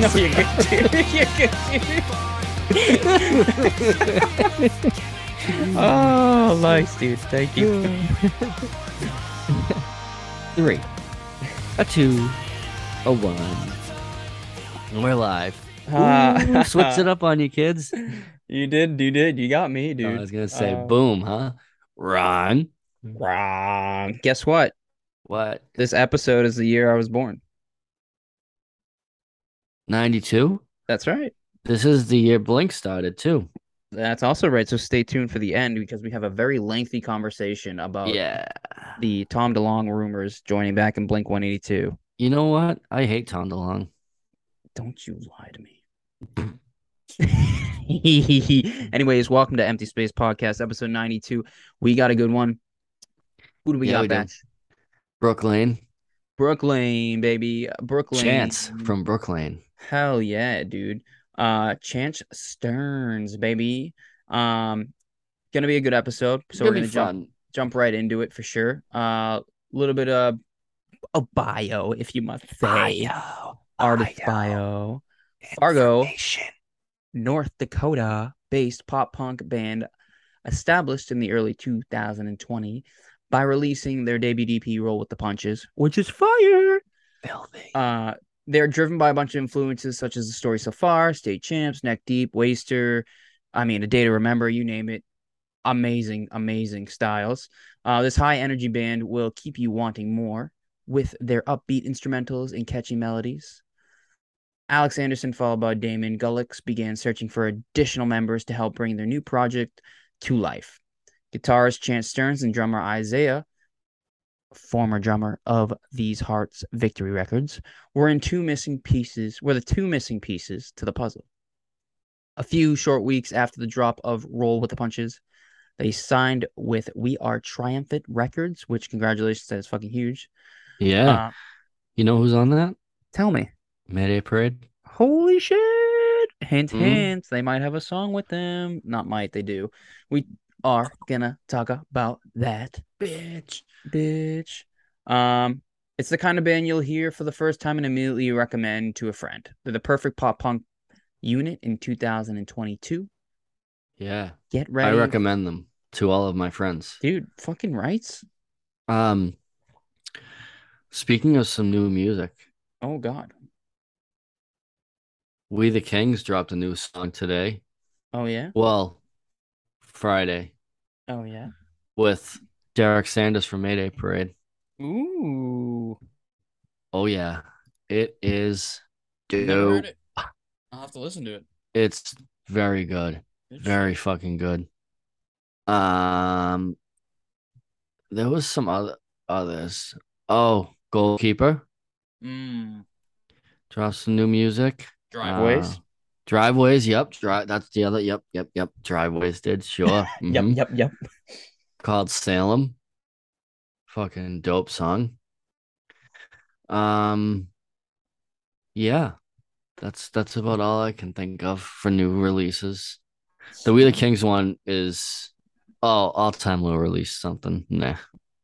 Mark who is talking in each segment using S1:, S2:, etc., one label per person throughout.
S1: No, you're good, dude. You're good, dude. oh, nice, dude. Thank you.
S2: Three, a two, a one. We're live. Ooh, switched it up on you, kids.
S1: You did, you did. You got me, dude.
S2: I was gonna say,
S1: Uh,
S2: boom, huh? Ron.
S1: Wrong. Guess what?
S2: What?
S1: This episode is the year I was born.
S2: Ninety-two.
S1: That's right.
S2: This is the year Blink started too.
S1: That's also right. So stay tuned for the end because we have a very lengthy conversation about
S2: Yeah.
S1: the Tom DeLonge rumors joining back in Blink 182.
S2: You know what? I hate Tom DeLonge.
S1: Don't you lie to me. Anyways, welcome to Empty Space Podcast, episode 92. We got a good one. Who do we
S2: Yeah,
S1: got. Batch?
S2: Brooklyn.
S1: Brooklyn, baby. Brooklyn.
S2: Chance from Brooklyn.
S1: Hell yeah, dude. Uh Chance Stearns, baby. Um gonna be a good episode. So
S2: Gonna
S1: we're gonna jump jump right into it for sure. Uh, A little bit of a bio, if you must say. Bio. Artist bio. Fargo. North Dakota based pop punk band established in the early 2020 by releasing their debut EP Roll with the Punches, which is fire.
S2: Filthy.
S1: Uh they're driven by a bunch of influences such as the story so far, State Champs, Neck Deep, Waster, I mean, A Day to Remember, you name it. Amazing, amazing styles. Uh, this high energy band will keep you wanting more with their upbeat instrumentals and catchy melodies. Alex Anderson, followed by Damon Gullix, began searching for additional members to help bring their new project to life. Guitarist Chance Stearns and drummer Isaiah, former drummer of These Hearts Victory Records, were in two missing pieces, were the two missing pieces to the puzzle. A few short weeks after the drop of Roll with the Punches, they signed with We Are Triumphant Records, which congratulations, that is fucking huge.
S2: Yeah.
S1: Uh,
S2: you know who's on that?
S1: tell me.
S2: Mayday Parade.
S1: Holy shit! Hint,
S2: Mhm.
S1: hint. They might have a song with them. Not might, they do. We are gonna talk about that, bitch, bitch. Um, it's the kind of band you'll hear for the first time and immediately recommend to a friend. They're the perfect pop punk unit in 2022.
S2: Yeah.
S1: Get ready.
S2: I recommend them to all of my friends.
S1: dude. Fucking rights.
S2: Um speaking of some new music,
S1: Oh God.
S2: We the Kings dropped a new song today.
S1: Oh yeah.
S2: Well, Friday
S1: Oh yeah.
S2: with Derek Sanders from Mayday Parade.
S1: Ooh.
S2: Oh yeah. It is dope.
S1: it. I'll have to listen to it.
S2: It's very good. Very fucking good. Um there was some other others. Oh, goalkeeper
S1: Mm.
S2: dropped some new music.
S1: Driveways.
S2: Uh, driveways, yep. Dri- that's the other. Yep, yep, yep. Driveways did, sure.
S1: Yep,
S2: Mhm.
S1: yep, yep.
S2: Called Salem. Fucking dope song. Um yeah. That's that's about all I can think of for new releases. The We the Kings one is oh all time low release something. Nah.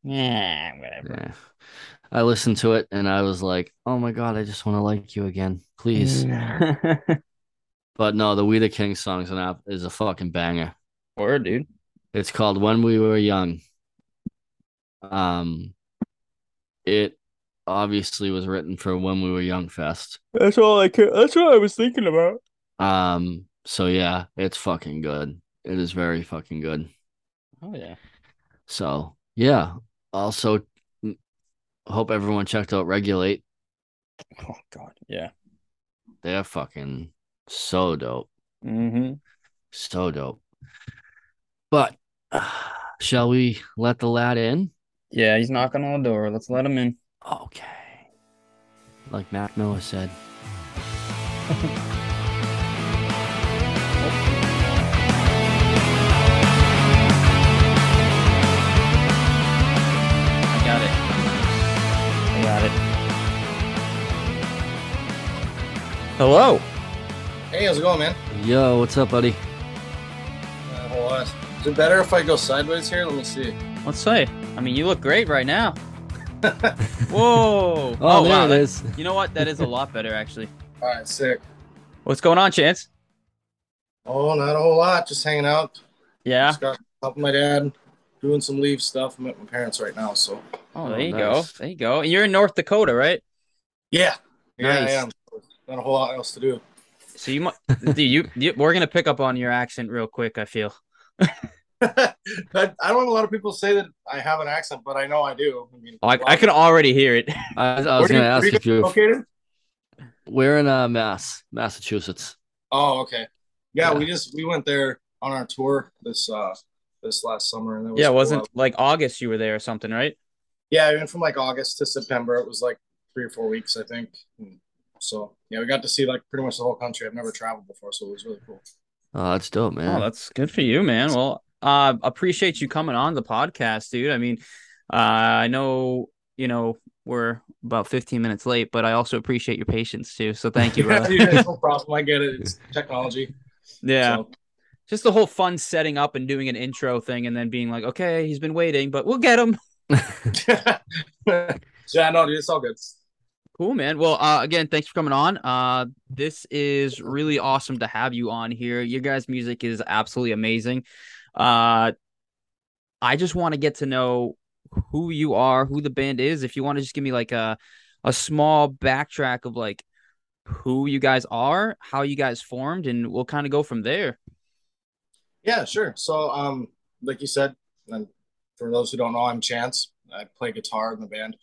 S1: Yeah, whatever.
S2: Nah. I listened to it and I was like, oh my god, I just want to like you again. Please. But no, the We the Kings song's an app is a fucking banger.
S1: Word, dude.
S2: It's called When We Were Young. Um, it obviously was written for When We Were Young Fest.
S1: That's all I could. That's what I was thinking about.
S2: Um, so yeah, it's fucking good. It is very fucking good.
S1: Oh yeah.
S2: So yeah. Also, hope everyone checked out Regulate.
S1: Oh god. Yeah.
S2: They're fucking so dope,
S1: Mm-hmm.
S2: so dope. But shall we let the lad in?
S1: Yeah, he's knocking on the door. Let's let him in.
S2: Okay. Like Mac Miller said.
S1: I got it. I got it. Hello.
S3: Hey, how's it going, man?
S2: Yo, what's up, buddy?
S3: Uh, hold on. Is it better if I go sideways here? Let me see.
S1: Let's say. I mean, you look great right now. Whoa!
S2: Oh, oh, there
S1: wow,
S2: it
S1: that-
S2: is.
S1: You know what? That is a lot better, actually.
S3: All right, sick.
S1: What's going on, Chance?
S3: Oh, not a whole lot. Just hanging out.
S1: Yeah.
S3: Just got helping my dad, doing some leave stuff. I'm at my parents right now, so
S1: Oh,
S2: Oh,
S1: there you
S2: nice.
S1: go. There you go. And you're in North Dakota, right?
S3: yeah, yeah,
S1: Nice.
S3: I am. Not a whole lot else to do.
S1: So you might, dude, you, you, we're gonna pick up on your accent real quick. I feel.
S3: I, I don't know. A lot of people say that I have an accent, but I know I do. I mean,
S1: I, I can already hear it.
S2: I, I
S3: Where
S2: was
S3: you-
S2: going to ask
S3: where
S2: if
S3: you
S2: you're.
S3: located.
S2: We're in uh, Mass, Massachusetts.
S3: Oh, okay. Yeah,
S2: Yeah.
S3: we just we went there on our tour this uh this last summer, and that was
S1: Yeah, it wasn't like August you were there or something, right?
S3: Yeah, we went from like August to September. It was like three or four weeks, I think. And so yeah, we got to see like pretty much the whole country. I've never traveled before, so it was really cool.
S2: Oh, that's dope, man.
S1: Oh, that's good for you, man. Well, uh, appreciate you coming on the podcast, dude. I mean, uh, I know you know we're about 15 minutes late, but I also appreciate your patience too. So thank you, brother.
S3: Yeah, no problem. I get it. It's technology.
S1: yeah.
S3: So,
S1: just the whole fun setting up and doing an intro thing and then being like, okay, he's been waiting, but we'll get him.
S3: yeah, no, dude, it's all good.
S1: Cool, man. Well, uh, again, thanks for coming on. Uh, this is really awesome to have you on here. Your guys' music is absolutely amazing. Uh, I just want to get to know who you are, who the band is. If you want to just give me like a a small backtrack of like who you guys are, how you guys formed, and we'll kind of go from there.
S3: Yeah, sure. So, um, like you said, and for those who don't know, I'm Chance. I play guitar in the band.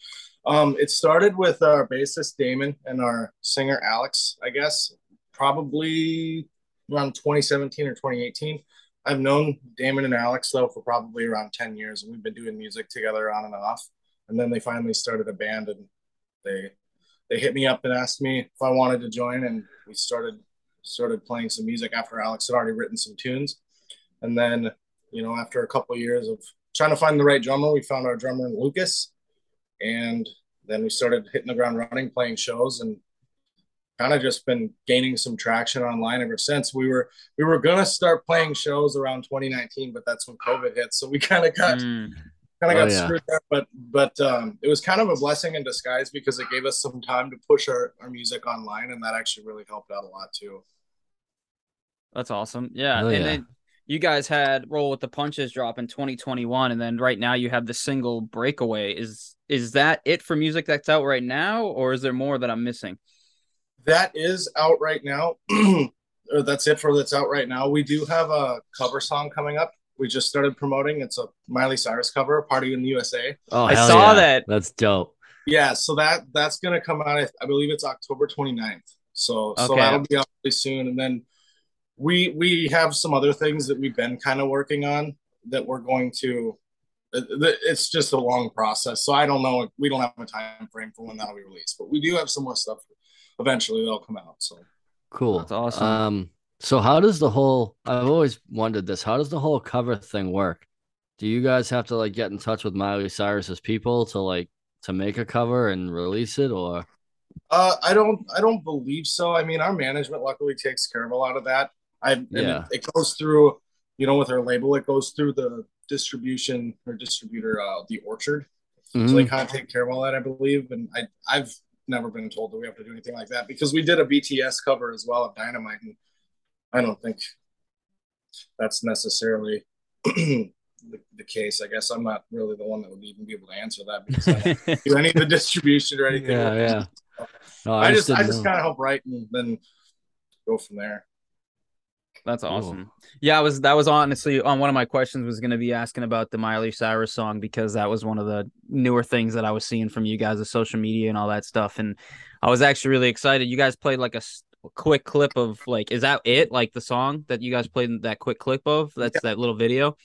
S3: Um, it started with our bassist Damon and our singer Alex, I guess, probably around 2017 or 2018. I've known Damon and Alex though for probably around 10 years, and we've been doing music together on and off. And then they finally started a band, and they they hit me up and asked me if I wanted to join, and we started started playing some music after Alex had already written some tunes. And then, you know, after a couple of years of trying to find the right drummer, we found our drummer Lucas, and then we started hitting the ground running, playing shows, and kind of just been gaining some traction online ever since. We were we were gonna start playing shows around 2019, but that's when COVID hit, so we kind of got
S1: Mm,
S3: kind of
S2: Oh,
S3: got
S2: yeah.
S3: screwed there. But but um, it was kind of a blessing in disguise because it gave us some time to push our, our music online, and that actually really helped out a lot too.
S1: that's awesome. Yeah,
S2: Oh,
S1: and
S2: yeah.
S1: then you guys had roll with the punches drop in 2021, and then right now you have the single breakaway. Is is that it for music that's out right now, or is there more that I'm missing?
S3: that is out right now. or that's it for that's out right now. We do have a cover song coming up. We just started promoting. It's a Miley Cyrus cover, "Party in the USA."
S2: Oh,
S1: I saw
S2: yeah.
S1: that.
S2: That's dope.
S3: Yeah, so that that's gonna come out. I, I believe it's October 29th. So so that'll be out really soon. And then we we have some other things that we've been kind of working on that we're going to. It- it- It's just a long process, so I don't know. We don't have a time frame for when that'll be released, but we do have some more stuff. Eventually, that'll come out. So
S2: Cool.
S1: That's awesome.
S2: Um, so how does the whole I've always wondered this, how does the whole cover thing work? Do you guys have to like get in touch with Miley Cyrus's people to like to make a cover and release it or
S3: Uh, I don't. I don't believe so. I mean, our management luckily takes care of a lot of that. I
S2: Yeah.
S3: it, it goes through, you know, with our label, it goes through the distribution or distributor, uh, the Orchard. So they kind of take care of all that, I believe. And I, I've never been told that we have to do anything like that because we did a BTS cover as well of Dynamite, and I don't think that's necessarily the, the case. I guess I'm not really the one that would even be able to answer that because I don't any of the distribution or anything.
S2: Yeah, yeah. No,
S3: I just I just kind of help write and then go from there.
S1: That's
S2: Cool.
S1: awesome. Yeah, I was that was honestly on one of my questions was going to be asking about the Miley Cyrus song because that was one of the newer things that I was seeing from you guys, the social media and all that stuff, and I was actually really excited. You guys played like a quick clip of like, is that it? Like the song that you guys played that quick clip of? That's that little video.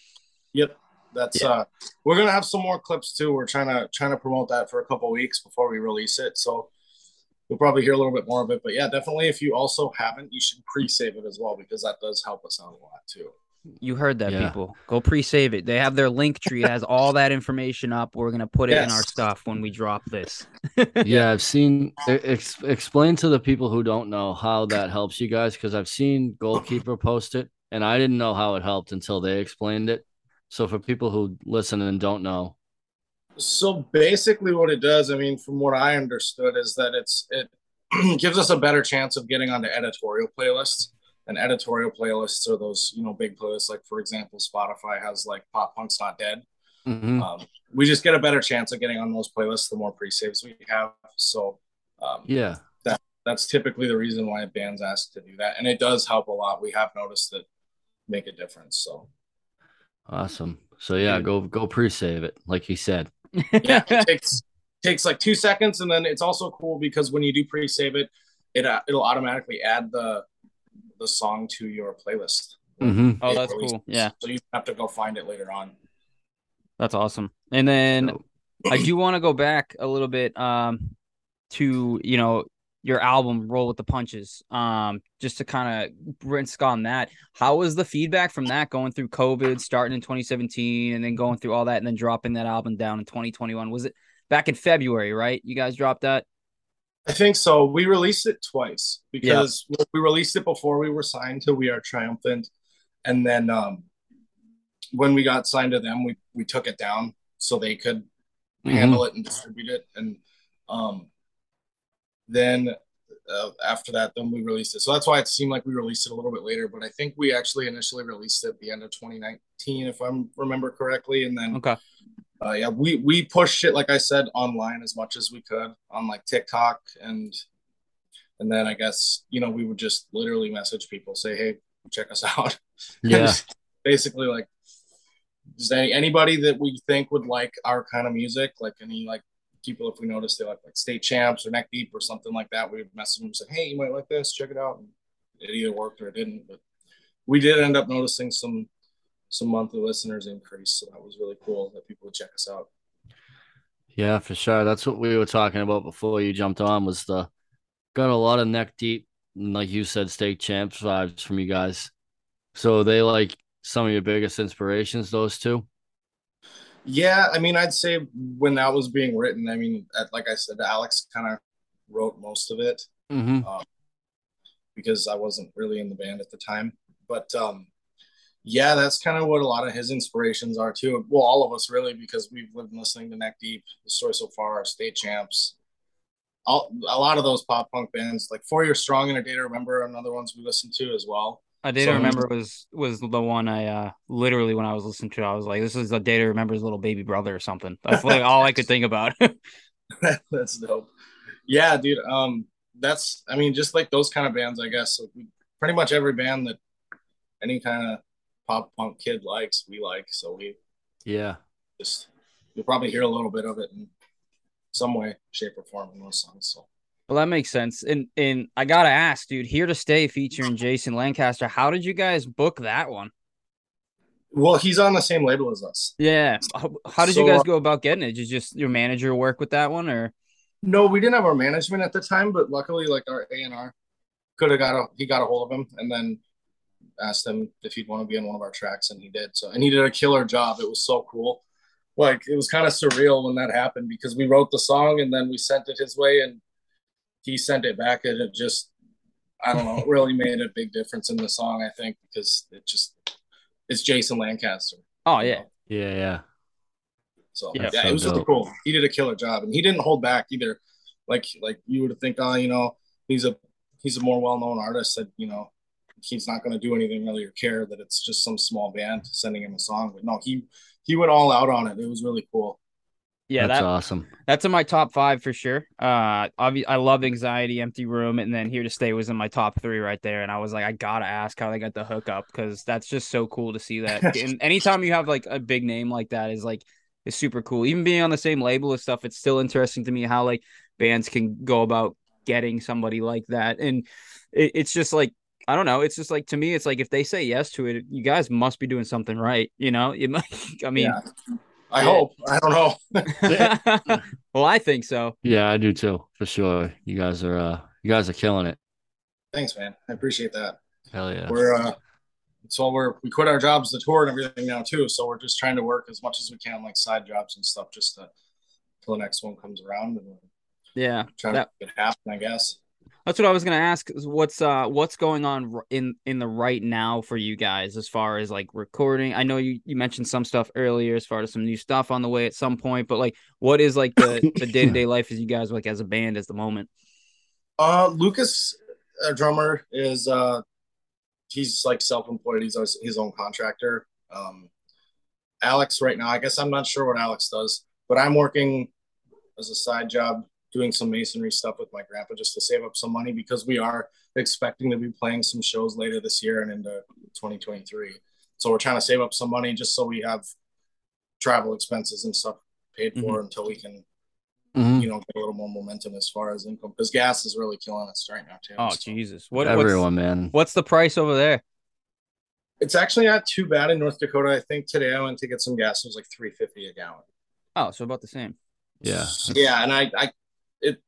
S3: Yep. That's uh we're gonna have some more clips too. We're trying to trying to promote that for a couple weeks before we release it. So you'll probably hear a little bit more of it. But yeah, definitely if you also haven't, you should pre-save it as well because that does help us out a lot too.
S1: You heard that,
S2: Yeah.
S1: people. Go pre-save it. They have their Linktree. It has all that information up. We're gonna put it in our stuff when we drop this.
S2: Yeah, I've seen. Ex, explain to the people who don't know how that helps you guys, because I've seen goalkeeper post it, and I didn't know how it helped until they explained it. So for people who listen and don't know,
S3: So basically, what it does, I mean, from what I understood, is that it's it gives us a better chance of getting onto editorial playlists. And editorial playlists are those you know big playlists, like for example, Spotify has like Pop Punk's Not Dead. Mm-hmm. Um, we just get a better chance of getting on those playlists the more pre-saves we have. So
S2: um, yeah,
S3: that that's typically the reason why bands ask to do that, and it does help a lot. We have noticed that make a difference. So
S2: awesome. So yeah, go go pre-save it, like you said.
S3: Yeah, it takes takes like two seconds, and then it's also cool because when you do pre-save it, it uh, it'll automatically add the the song to your playlist.
S1: Mm-hmm. Oh, that's cool. Yeah.
S3: So you have to go find it later on.
S1: That's awesome. And then I do want to go back a little bit um to you know your album roll with the punches. Um just to kind of rinse on that how was the feedback from that going through covid starting in 2017 and then going through all that and then dropping that album down in 2021 was it back in february right? You guys dropped that?
S3: I think so. We released it twice because yep. we released it before we were signed to we are triumphant and then um when we got signed to them we we took it down so they could mm-hmm. handle it and distribute it. And um then uh, after that, then we released it. So that's why it seemed like we released it a little bit later. But I think we actually initially released it at the end of 2019, if I remember correctly. And then,
S1: okay,
S3: uh, yeah, we we pushed it like I said online as much as we could on like TikTok and and then I guess you know we would just literally message people, say, hey, check us out.
S2: Yeah,
S3: basically like just any, anybody that we think would like our kind of music, like any like people if we noticed they like like state champs or neck deep or something like that. We would message them and say, "Hey, you might like this. Check it out." And it either worked or it didn't, but we did end up noticing some some monthly listeners increase. So that was really cool that people would check us out.
S2: Yeah, for sure. That's what we were talking about before you jumped on. Was the got a lot of neck deep, like you said, state champs vibes from you guys. So they like some of your biggest inspirations. Those two.
S3: Yeah, I mean, I'd say when that was being written, I mean, like I said, Alex kind of wrote most of it
S2: mm-hmm. um,
S3: because I wasn't really in the band at the time. But um, yeah, that's kind of what a lot of his inspirations are too. Well, all of us really, because we've lived listening to Neck Deep, The Story So Far, State Champs, all, a lot of those pop punk bands, like Four Year Strong and A Day to Remember, another ones we listened to as well.
S1: A day so, to remember was was the one I uh literally when I was listening to, I was like, "This is a day to remember his little baby brother or something." That's like all I could think about.
S3: that's dope. Yeah, dude. Um, that's I mean, just like those kind of bands, I guess. Like we, pretty much every band that any kind of pop punk kid likes, we like. So we,
S2: yeah,
S3: just you'll probably hear a little bit of it in some way, shape, or form in those songs. So
S1: well, that makes sense. And and I gotta ask, dude, here to stay featuring Jason Lancaster. How did you guys book that one?
S3: Well, he's on the same label as us.
S1: Yeah. How, how did so, you guys uh, go about getting it? Did just your manager work with that one, or?
S3: No, we didn't have our management at the time, but luckily, like our A and R could have got a he got a hold of him and then asked him if he'd want to be on one of our tracks, and he did. So, and he did a killer job. It was so cool. Like it was kind of surreal when that happened because we wrote the song and then we sent it his way and he sent it back and it just I don't know, it really made a big difference in the song, I think, because it just it's Jason Lancaster.
S1: Oh yeah.
S2: Know? Yeah, yeah.
S3: So yeah, yeah so it was dope. really cool. He did a killer job and he didn't hold back either. Like like you would think, oh, you know, he's a he's a more well known artist that, you know, he's not gonna do anything really or care that it's just some small band sending him a song. But no, he he went all out on it. It was really cool.
S1: Yeah,
S2: that's
S1: that,
S2: awesome.
S1: That's in my top five for sure. Uh, obvi- I love anxiety, empty room, and then here to stay was in my top three right there. And I was like, I gotta ask how they got the hookup because that's just so cool to see that. and anytime you have like a big name like that is like is super cool. Even being on the same label and stuff, it's still interesting to me how like bands can go about getting somebody like that. And it, it's just like I don't know. It's just like to me, it's like if they say yes to it, you guys must be doing something right. You know, it might, I mean, yeah.
S3: I yeah. hope. I don't
S1: know. well, I think so.
S2: Yeah, I do too, for sure. You guys are uh you guys are killing it.
S3: Thanks, man. I appreciate that.
S2: Hell yeah.
S3: We're uh so we're we quit our jobs the tour and everything now too. So we're just trying to work as much as we can, like side jobs and stuff, just to till the next one comes around and
S1: yeah,
S3: trying that, to make it happen, I guess.
S1: That's what I was gonna ask. Is what's uh what's going on in in the right now for you guys as far as like recording? I know you you mentioned some stuff earlier as far as some new stuff on the way at some point, but like what is like the the day to day life as you guys like as a band at the moment?
S3: Uh, Lucas, a drummer, is uh he's like self employed. He's his own contractor. Um, Alex right now, I guess I'm not sure what Alex does, but I'm working as a side job doing some masonry stuff with my grandpa just to save up some money because we are expecting to be playing some shows later this year and into 2023. So we're trying to save up some money just so we have travel expenses and stuff paid for mm-hmm. until we can, mm-hmm. you know, get a little more momentum as far as income because gas is really killing us right now too.
S1: Oh so. Jesus! What
S2: everyone, man?
S1: What's the price over there?
S3: It's actually not too bad in North Dakota. I think today I went to get some gas. It was like three fifty a gallon.
S1: Oh, so about the same.
S2: Yeah.
S3: Yeah, and I, I, it,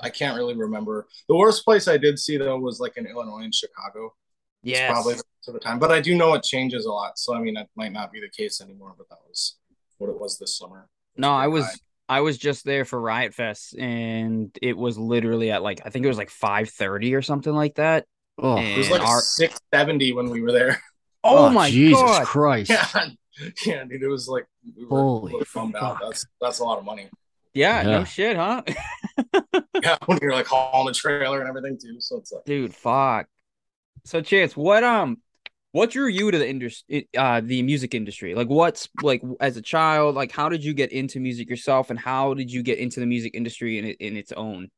S3: I can't really remember. The worst place I did see though was like in Illinois and Chicago.
S1: Yeah,
S3: probably to the time, but I do know it changes a lot. So I mean, that might not be the case anymore. But that was what it was this summer.
S1: No, I was. I was just there for Riot Fest, and it was literally at like I think it was like five thirty or something like that.
S3: Oh, it was like our... six seventy when we were there.
S1: Oh, oh my Jesus God.
S2: Christ!
S3: Yeah, yeah, dude, it was like we were Holy bummed out. That's that's a lot of money.
S1: Yeah, yeah. no shit, huh?
S3: yeah, when you're like hauling a trailer and everything too. So it's like,
S1: dude, fuck. So, Chance, what um, what drew you to the industry, uh, the music industry? Like, what's like as a child, like, how did you get into music yourself, and how did you get into the music industry in in its own?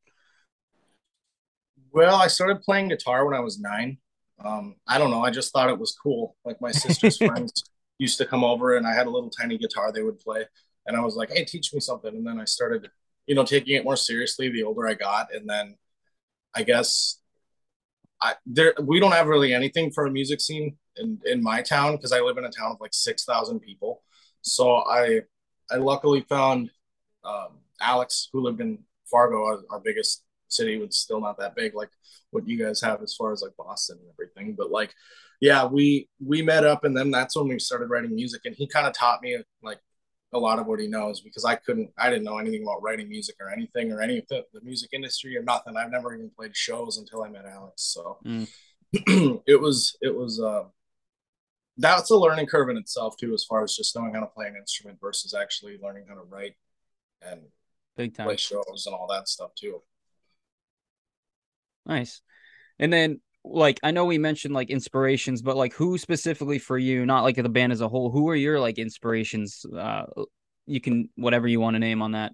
S3: Well, I started playing guitar when I was nine. Um, I don't know. I just thought it was cool. Like my sister's friends used to come over, and I had a little tiny guitar they would play, and I was like, "Hey, teach me something." And then I started, you know, taking it more seriously the older I got, and then I guess I there we don't have really anything for a music scene in in my town because I live in a town of like six thousand people. So I I luckily found um, Alex who lived in Fargo, our, our biggest city, was still not that big like what you guys have as far as like Boston and everything, but like yeah, we we met up and then that's when we started writing music and he kind of taught me like a lot of what he knows because I couldn't, I didn't know anything about writing music or anything or any of the, the music industry or nothing. I've never even played shows until I met Alex. So mm. it was, it was, uh, that's a learning curve in itself too, as far as just knowing how to play an instrument versus actually learning how to write and
S1: Big time.
S3: play shows and all that stuff too.
S1: Nice. And then like I know we mentioned like inspirations, but like who specifically for you, not like the band as a whole, who are your like inspirations? Uh you can whatever you want to name on that.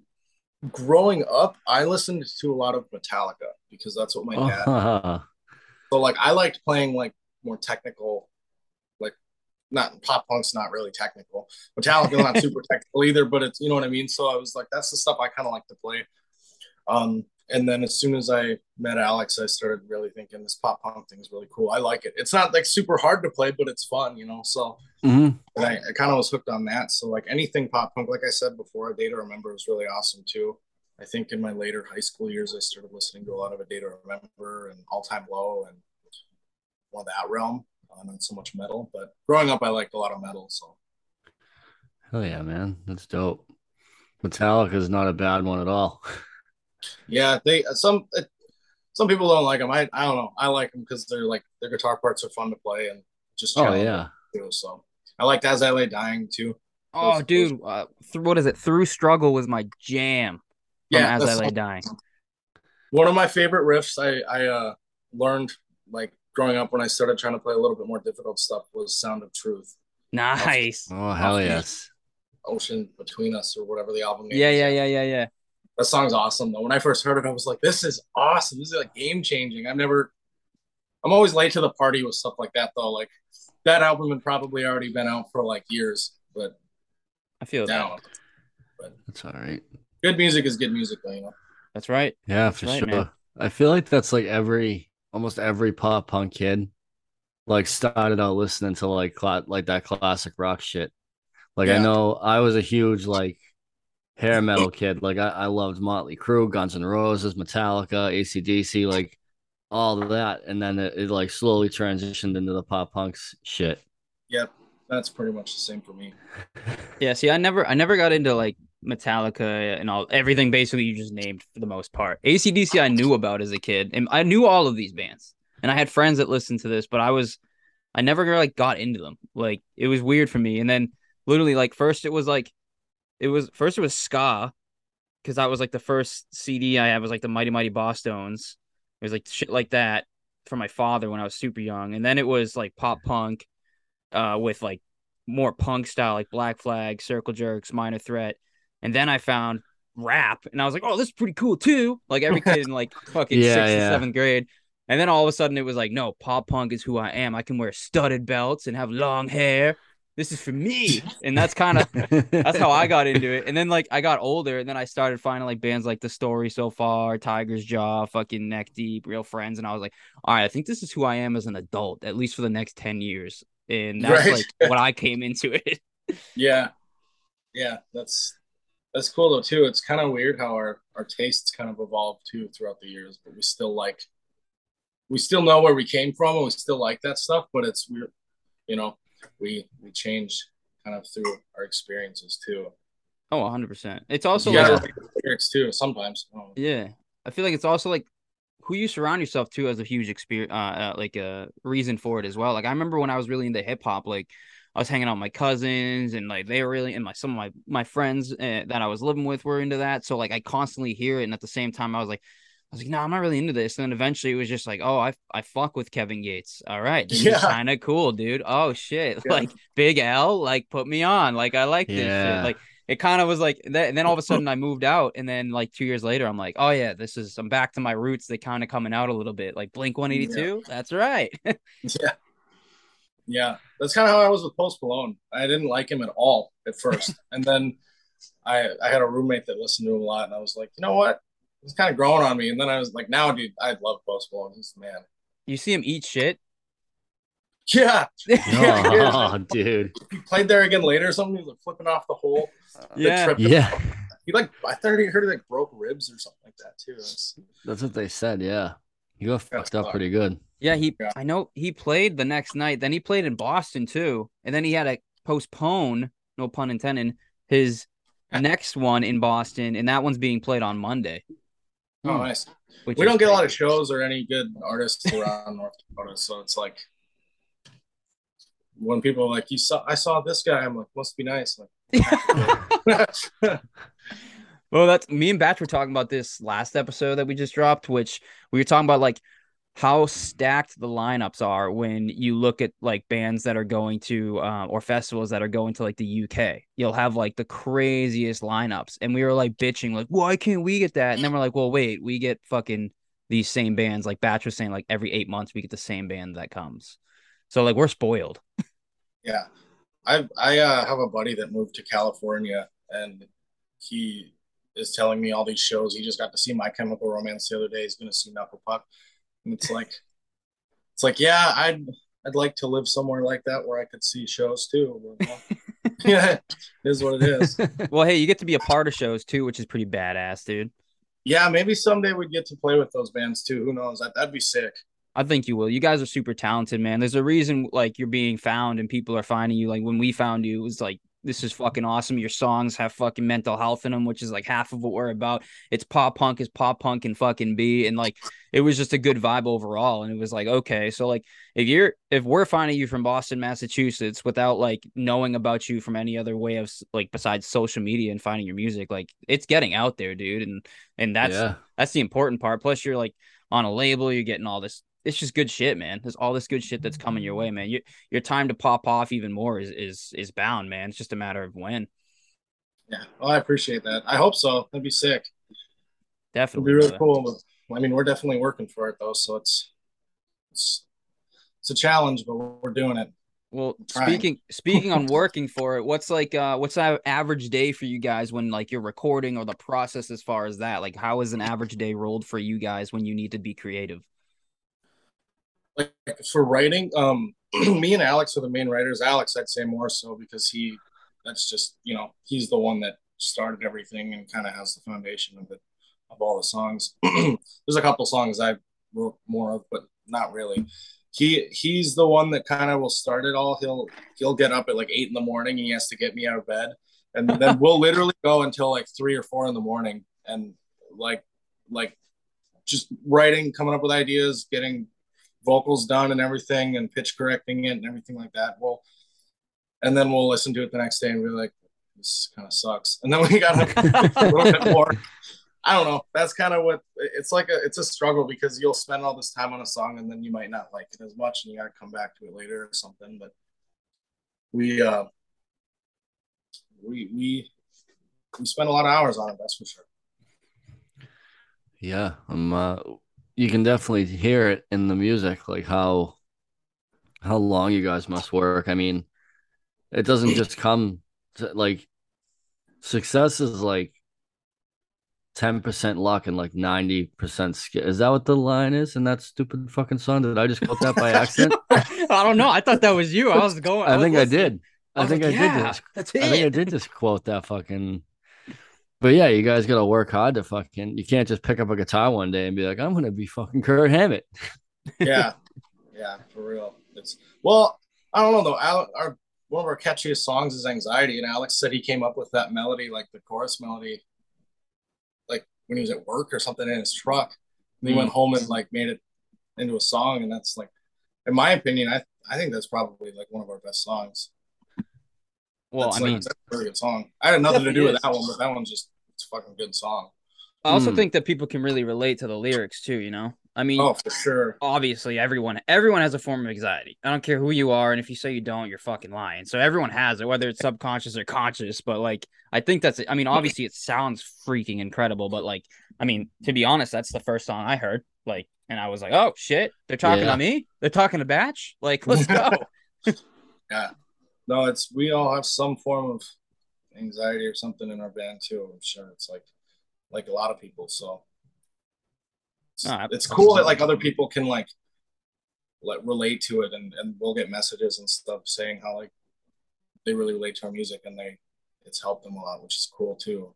S3: Growing up, I listened to a lot of Metallica because that's what my dad. Uh-huh. So like I liked playing like more technical, like not pop punk's not really technical. Metallica not super technical either, but it's you know what I mean. So I was like, that's the stuff I kind of like to play. Um, and then as soon as I met Alex, I started really thinking this pop punk thing is really cool. I like it. It's not like super hard to play, but it's fun, you know. So mm-hmm. I, I kind of was hooked on that. So like anything pop punk, like I said before, A Day to Remember was really awesome too. I think in my later high school years, I started listening to a lot of A Day to Remember and All Time Low and of that realm, uh, not so much metal. But growing up, I liked a lot of metal. So
S2: hell yeah, man, that's dope. Metallica is not a bad one at all.
S3: Yeah, they some some people don't like them. I I don't know. I like them because they're like their guitar parts are fun to play and just
S2: oh yeah.
S3: Too, so I like As I Lay Dying too.
S1: Oh, those, dude, those... Uh, th- what is it? Through Struggle was my jam. Yeah, As I Lay Dying.
S3: One of my favorite riffs I I uh, learned like growing up when I started trying to play a little bit more difficult stuff was Sound of Truth.
S1: Nice.
S2: Oh hell yes.
S3: Ocean Between Us or whatever the album.
S1: Yeah, yeah, yeah, yeah, yeah.
S3: That song's awesome though. When I first heard it, I was like, "This is awesome. This is like game changing." I've never. I'm always late to the party with stuff like that though. Like that album had probably already been out for like years, but
S1: I feel down.
S2: That. But that's all right.
S3: Good music is good music, though, you know.
S1: That's right.
S2: Yeah,
S1: that's
S2: for
S1: right,
S2: sure.
S1: Man.
S2: I feel like that's like every almost every pop punk kid like started out listening to like cl- like that classic rock shit. Like yeah. I know I was a huge like hair metal kid. Like I, I loved Motley Crue, Guns N' Roses, Metallica, ACDC, like all of that. And then it, it like slowly transitioned into the pop punks shit.
S3: Yep. That's pretty much the same for me.
S1: Yeah, see, I never I never got into like Metallica and all everything basically you just named for the most part. ACDC I knew about as a kid, and I knew all of these bands, and I had friends that listened to this, but I was I never like got into them. Like it was weird for me, and then literally like first it was like it was first it was ska because that was like the first CD I had was like the Mighty Mighty Bosstones. It was like shit like that for my father when I was super young, and then it was like pop punk, uh, with like more punk style like Black Flag, Circle Jerks, Minor Threat, and then I found rap, and I was like, oh, this is pretty cool too. Like every kid in like fucking
S2: Yeah,
S1: sixth
S2: yeah.
S1: and seventh grade. And then all of a sudden it was like, no, pop punk is who I am. I can wear studded belts and have long hair. This is for me. And that's kind of that's how I got into it. And then like I got older and then I started finding like bands like The Story So Far, Tiger's Jaw, fucking Neck Deep, Real Friends. And I was like, all right, I think this is who I am as an adult, at least for the next 10 years. And that's
S3: Right.
S1: like when I came into it.
S3: Yeah, yeah, that's that's cool though too. It's kind of weird how our our tastes kind of evolved too throughout the years, but we still like we still know where we came from and we still like that stuff. But it's weird, you know, we we change kind of through our experiences too.
S1: Oh, 100%. It's also
S3: yeah,
S1: like,
S3: lyrics too sometimes. Um,
S1: yeah, I feel like it's also like who you surround yourself to has a huge experience, uh, uh, like a reason for it as well. Like I remember when I was really into hip hop, like I was hanging out with my cousins and like they were really, and my some of my my friends uh, that I was living with were into that. So like I constantly hear it, and at the same time I was like. I was like, no, I'm not really into this. And then eventually it was just like, oh, I I fuck with Kevin Gates. All right. This
S3: Yeah.
S1: is kind of cool, dude. Oh shit.
S3: Yeah.
S1: Like Big L, like put me on. Like I like this
S2: Yeah.
S1: shit. Like it kind of was like that. And then all of a sudden I moved out. And then like two years later, I'm like, oh yeah, this is I'm back to my roots. They kind of coming out a little bit. Like Blink 182. That's right.
S3: yeah, yeah, that's kind of how I was with Post Malone. I didn't like him at all at first, and then I I had a roommate that listened to him a lot, and I was like, you know what? It's kind of growing on me. And then I was like, now, dude, I love Post Malone. He's the man.
S1: you see him eat shit.
S3: Yeah, Yeah,
S2: oh, dude.
S3: he played there again later or something. He was like flipping off the hole. The
S1: Yeah.
S3: trip-
S2: Yeah,
S3: He like I thought he heard he like broke ribs or something like that too. It's-
S2: that's what they said. Yeah, you got fucked up
S3: fucked.
S2: pretty good.
S1: Yeah, he
S3: Yeah.
S1: I know he played the next night. Then he played in Boston too. And then he had to postpone, no pun intended, his next one in Boston, and that one's being played on Monday.
S3: Oh,
S1: Hmm.
S3: nice.
S1: Which
S3: We don't get a lot of shows or any good artists around North Dakota, so it's like when people are like, "You saw, I saw this guy," I'm like, "Must be nice." Like,
S1: Well, that's me and Batch were talking about this last episode that we just dropped, which we were talking about like how stacked the lineups are when you look at like bands that are going to uh, or festivals that are going to like the UK. You'll have like the craziest lineups, and we were like bitching, like, why can't we get that? And then we're like, well, wait, we get fucking these same bands. Like Batch was saying, like every eight months we get the same band that comes. So like we're spoiled.
S3: yeah, I I uh, have a buddy that moved to California, and he is telling me all these shows. He just got to see My Chemical Romance the other day. He's going to see Knuckle Puck, and it's like, it's like, yeah, I'd I'd like to live somewhere like that where I could see shows too. Yeah, it is what it is.
S1: Well, hey, you get to be a part of shows too, which is pretty badass, dude.
S3: Yeah, maybe someday we'd get to play with those bands too. Who knows? That that'd be sick.
S1: I think you will. You guys are super talented, man. There's a reason like you're being found and people are finding you. Like when we found you, it was like this is fucking awesome. Your songs have fucking mental health in them, which is like half of what we're about. It's pop punk as pop punk can fucking be, and like it was just a good vibe overall. And it was like okay, so like if you're if we're finding you from Boston, Massachusetts, without like knowing about you from any other way of like besides social media and finding your music, like it's getting out there, dude. And and that's
S2: yeah,
S1: that's the important part. Plus, you're like on a label, you're getting all this. It's just good shit, man. There's all this good shit that's coming your way, man. You, your time to pop off even more is is is bound, man. It's just a matter of when.
S3: Yeah, well, I appreciate that. I hope so. That'd be sick.
S1: Definitely, It'd
S3: be really cool. I mean, we're definitely working for it though, so it's it's it's a challenge, but we're doing it.
S1: Well, speaking speaking on working for it, what's like uh what's an average day for you guys when like you're recording or the process as far as that? Like how is an average day rolled for you guys when you need to be creative?
S3: Like for writing, um, me and Alex are the main writers. Alex, I'd say more so because he, that's just you know, he's the one that started everything and kind of has the foundation of it, of all the songs. There's a couple songs I wrote more of, but not really. He he's the one that kind of will start it all. He'll he'll get up at like eight in the morning and he has to get me out of bed, and then we'll literally go until like three or four in the morning and like like just writing coming up with ideas getting vocals done and everything and pitch correcting it and everything like that well and then we'll listen to it the next day and be like this kind of sucks and then we got a little bit more i don't know that's kind of what it's like a it's a struggle because you'll spend all this time on a song and then you might not like it as much and you got to come back to it later or something but we uh we we we spend a lot of hours on it. That's for sure.
S2: Yeah, um, uh, you can definitely hear it in the music, like how how long you guys must work. I mean, it doesn't just come to, like success is like ten percent luck and like ninety percent skill. Is that what the line is in that stupid fucking song? Did I just quote that by accident?
S1: I don't know. I thought that was you. I was going.
S2: I,
S1: I
S2: think I did. I,
S1: I
S2: think
S1: like,
S2: I
S1: yeah,
S2: did just.
S1: That's
S2: I think I did just quote that fucking. But yeah, you guys gotta work hard to fucking. You can't just pick up a guitar one day and be like, "I'm gonna be fucking Kurt Hammett."
S3: Yeah, yeah, for real. It's well, I don't know though. Al, our one of our catchiest songs is "Anxiety," and Alex said he came up with that melody, like the chorus melody, like when he was at work or something in his truck. And he
S1: Mm.
S3: went home and like made it into a song, and that's like, in my opinion, I I think that's probably like one of our best songs.
S1: Well,
S3: That's,
S1: I
S3: like,
S1: mean,
S3: it's a really good song. I had nothing to do with
S1: is.
S3: that one, but that one's just it's a fucking good song.
S1: I also
S2: Mm.
S1: think that people can really relate to the lyrics too. You know, I mean,
S3: Oh, for sure.
S1: obviously everyone everyone has a form of anxiety. I don't care who you are, and if you say you don't, you're fucking lying. So everyone has it, whether it's subconscious or conscious. But like, I think that's. I mean, obviously it sounds freaking incredible, but like, I mean, to be honest, that's the first song I heard. Like, and I was like, oh shit, they're talking
S2: Yeah.
S1: to me. They're talking to Batch. Like, let's go.
S3: No, it's we all have some form of anxiety or something in our band too. I'm sure it's like like a lot of people. So it's,
S1: No,
S3: it's cool that like other people can like like relate to it and and we'll get messages and stuff saying how like they really relate to our music and they it's helped them a lot, which is cool too.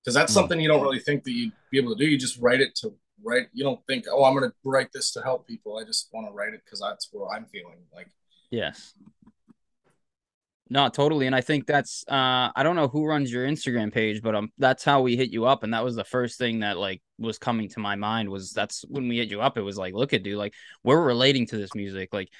S3: Because that's
S2: Mm.
S3: something you don't really think that you'd be able to do. You just write it to write. You don't think, oh, I'm gonna write this to help people. I just want to write it because that's what I'm feeling. Like
S1: Yes. No, totally. And I think that's uh I don't know who runs your Instagram page, but um that's how we hit you up. And that was the first thing that like was coming to my mind was that's when we hit you up, it was like, look at dude, like we're relating to this music. Like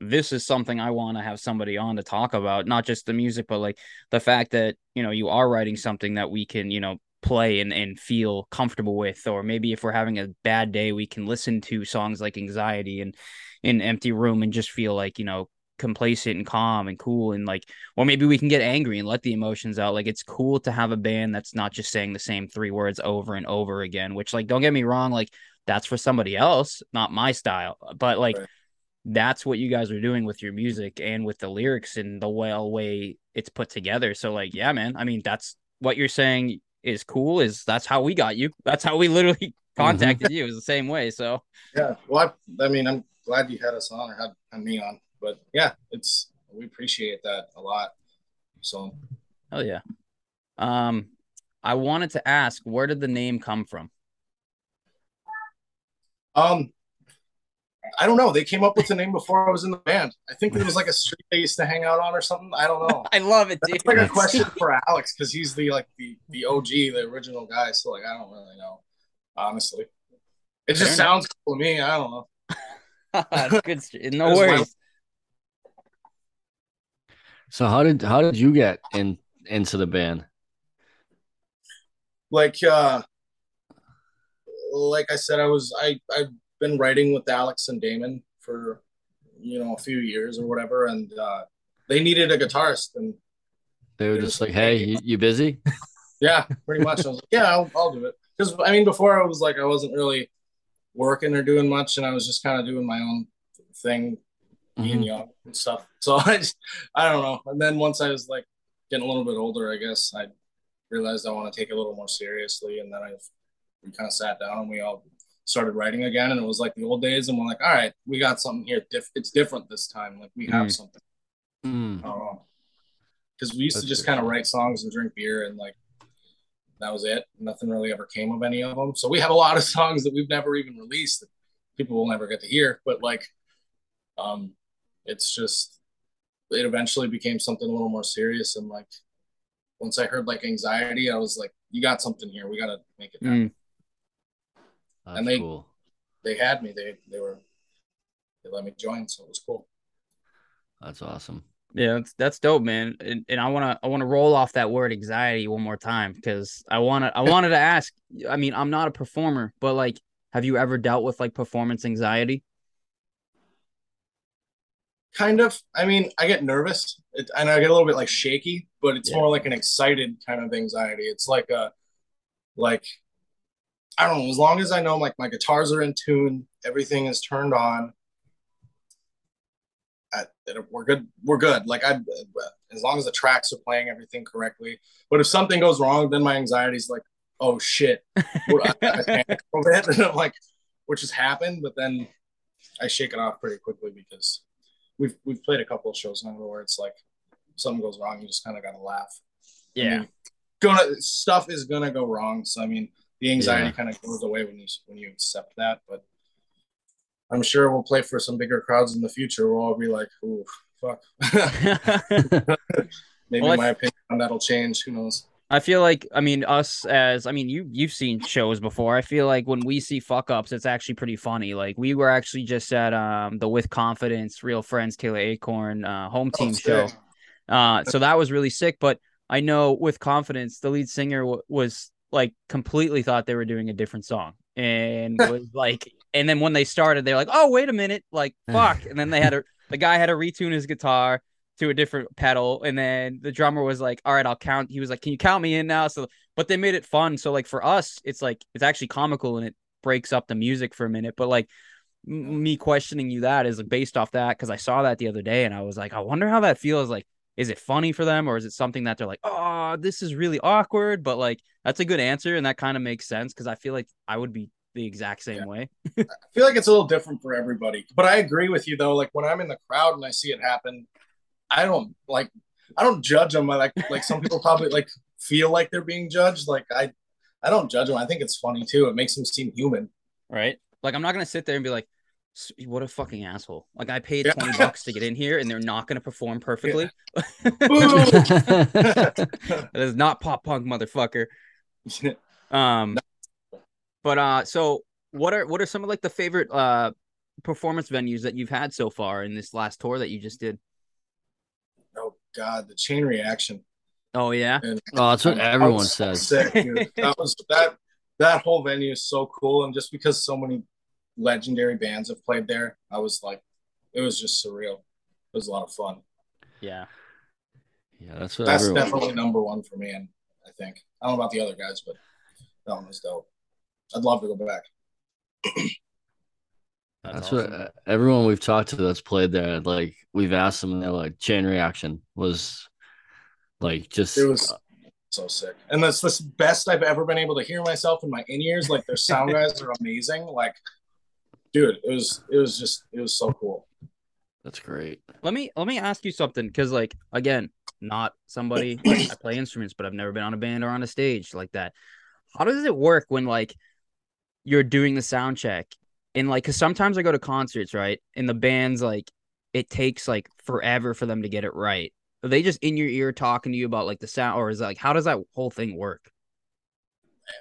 S1: this is something I want to have somebody on to talk about, not just the music, but like the fact that, you know, you are writing something that we can, you know, play and, and feel comfortable with. Or maybe if we're having a bad day, we can listen to songs like Anxiety and in Empty Room and just feel like, you know, complacent and calm and cool and like or maybe we can get angry and let the emotions out. Like it's cool to have a band that's not just saying the same three words over and over again which like don't get me wrong like that's for somebody else not my style. But like
S3: Right.
S1: that's what you guys are doing with your music and with the lyrics and the well way it's put together. So like yeah man i mean that's what you're saying is cool is that's how we got you. That's how we literally mm-hmm. contacted you is the same way. So
S3: Yeah. Well, I, I mean, I'm glad you had us on or had, had me on, but yeah, it's we appreciate that a lot. So
S1: oh yeah. Um, I wanted to ask, where did the name come from?
S3: Um, I don't know. They came up with the name before I was in the band. I think it was like a street they used to hang out on or something. I don't know.
S1: I love it,
S3: That's like a question for Alex because he's the like the the OG, the original guy. So like, I don't really know, honestly. It just sounds cool to me. I don't know.
S1: That's good. No worries.
S2: So how did how did you get in into the band?
S3: Like, uh, like I said, I was I I've been writing with Alex and Damon for you know a few years or whatever, and uh, they needed a guitarist, and
S2: They were just like,
S3: like,
S2: "Hey,
S3: "Hey,
S2: you, you busy?"
S3: Yeah, pretty much. I was like, yeah, I'll, I'll do it. Because I mean, before I was like, I wasn't really working or doing much, and I was just kind of doing my own thing, being
S2: Mhm.
S3: young and stuff. So I, just, I don't know. And then once I was like getting a little bit older, I guess I realized I want to take it a little more seriously, and then I we kind of sat down and we all started writing again, and it was like the old days, and we're like, all right, we got something here. Diff- it's different this time. Like we have
S1: Mm.
S3: something.
S2: Mm.
S3: I don't know. Because we used
S2: That's
S3: to just kind of write songs and drink beer and like that was it. Nothing really ever came of any of them. So we have a lot of songs that we've never even released that people will never get to hear. But like, um, it's just it eventually became something a little more serious and like once I heard like anxiety, I was like, you got something here. We got to make it happen.
S1: Mm.
S2: That's
S3: And they-
S2: cool.
S3: They had me. They they were they let me join, so it was cool.
S2: That's awesome.
S1: Yeah, that's that's dope, man. And, and I wanna I wanna roll off that word anxiety one more time because I wanna I wanted to ask. I mean, I'm not a performer, but like, have you ever dealt with like performance anxiety?
S3: Kind of. I mean, I get nervous it, and I get a little bit like shaky, but it's
S1: Yeah.
S3: more like an excited kind of anxiety. It's like a like I don't know. As long as I know like my guitars are in tune, everything is turned on. I, we're good. We're good. Like I, as long as the tracks are playing everything correctly. But if something goes wrong, then my anxiety's like, oh shit, I, I panic a little bit, and I'm like, which has happened. But then I shake it off pretty quickly because we've we've played a couple of shows now where it's like something goes wrong, you just kind of gotta laugh. I
S1: Yeah.
S3: mean, gonna stuff is gonna go wrong. So I mean, the anxiety
S2: Yeah.
S3: kind of goes away when you when you accept that. But I'm sure we'll play for some bigger crowds in the future. We'll all be like, "Ooh, fuck." Maybe
S1: Well,
S3: my opinion on that'll change. Who knows?
S1: I feel like I mean us as I mean you you've seen shows before. I feel like when we see fuck ups, it's actually pretty funny. Like we were actually just at um the With Confidence Real Friends Taylor Acorn uh, home team
S3: Oh,
S1: show. Uh, so that was really sick. But I know with confidence, the lead singer w- was like completely thought they were doing a different song and was like, and then when they started, they're like, oh, wait a minute, like, fuck. And then they had a, the guy had to retune his guitar to a different pedal. And then the drummer was like, all right, I'll count. He was like, can you count me in now? So, but they made it fun. So, like, for us, it's like, it's actually comical and it breaks up the music for a minute. But like, m- me questioning you that is like based off that because I saw that the other day and I was like, I wonder how that feels. Like, is it funny for them or is it something that they're like, oh, this is really awkward? But like, that's a good answer and that kind of makes sense because I feel like I would be the exact same
S3: Yeah.
S1: way.
S3: I feel like it's a little different for everybody. But I agree with you though. Like when I'm in the crowd and I see it happen, I don't like I don't judge them. I like like some people probably like feel like they're being judged. Like I I don't judge them. I think it's funny too. It makes them seem human.
S1: Right. Like, I'm not going to sit there and be like, what a fucking asshole. Like, I paid
S3: Yeah.
S1: 20 bucks to get in here and they're not going to perform perfectly.
S3: Boo!
S1: That is not pop punk, motherfucker. Um, but uh, so what are what are some of like the favorite uh performance venues that you've had so far in this last tour that you just did?
S3: God, the chain reaction.
S1: Oh yeah,
S3: And
S2: oh, that's what everyone says.
S3: sick, that was that that whole venue is so cool, and just because so many legendary bands have played there, I was like, it was just surreal. It was a lot of fun.
S1: yeah.
S2: Yeah, that's what
S3: That's
S2: everyone.
S3: definitely number one for me, and I think I don't know about the other guys, but that one was dope. I'd love to go back.
S2: That's what uh, everyone we've talked to that's played there, like we've asked them, they're like, chain reaction was like just
S3: It was so sick, and that's the best I've ever been able to hear myself in my in ears. Like their sound guys are amazing. Like, dude, it was it was just it was so cool.
S2: that's great.
S1: Let me let me ask you something because like again, not somebody like, I play instruments, but I've never been on a band or on a stage like that. How does it work when like you're doing the sound check and like because sometimes I go to concerts, right? And the band's like it takes like forever for them to get it right. Are they just in your ear talking to you about like the sound, or is it like how does that whole thing work?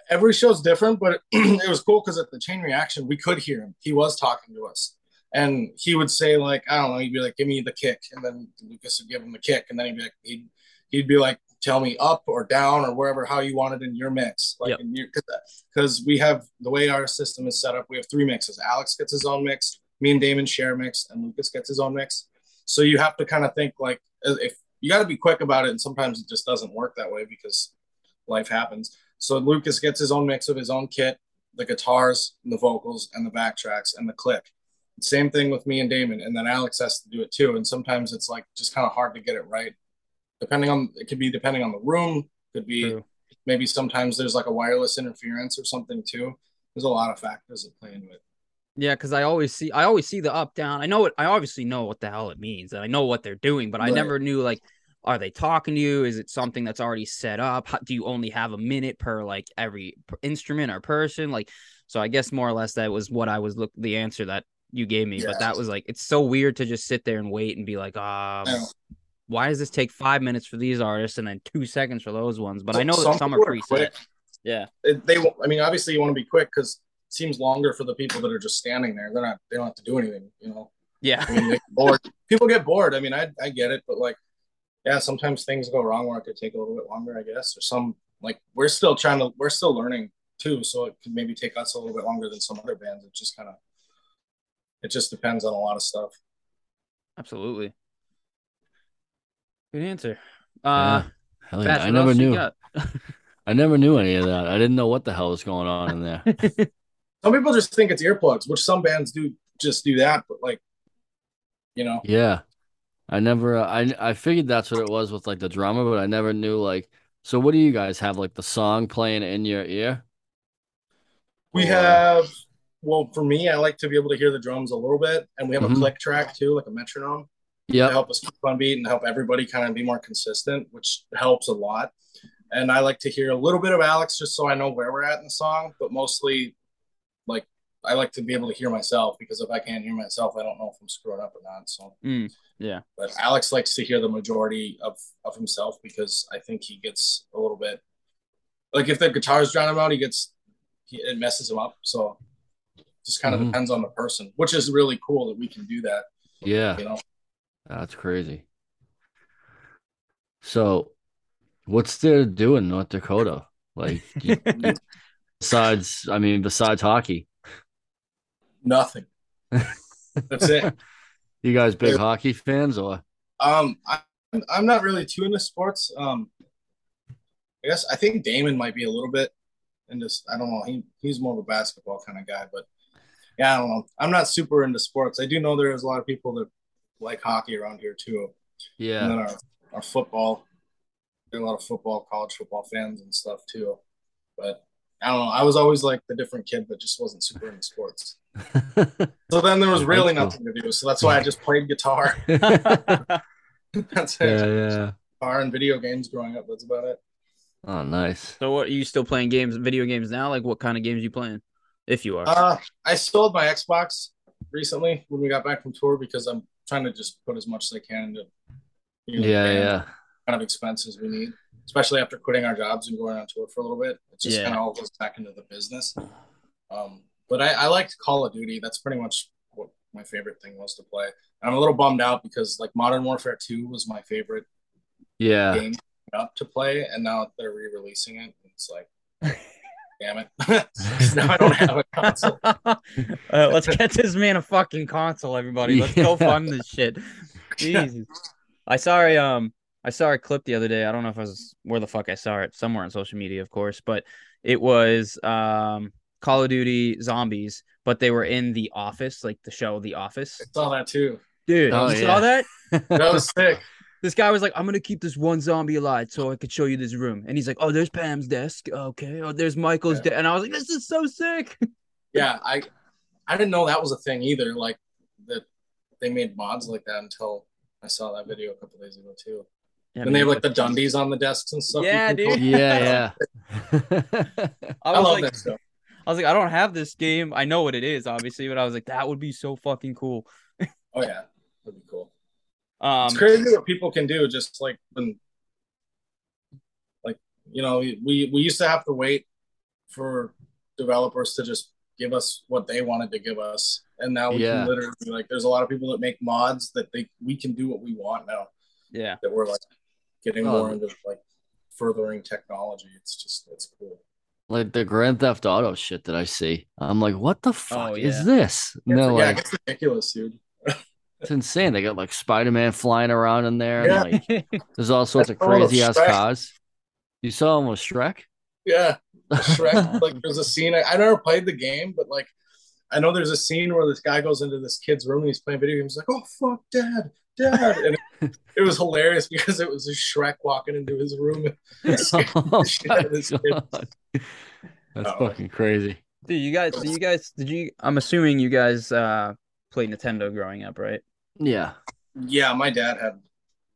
S3: Every show's different, but it was cool because at the chain reaction, we could hear him. He was talking to us, and he would say like, I don't know, he'd be like, "Give me the kick," and then Lucas would give him the kick, and then he'd be like, he'd he'd be like, "Tell me up or down or wherever how you want it in your mix." Like,
S1: Yep.
S3: in your because we have the way our system is set up, we have three mixes. Alex gets his own mix, me and Damon share a mix, and Lucas gets his own mix. So you have to kind of think like if you got to be quick about it, and sometimes it just doesn't work that way because life happens. So Lucas gets his own mix of his own kit, the guitars, and the vocals, and the backtracks, and the click. Same thing with me and Damon, and then Alex has to do it too. And sometimes it's like just kind of hard to get it right, depending on it could be depending on the room, could be
S1: True.
S3: maybe sometimes there's like a wireless interference or something too. There's a lot of factors that play into it.
S1: Yeah, because I always see I always see the up down. I know it. I obviously know what the hell it means, and I know what they're doing, but I never knew like, are they talking to you? Is it something that's already set up? How, do you only have a minute per like every instrument or person? Like, so I guess more or less that was what I was look the answer that you gave me. But that was like it's so weird to just sit there and wait and be like, um,
S3: know.
S1: Why does this take five minutes for these artists and then two seconds for those ones? But I know that
S3: Some
S1: some are
S3: people are
S1: preset.
S3: quick.
S1: Yeah.
S3: It, they, I mean, obviously you want to be quick because it seems longer for the people that are just standing there. They're not, they don't have to do anything, you know.
S1: Yeah.
S3: I mean, bored. People get bored. I mean, I, I get it, but like, yeah, sometimes things go wrong where it could take a little bit longer, I guess, or some like we're still trying to, we're still learning too, so it could maybe take us a little bit longer than some other bands. It just kind of, it just depends on a lot of stuff.
S1: Absolutely. Good answer. Uh,
S2: Yeah. Hell yeah.
S1: Bash,
S2: I never knew. I never knew any of that. I didn't know what the hell was going on in there.
S3: Some people just think it's earplugs, which some bands do just do that, but like, you know,
S2: Yeah. I never uh, I I figured that's what it was with like the drummer, but I never knew like so what do you guys have like the song playing in your ear?
S3: we
S2: Or-
S3: have, well, for me, I like to be able to hear the drums a little bit, and we have
S2: Mhm.
S3: a click track too, like a metronome.
S2: Yep.
S3: help us keep on beat and help everybody kind of be more consistent, which helps a lot. And I like to hear a little bit of Alex just so I know where we're at in the song, but mostly like I like to be able to hear myself because if I can't hear myself, I don't know if I'm screwing up or not. So,
S1: Mm, yeah.
S3: but Alex likes to hear the majority of of himself because I think he gets a little bit like if the guitars drown him out, he gets he, it messes him up. So, just kind of
S2: Mhm.
S3: depends on the person, which is really cool that we can do that.
S2: Yeah.
S3: You know,
S2: That's crazy. So, what's there to do in North Dakota? Like, you- besides, I mean, besides hockey,
S3: nothing. That's it.
S2: you guys big
S3: Yeah.
S2: hockey fans or?
S3: Um, I, I'm not really too into sports. Um, I guess I think Damon might be a little bit into. I don't know. He he's more of a basketball kind of guy, but yeah, I don't know. I'm not super into sports. I do know there's a lot of people that like hockey around here too,
S2: Yeah.
S3: and then our our football. There are a lot of football, college football fans and stuff too, but. I don't know. I was always like the different kid that just wasn't super into sports. So then there was really
S2: That's
S3: nothing to do. So that's why I just played guitar.
S2: yeah,
S3: That's it.
S2: yeah.
S3: Guitar and video games growing up. That's about it.
S2: Oh, nice.
S1: so what are you still playing games, video games now? Like what kind of games you playing? If you are.
S3: Uh, I sold my Xbox recently when we got back from tour because I'm trying to just put as much as I can into you know,
S2: Yeah, yeah.
S3: kind of expenses we need, especially after quitting our jobs and going on tour for a little bit. It just
S1: Yeah.
S3: kind of all goes back into the business. Um, but I, I liked Call of Duty. That's pretty much what my favorite thing was to play. I'm a little bummed out because like Modern Warfare 2 was my favorite
S2: Yeah.
S3: game up to play, and now they're re-releasing it. And it's like, damn it! now I don't have a console.
S1: uh, let's get this man a fucking console, everybody. Let's go
S2: Yeah.
S1: fund this shit. Jesus. I saw a um I saw a clip the other day. I don't know if I was where the fuck I saw it, somewhere on social media, of course, but it was um Call of Duty Zombies, but they were in the office, like the show The Office.
S3: I saw that too.
S1: Dude,
S2: Oh,
S1: you
S2: yeah.
S1: saw that?
S3: That was sick.
S1: This guy was like, I'm gonna keep this one zombie alive so I could show you this room. And he's like, Oh, there's Pam's desk. Okay. Oh, there's Michael's
S3: Yeah.
S1: desk. And I was like, This is so sick.
S3: Yeah, I I didn't know that was a thing either. Like that they made mods like that until I saw that video a couple days ago too.
S1: Yeah,
S3: and they have like the Dundies on the desks and stuff.
S1: Yeah, dude.
S2: Yeah, yeah.
S1: I
S3: I,
S1: was
S3: love
S1: like,
S3: that stuff.
S1: I was like, I don't have this game. I know what it is, obviously, but I was like, that would be so fucking cool.
S3: Oh yeah, that'd be cool.
S1: Um,
S3: it's crazy what people can do. Just like when, like you know, we we used to have to wait for developers to just give us what they wanted to give us, and now we
S2: Yeah.
S3: can literally like. There's a lot of people that make mods that they we can do what we want now.
S1: yeah,
S3: That we're like getting
S2: Oh.
S3: more into like furthering technology. It's just it's cool.
S2: like the Grand Theft Auto shit that I see. I'm like, what the fuck
S1: Oh, yeah.
S2: is this?
S3: Yeah, yeah,
S2: like,
S3: it's ridiculous, dude.
S2: It's insane. They got like Spider Man flying around in there.
S3: Yeah.
S2: And, like, there's all sorts of crazy ass cars. You saw him with Shrek?
S3: Yeah, Shrek. like there's a scene. I, I never played the game, but like I know there's a scene where this guy goes into this kid's room and he's playing video games. He's like, "Oh fuck, dad, dad," and it, it was hilarious because it was a Shrek walking into his room. And
S2: Oh
S3: the shit out of this kid.
S2: God. That's
S3: Oh.
S2: fucking crazy.
S1: dude, you guys, you guys, did you? I'm assuming you guys uh played Nintendo growing up, right?
S2: Yeah.
S3: Yeah, my dad had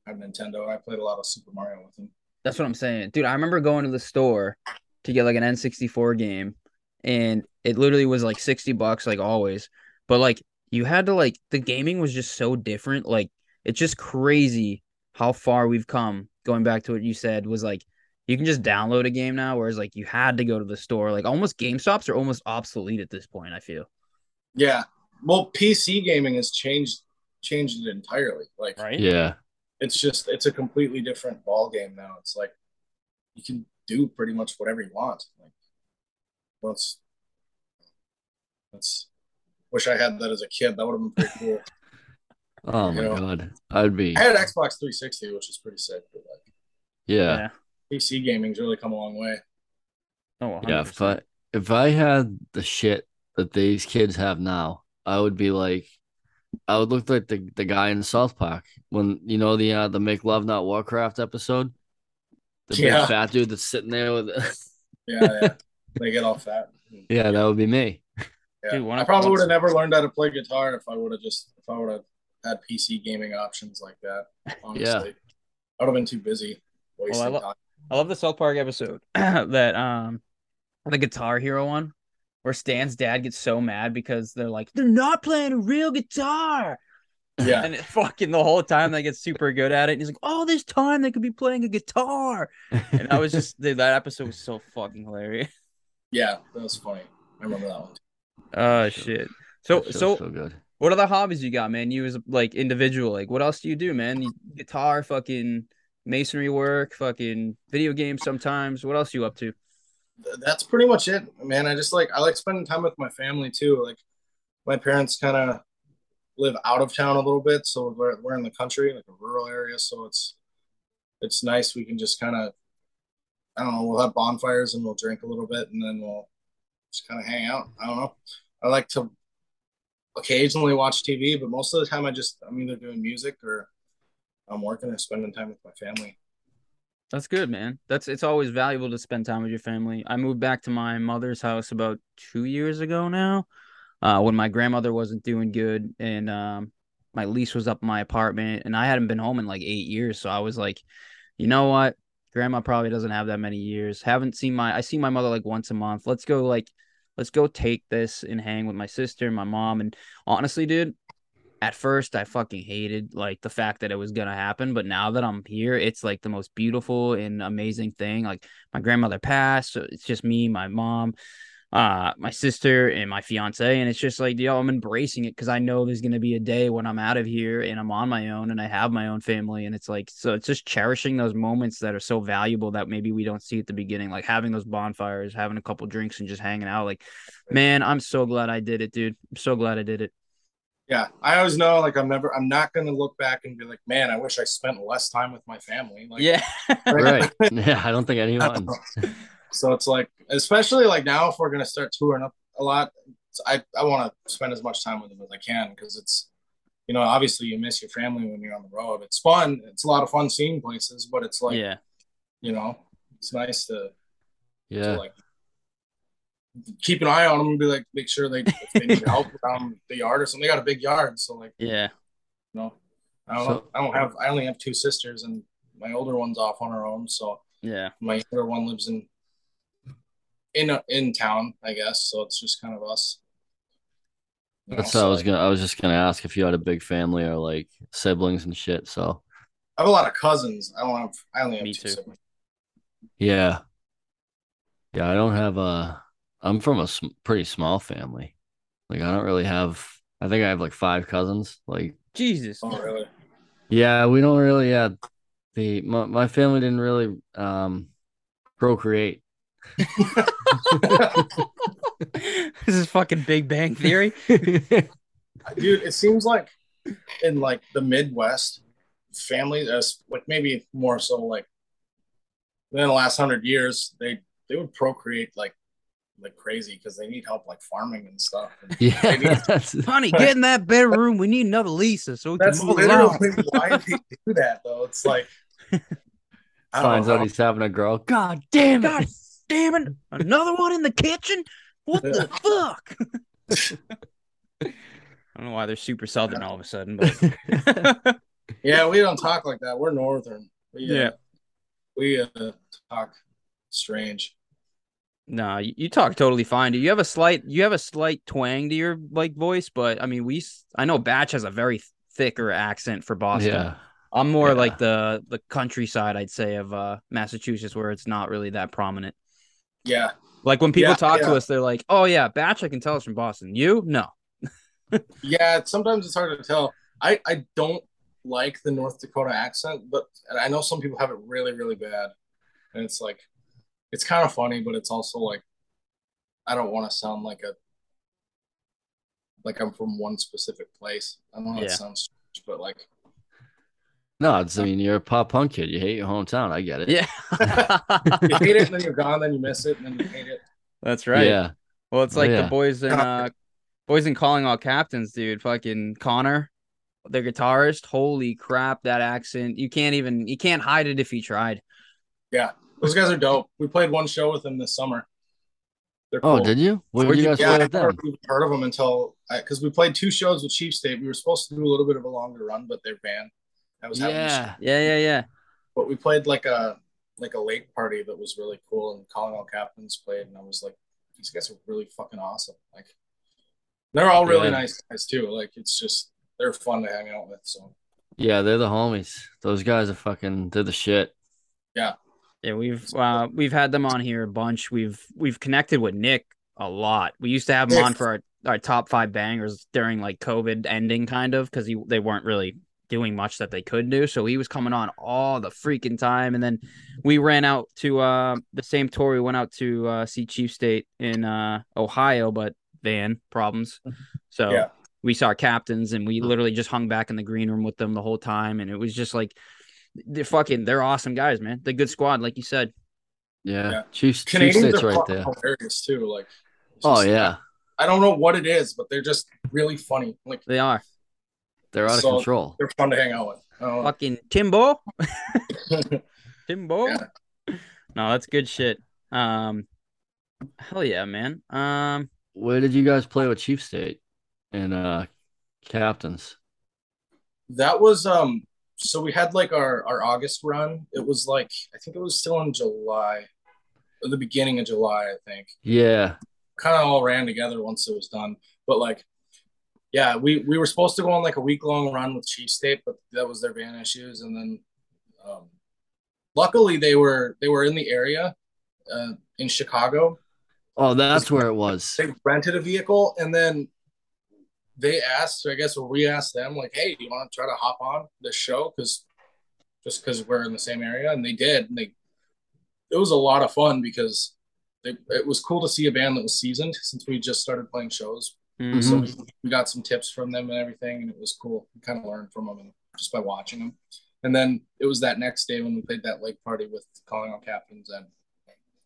S3: had Nintendo. I played a lot of Super Mario with him.
S1: That's what I'm saying, dude. I remember going to the store to get like an N64 game, and it literally was like 60 bucks, like always. But like, you had to like the gaming was just so different. Like, it's just crazy how far we've come. Going back to what you said was like you can just download a game now, whereas like you had to go to the store. Like almost GameStops are almost obsolete at this point. I feel.
S3: Yeah. Well, PC gaming has changed changed it entirely. Like,
S1: Right.
S2: Yeah.
S3: it's just it's a completely different ball game now. It's like you can do pretty much whatever you want. Like, well, it's that's wish I had that as a kid. That would have been pretty cool.
S2: Oh my
S3: know.
S2: god. I'd be
S3: I had Xbox 360, which is pretty sick. But like
S2: yeah.
S3: PC gaming's really come a long way.
S1: Oh,
S2: Yeah.
S1: 100%.
S2: If I if I had the shit that these kids have now, I would be like I would look like the, the guy in South Park when you know the uh the Make Love Not Warcraft episode. The big fat dude that's sitting there with
S3: Yeah, yeah. they get all fat.
S2: Yeah, that would be me.
S3: Yeah.
S1: Dude,
S3: I probably would have never learned how to play guitar if I would have just if I would have had PC gaming options like that. Honestly, I would have been too busy wasting
S1: I lo-
S3: time.
S1: I love the South Park episode that um the Guitar Hero one where Stan's dad gets so mad because they're like they're not playing a real guitar.
S3: Yeah,
S1: And it fucking the whole time they get super good at it. And he's like, all this time they could be playing a guitar. And I was just dude, that episode was so fucking hilarious.
S3: yeah, that was funny. I remember that one.
S1: Oh shit. So so
S2: so good.
S1: what other hobbies you got, man? You as like individual, like what else do you do, man? You, guitar, fucking masonry work, fucking video games sometimes. What else you up to?
S3: Th- That's pretty much it, man. I just like I like spending time with my family too. Like my parents kind of live out of town a little bit, so we're we're in the country, like a rural area, so it's it's nice. We can just kind of I don't know. We'll have bonfires and we'll drink a little bit, and then we'll just kind of hang out. I don't know. I like to occasionally watch TV, but most of the time I just I'm either doing music or I'm working or spending time with my family.
S1: That's good, man. That's it's always valuable to spend time with your family. I moved back to my mother's house about two years ago now, uh, when my grandmother wasn't doing good and um, my lease was up in my apartment, and I hadn't been home in like eight years. So I was like, you know what, grandma probably doesn't have that many years. Haven't seen my I see my mother like once a month. Let's go like, let's go take this and hang with my sister and my mom. And honestly, dude, at first I fucking hated like the fact that it was gonna happen, but now that I'm here, it's like the most beautiful and amazing thing. Like my grandmother passed, so it's just me, my mom, uh, my sister, and my fiance, and it's just like yo, I'm embracing it because I know there's gonna be a day when I'm out of here and I'm on my own and I have my own family, and it's like so it's just cherishing those moments that are so valuable that maybe we don't see at the beginning, like having those bonfires, having a couple drinks, and just hanging out. Like, man, I'm so glad I did it, dude. I'm so glad I did it.
S3: Yeah, I always know like I'm never I'm not gonna look back and be like, man, I wish I spent less time with my family. Like,
S1: Yeah.
S2: Right. Yeah, I don't think anyone.
S3: So it's like, especially like now, if we're gonna start touring up a lot, I I want to spend as much time with them as I can because it's, you know, obviously you miss your family when you're on the road. It's fun. It's a lot of fun seeing places, but it's like,
S1: yeah.
S3: you know, it's nice to, to
S2: Yeah.
S3: like keep an eye on them and be like, make sure they if they need help around the yard or something. They got a big yard, so like,
S1: Yeah.
S3: you know, I don't
S2: So-
S3: know. I don't have. I only have two sisters, and my older one's off on her own. So
S1: Yeah.
S3: my younger one lives in in in town, I guess. So it's just kind of us. You know,
S2: That's what I was
S3: like,
S2: gonna. I was just gonna ask if you had a big family or like siblings and shit. So
S3: I have a lot of cousins. I don't have. I only have
S1: Me
S3: two
S1: too.
S3: siblings.
S2: yeah, yeah. I don't have a. I'm from a sm- pretty small family. Like I don't really have. I think I have like five cousins. Like
S1: Jesus.
S3: Oh, really?
S2: yeah, we don't really. Yeah, the my, my family didn't really um procreate.
S1: this is fucking Big Bang Theory.
S3: Dude, it seems like in like the Midwest, families, as like maybe more so like within the last hundred years, they they would procreate like like crazy because they need help like farming and stuff. And
S2: yeah, that's,
S1: Honey, get in that bedroom. We need another Lisa so we
S3: that's
S1: can mow the lawn.
S3: literally why they do that though. It's like I don't
S2: finds out he's having a girl. God damn it!
S1: God damn it. Another one in the kitchen? What the fuck? I don't know why they're super southern all of a sudden, but
S3: Yeah, we don't talk like that. We're northern. We, uh,
S1: Yeah.
S3: we uh, talk strange.
S1: No, you, you talk totally fine. Do you have a slight you have a slight twang to your like voice, but I mean we I know Batch has a very thicker accent for Boston.
S2: Yeah,
S1: I'm more
S2: Yeah.
S1: like the the countryside, I'd say, of uh Massachusetts, where it's not really that prominent.
S3: Yeah,
S1: Like when people
S3: Yeah,
S1: talk to us, they're like, "Oh yeah, Batch, I can tell it's from Boston." You, no.
S3: yeah. Sometimes it's hard to tell. I I don't like the North Dakota accent, but and I know some people have it really really bad, and it's like it's kind of funny, but it's also like I don't want to sound like a like I'm from one specific place. I don't know. how It
S1: Yeah.
S3: sounds, strange, but like
S2: No, it's I mean you're a pop punk kid. You hate your hometown. I get it.
S1: Yeah,
S3: you hate it, and then you're gone, then you miss it, and then you hate it.
S1: that's right.
S2: Yeah.
S1: Well, it's
S2: Oh,
S1: like the boys in uh boys in calling all captains, dude. Fucking Connor, the guitarist. Holy crap, that accent. You can't even you can't hide it if you tried.
S3: Yeah, those guys are dope. We played one show with them this summer. They're
S2: Oh, did you?
S1: Where'd
S2: did you guys
S3: Yeah,
S2: play
S3: I
S2: with them?
S3: never heard of them until because we played two shows with Chief State. We were supposed to do a little bit of a longer run, but their band that was having
S2: Yeah.
S1: Yeah, yeah, yeah.
S3: but we played like a like a lake party that was really cool and calling all captains played and I was like these guys are really fucking awesome like they're all really
S2: Yeah.
S3: nice guys too like it's just they're fun to hang out with so
S2: Yeah, they're the homies. Those guys are fucking they're the shit.
S1: Yeah, we've uh we've had them on here a bunch. We've we've connected with Nick a lot. We used to have him
S3: Nick.
S1: on for our, our top five bangers during like COVID ending, kind of, because he they weren't really doing much that they could do. So he was coming on all the freaking time. And then we ran out to uh the same tour. We went out to uh see Chief State in uh Ohio, but van problems. So
S3: Yeah.
S1: we saw captains and we literally just hung back in the green room with them the whole time. And it was just like they're fucking they're awesome guys, man. They're good squad, like you said.
S2: Yeah.
S3: Yeah.
S2: Chiefs Chief
S3: Canadians
S2: State's
S3: are
S2: right there.
S3: hilarious too like
S2: Oh
S3: just-
S2: yeah.
S3: I don't know what it is but they're just really funny like
S1: They are.
S2: They're out of control.
S3: they're fun to hang out with I.
S1: Fucking Timbo. Timbo.
S3: Yeah.
S1: No, that's good shit. Um hell yeah, man. Um
S2: Where did you guys play with Chief State and uh captains?
S3: that was um so we had like our our august run. It was like i think it was still in july the beginning of july i think.
S2: Yeah.
S3: kind of all ran together once it was done. But like yeah we we were supposed to go on like a week long run with chief state but that was their van issues. And then um luckily they were they were in the area uh, in chicago.
S2: Oh, that's where it was.
S3: they rented a vehicle and then they asked i guess or we asked them like hey do you want to try to hop on this show? Because just because we're in the same area and they did and they it was a lot of fun because they, it was cool to see a band that was seasoned since we just started playing shows.
S1: Mm,
S3: so we, we got some tips from them and everything and it was cool. We kind of learned from them and just by watching them and then it was that next day when we played that lake party with calling all captains and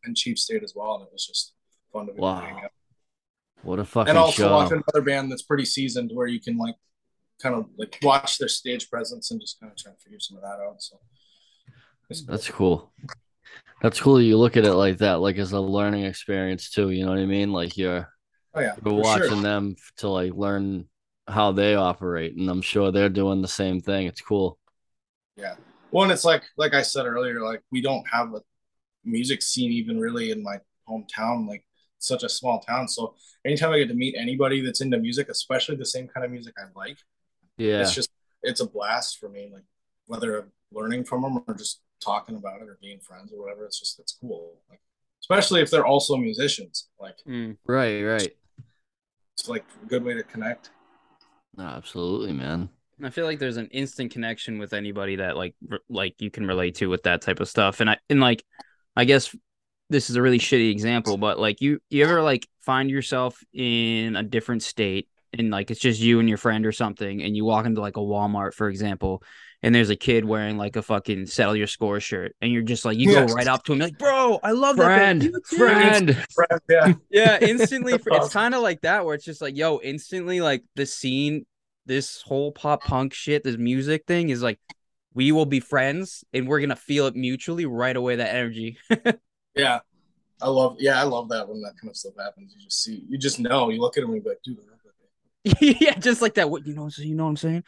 S3: and chief state as well and it was just fun to be
S2: Wow. What a fucking
S3: and also
S2: show.
S3: watch another band that's pretty seasoned where you can like kind of like watch their stage presence and just kind of try to figure some of that out. So.
S2: That's cool. That's cool. You look at it like that, like as a learning experience too. You know what I mean? Like you're
S3: oh yeah,
S2: you're watching
S3: sure.
S2: them to like learn how they operate, and I'm sure they're doing the same thing. It's cool.
S3: Yeah. Well, it's like like I said earlier, like we don't have a music scene even really in my hometown. Like such a small town, so anytime I get to meet anybody that's into music, especially the same kind of music I like,
S2: Yeah.
S3: it's just it's a blast for me. Like whether I'm learning from them or just talking about it or being friends or whatever, it's just it's cool. Like especially if they're also musicians. Like
S1: mm.
S2: right. Right.
S3: it's like a good way to connect.
S2: No, absolutely, man.
S1: I feel like there's an instant connection with anybody that like r- like you can relate to with that type of stuff. And I and like I guess this is a really shitty example, but like you you ever like find yourself in a different state and like it's just you and your friend or something and you walk into like a Walmart for example and there's a kid wearing like a fucking settle your score shirt and you're just like you
S3: Yes.
S1: go right up to him like bro I love that band.
S2: Friend, friend.
S3: Yeah.
S1: yeah instantly for, it's kind of like that where it's just like yo instantly like the scene this whole pop punk shit this music thing is like we will be friends and we're gonna feel it mutually right away that energy
S3: Yeah. I love yeah, I love that when that kind of stuff happens. You just see you just know. You look at them and you be like, dude, I love that band.
S1: yeah just like that what you know you know what i'm saying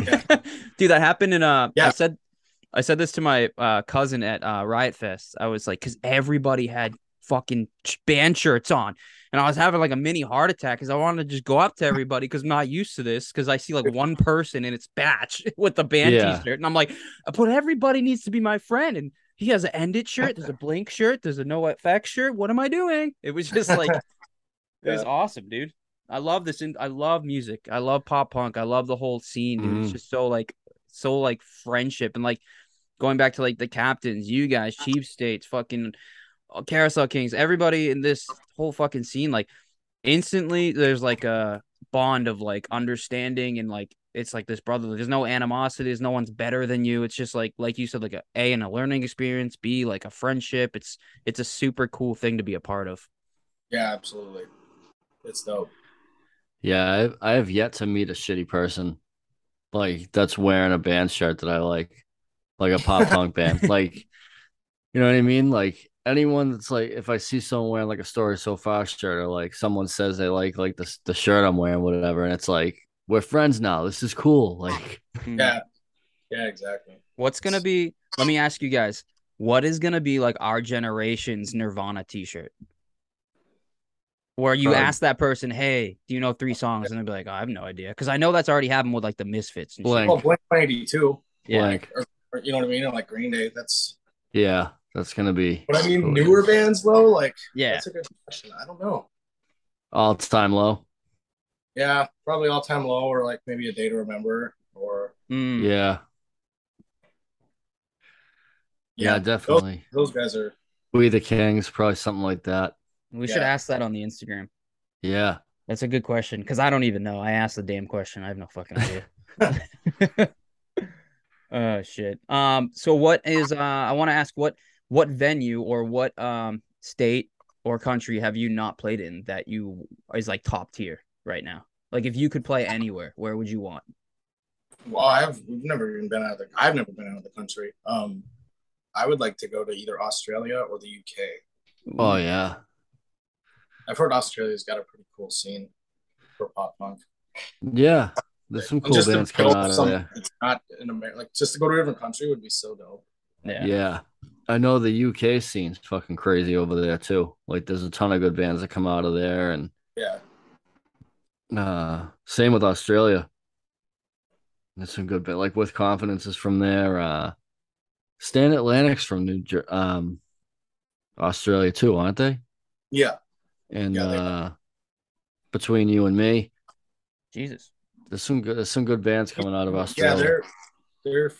S3: Yeah.
S1: dude that happened in uh i said i said this to my uh cousin at uh riot fest i was like because everybody had fucking band shirts on. And I was having like a mini heart attack because I wanted to just go up to everybody because I'm not used to this. Because I see like one person and its batch with the band
S2: Yeah.
S1: t-shirt. And I'm like, but everybody needs to be my friend. And he has an End It shirt, there's a Blink shirt, there's a NOFX shirt. What am I doing? It was just like it was awesome, dude. I love this. In- I love music. I love pop punk. I love the whole scene, dude. It's
S2: Mhm.
S1: just so like, so like friendship and like going back to like the captains, you guys, Chief States, fucking uh, Carousel Kings, everybody in this whole fucking scene, like instantly there's like a bond of like understanding and like it's like this brother. There's no animosity. There's no one's better than you. It's just like like you said, like a A and a learning experience. B like a friendship. It's it's a super cool thing to be a part of.
S3: Yeah, absolutely. It's dope.
S2: Yeah, I, I have yet to meet a shitty person like that's wearing a band shirt that I like, like a pop punk band. Like, you know what I mean? Like anyone that's like, if I see someone wearing like a story so far shirt, or like someone says they like like the the shirt I'm wearing, whatever, and it's like we're friends now. This is cool. Like, hmm.
S3: Yeah. Yeah, exactly.
S1: What's gonna be? Let me ask you guys. What is gonna be like our generation's Nirvana T-shirt? Where you
S2: Probably-
S1: ask that person, "Hey, do you know three songs?" and they'll be like, oh, "I have no idea," because I know that's already happened with like the Misfits. And shit.
S2: Blank.
S3: Oh, Blink 182.
S1: Yeah.
S2: blank.
S3: Or, or, you know what I mean? Or like Green Day. That's
S2: Yeah, that's gonna be
S3: but I mean
S2: Cool.
S3: newer bands though, like
S1: Yeah,
S3: that's a good question. I don't know.
S2: all time low.
S3: Yeah, probably all time low or like maybe a day to remember or
S1: Mm.
S2: Yeah, yeah,
S3: those,
S2: definitely.
S3: those guys are
S2: We the Kings, probably something like that.
S1: we should ask that on the Instagram.
S2: Yeah,
S1: That's a good question because I don't even know. I asked the damn question. I have no fucking idea. oh shit. Um. So what is? Uh. I want to ask what what venue or what um state or country have you not played in that you is like top tier right now? Like if you could play anywhere, where would you want?
S3: well, I've we've never even been out of the I've never been out of the country. Um I would like to go to either Australia or the UK.
S2: oh yeah.
S3: I've heard Australia's got a pretty cool scene for pop punk.
S2: Yeah, there's some cool
S3: just
S2: bands coming out of there.
S3: It's not in America. Like just to go to a different country would be so dope.
S1: Yeah.
S2: Yeah. I know the UK scene's fucking crazy over there too. Like there's a ton of good bands that come out of there and
S3: Yeah.
S2: uh same with Australia. There's some good band like with confidence is from there. Uh Stand Atlantic's from New Jer- um Australia too, aren't they?
S3: Yeah.
S2: And
S3: Yeah, they
S2: uh between you and me,
S1: Jesus.
S2: there's some good there's some good bands coming out of Australia.
S3: Yeah,
S2: Australia.
S3: they're they're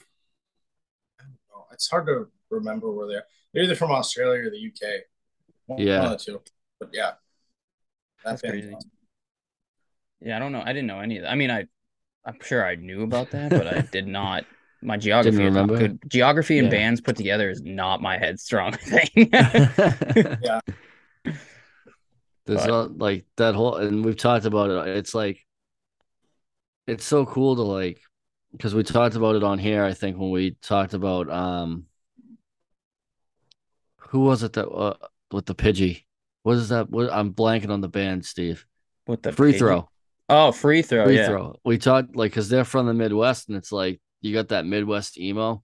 S3: I don't know. It's hard to remember where they're. They're either from Australia or the UK. One,
S2: Yeah.
S3: one of the two. But yeah,
S1: That's
S3: band-
S1: crazy. Yeah, I don't know. I didn't know any of that. I mean, I I'm sure I knew about that, but I did not. My geography is not
S2: remember?
S1: good. Geography and
S2: Yeah.
S1: bands put together is not my headstrong thing.
S3: Yeah.
S2: There's
S1: But-
S2: all, like that whole, and we've talked about it. It's like, it's so cool to like, because we talked about it on here. I think when we talked about, um, who was it that uh, with the Pidgey? What is that? What I'm blanking on the band, Steve.
S1: With the
S2: Free
S1: pig-
S2: throw,
S1: Oh, free throw.
S2: free
S1: yeah.
S2: throw. We talked like because they're from the Midwest, and it's like you got that Midwest emo.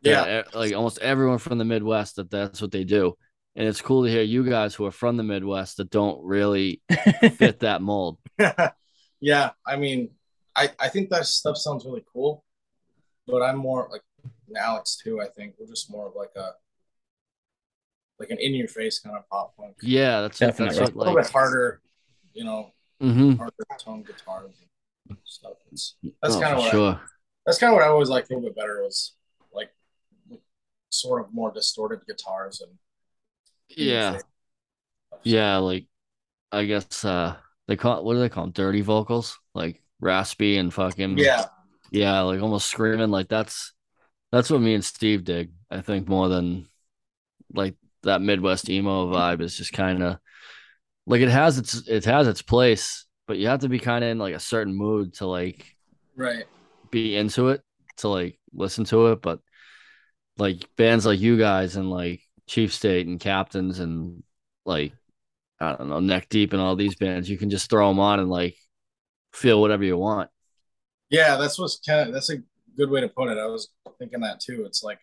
S3: Yeah.
S2: that, e- like almost everyone from the Midwest that that's what they do. And it's cool to hear you guys who are from the Midwest that don't really fit that mold.
S3: yeah, I mean, I I think that stuff sounds really cool, but I'm more like Alex too. I think we're just more of like a like an in your face kind of pop punk.
S2: Yeah, that's it. That's
S1: Definitely.
S3: a little
S2: like.
S3: bit harder, you know,
S2: hmm
S3: harder tone guitars and stuff. It's, that's
S2: Oh,
S3: kind of what I, that's kind of what I always liked a little bit better was like sort of more distorted guitars and
S2: Yeah, yeah. Like, I guess uh they call what do they call them? Dirty vocals, like raspy and fucking
S3: yeah,
S2: yeah, like almost screaming. Like that's that's what me and Steve dig. I think more than like that Midwest emo vibe is just kind of like it has its it has its place, but you have to be kind of in like a certain mood to like
S3: right.
S2: be into it to like listen to it. But like bands like you guys and like Chief State and Captains and like I don't know Neck Deep and all these bands, you can just throw them on and like feel whatever you want.
S3: Yeah, that's what's kind of that's a good way to put it. I was thinking that too. It's like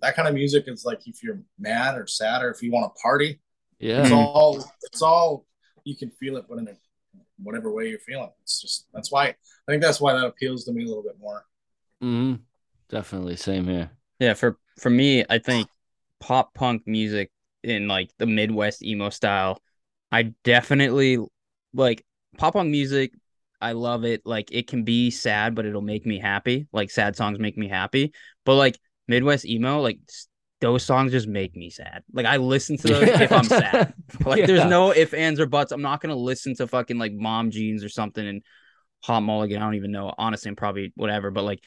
S3: that kind of music is like if you're mad or sad or if you want to party.
S2: Yeah.
S3: It's all it's all you can feel it, but in a, whatever way you're feeling. It's just that's why I think that's why that appeals to me a little bit more.
S2: hmm Definitely. Same here.
S1: Yeah, for for me, I think pop punk music in like the Midwest emo style, I definitely like pop punk music. I love it. Like it can be sad, but it'll make me happy. Like sad songs make me happy. But like Midwest emo, like those songs just make me sad. Like I listen to those if I'm sad. Like there's no if, ands, or buts. I'm not gonna listen to fucking like mom jeans or something and hot mulligan. I don't even know. Honestly, I'm probably whatever. But like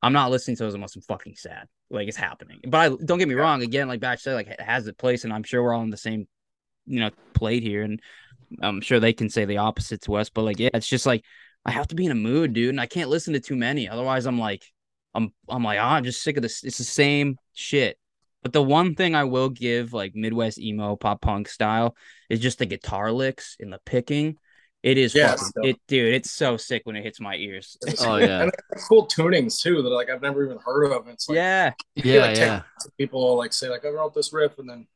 S1: I'm not listening to those unless I'm fucking sad. Like it's happening. But I don't get me wrong. Again, like Batch said, like it has its place, and I'm sure we're all in the same, you know, plate here, and I'm sure they can say the opposite to us. But like, yeah, it's just like I have to be in a mood, dude, and I can't listen to too many. Otherwise, I'm like, I'm I'm like, ah, I'm just sick of this. It's the same shit. But the one thing I will give, like Midwest emo pop punk style, is just the guitar licks and the picking. It is
S3: Yeah,
S1: fucking, it, dude. It's so sick when it hits my ears.
S2: Oh yeah.
S3: And it's cool tunings too that like I've never even heard of. It's like
S1: yeah,
S2: Yeah.
S3: like
S2: Yeah.
S3: people will, like say like I wrote this riff and then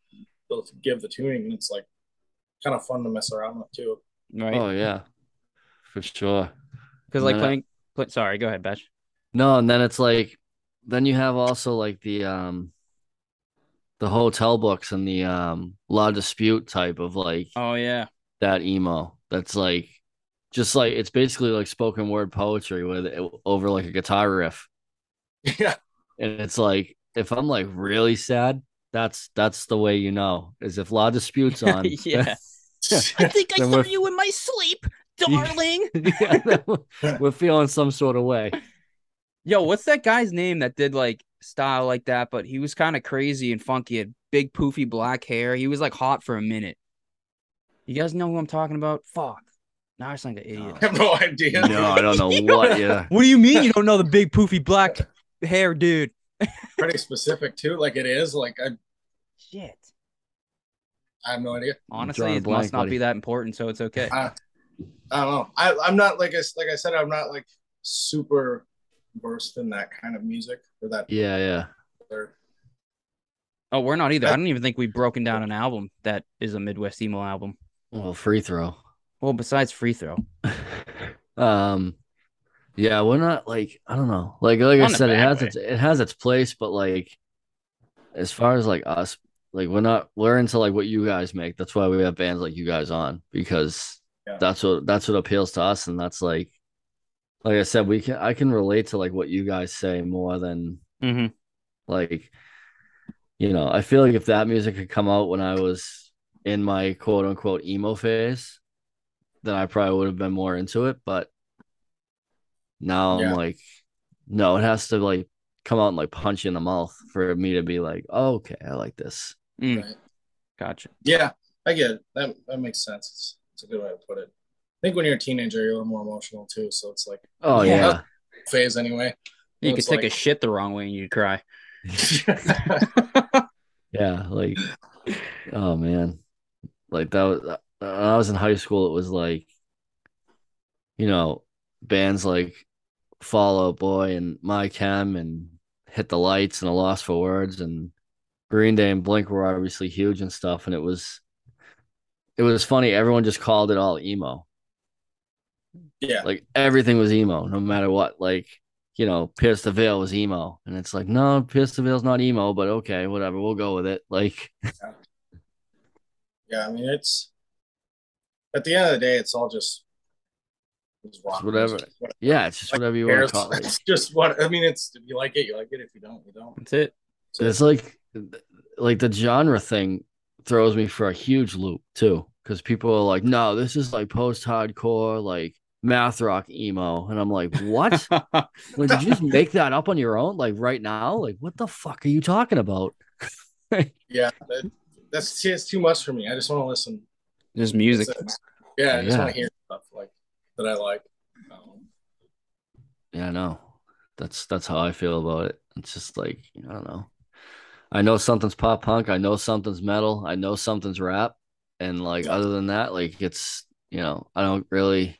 S3: they'll give the tuning and it's like kind of fun to mess around with too.
S1: right.
S2: Oh yeah. For sure.
S1: Because like
S2: And then I-
S1: playing, play, sorry, go ahead, Batch.
S2: No, and then it's like then you have also like the um the hotel books and the um La Dispute type of like
S1: Oh yeah,
S2: that emo. That's like just like it's basically like spoken word poetry with over like a guitar riff.
S3: yeah.
S2: And it's like if I'm like really sad, that's that's the way you know is if La Dispute's on.
S1: Yeah. I think
S2: i we're-
S1: you in my sleep, darling.
S2: yeah, we're- we're feeling some sort of way.
S1: Yo, what's that guy's name that did like style like that? But he was kind of crazy and funky. Had big poofy black hair. He was like hot for a minute. You guys know who I'm talking about? Fuck. Now I sound like an idiot.
S3: I have no idea.
S2: No, I don't know what. Yeah,
S1: What do you mean you don't know the big poofy black hair dude?
S3: Pretty specific too. Like it is. Like I,
S1: Shit.
S3: I have no idea.
S1: Honestly, it
S2: blank,
S1: must not
S2: buddy.
S1: be that important, so it's okay.
S3: I, I don't know. I, I'm not like I s- like I said. I'm not like super versed in that kind of music or that.
S2: yeah, yeah.
S3: Other.
S1: Oh, we're not either. I don't even think we've broken down an album that is a Midwest emo album.
S2: Well, free throw.
S1: Well, besides free throw.
S2: um, yeah, we're not like I don't know. Like like I
S1: On the
S2: said, it has
S1: way.
S2: its it has its place, but like as far as like us, like we're not we're into like what you guys make. That's why we have bands like you guys on because
S3: Yeah.
S2: that's what that's what appeals to us, and that's like like I said, we can I can relate to like what you guys say more than
S1: Mm-hmm.
S2: like you know i feel like if that music had come out when i was in my quote unquote emo phase then i probably would have been more into it but now
S3: Yeah.
S2: i'm like no it has to like come out and like punch you in the mouth for me to be like oh, okay i like this
S1: Mm,
S3: Right.
S1: gotcha.
S3: Yeah, I get it. That that makes sense. It's, it's a good way to put it. I think when you're a teenager, you're a little more emotional too. So it's like
S2: oh
S1: Yeah.
S2: yeah
S3: phase anyway.
S1: You could
S3: It's
S1: take a shit the wrong way and you'd cry.
S2: yeah like oh man like that was uh, when i was in high school it was like you know bands like fall out boy and my chem and hit the lights and a loss for words and green day and blink were obviously huge and stuff and it was it was funny everyone just called it all emo
S3: yeah,
S2: like everything was emo no matter what like you know pierce the veil was emo and it's like no pierce the veil's not emo but okay whatever we'll go with it like
S3: yeah. yeah, I mean, it's at the end of the day, it's all just it's rock
S2: It's whatever.
S3: music. What
S2: yeah it's just
S3: Like,
S2: whatever you want to call it
S3: It's just what I mean. It's if you like it, you like it. If you don't, you don't.
S1: That's it.
S3: So
S2: it's like like the genre thing throws me for a huge loop too because people are like no this is like post-hardcore like math rock emo and i'm like what like, did you just make that up on your own like right now like what the fuck are you talking about
S3: yeah, that, that's it's too much for me. I just want to listen.
S1: Just music.
S3: That's. Yeah, I just
S2: Yeah.
S3: want to hear stuff like that I like. Um,
S2: yeah i know that's that's how i feel about it it's just like i don't know i know something's pop punk i know something's metal i know something's rap and like other than that like it's you know i don't really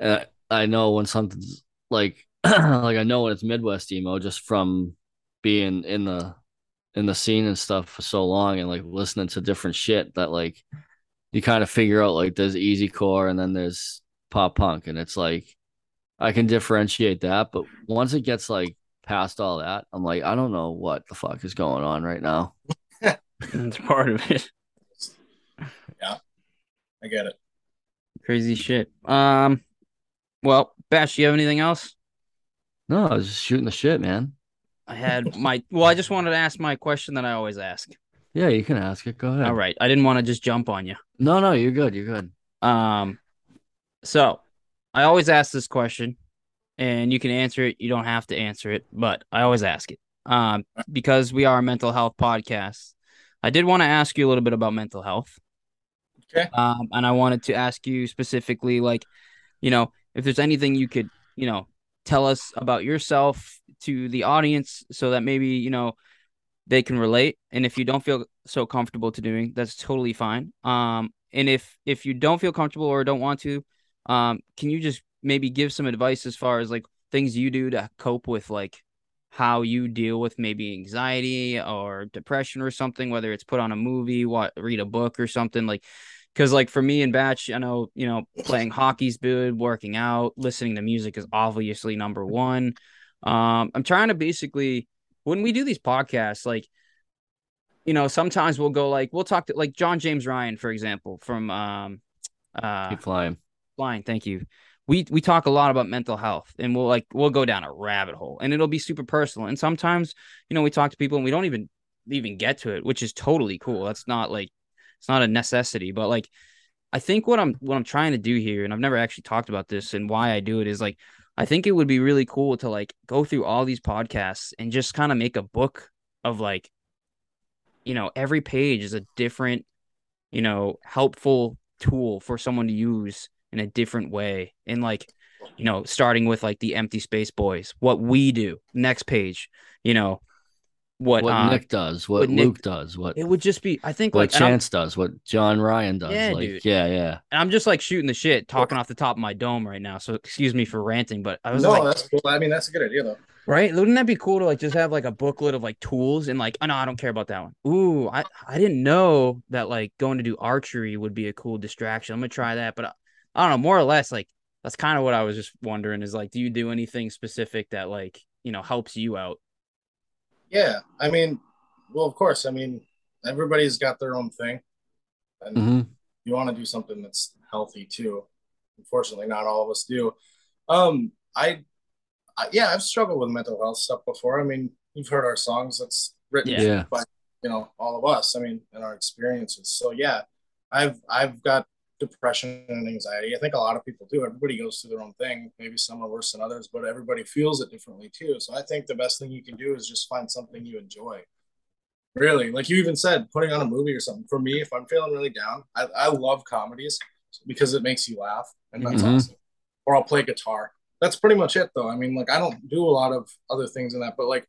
S2: uh, i know when something's like like i know when it's midwest emo just from being in the in the scene and stuff for so long and like listening to different shit that like you kind of figure out like there's easy core and then there's pop punk and it's like I can differentiate that, but once it gets like past all that, I'm like I don't know what the fuck is going on right now.
S1: That's part of it.
S3: Yeah, I get it.
S1: Crazy shit. Um, well, Bash, do you have anything else?
S2: No, I was just shooting the shit, man.
S1: I had my well, I just wanted to ask my question that I always ask.
S2: Yeah, you can ask it. Go ahead.
S1: All right. I didn't want to just jump on you.
S2: No, no, you're good. You're good.
S1: Um so I always ask this question and you can answer it. You don't have to answer it, but I always ask it. Um, because we are a mental health podcast. I did want to ask you a little bit about mental health.
S3: Okay.
S1: Um, and I wanted to ask you specifically, like, you know, if there's anything you could, you know, tell us about yourself to the audience so that maybe, you know, they can relate. And if you don't feel so comfortable to doing, that's totally fine. Um, and if if you don't feel comfortable or don't want to, um, can you just maybe give some advice as far as like things you do to cope with like how you deal with maybe anxiety or depression or something, whether it's put on a movie, what read a book or something like because like for me and Bash i know you know playing hockey's good working out listening to music is obviously number one. Um i'm trying to basically when we do these podcasts like you know sometimes we'll go like we'll talk to like john james ryan for example from um uh
S2: Keep flying.
S1: flying thank you. We we talk a lot about mental health and we'll like we'll go down a rabbit hole and it'll be super personal. And sometimes you know we talk to people and we don't even even get to it which is totally cool. That's not like it's not a necessity but like i think what i'm what i'm trying to do here and i've never actually talked about this and why i do it is like i think it would be really cool to like go through all these podcasts and just kind of make a book of like you know every page is a different you know helpful tool for someone to use in a different way. And like you know starting with like the empty space boys what we do next page you know what,
S2: What
S1: uh,
S2: Nick does, what,
S1: what Nick-
S2: Luke does, what
S1: it would just be i think
S2: what
S1: like
S2: Chance does, what John Ryan does.
S1: Yeah,
S2: like,
S1: dude.
S2: yeah, yeah.
S1: and I'm just like shooting the shit talking off the top of my dome right now so excuse me for ranting but i was
S3: No,
S1: like
S3: that's cool. I mean, that's a good idea though.
S1: right wouldn't that be cool to like just have like a booklet of like tools and like oh no i don't care about that one ooh i i didn't know that like going to do archery would be a cool distraction i'm gonna try that but I, I don't know more or less like that's kind of what i was just wondering is like do you do anything specific that like you know helps you out
S3: Yeah, I mean, well, of course. I mean, everybody's got their own thing, and
S2: hmm
S3: you want to do something that's healthy too. Unfortunately, not all of us do. Um, I, I yeah, I've struggled with mental health stuff before. I mean, you've heard our songs. That's written.
S1: Yeah.
S3: by you know all of us. I mean, and our experiences. So yeah, I've I've got depression and anxiety. I think a lot of people do. Everybody goes through their own thing. Maybe some are worse than others, but everybody feels it differently too. So I think the best thing you can do is just find something you enjoy. Really, like you even said, putting on a movie or something. For me, if I'm feeling really down, I, I love comedies because it makes you laugh, and that's
S2: Mhm.
S3: awesome. Or I'll play guitar. That's pretty much it, though. I mean, like I don't do a lot of other things in that, but like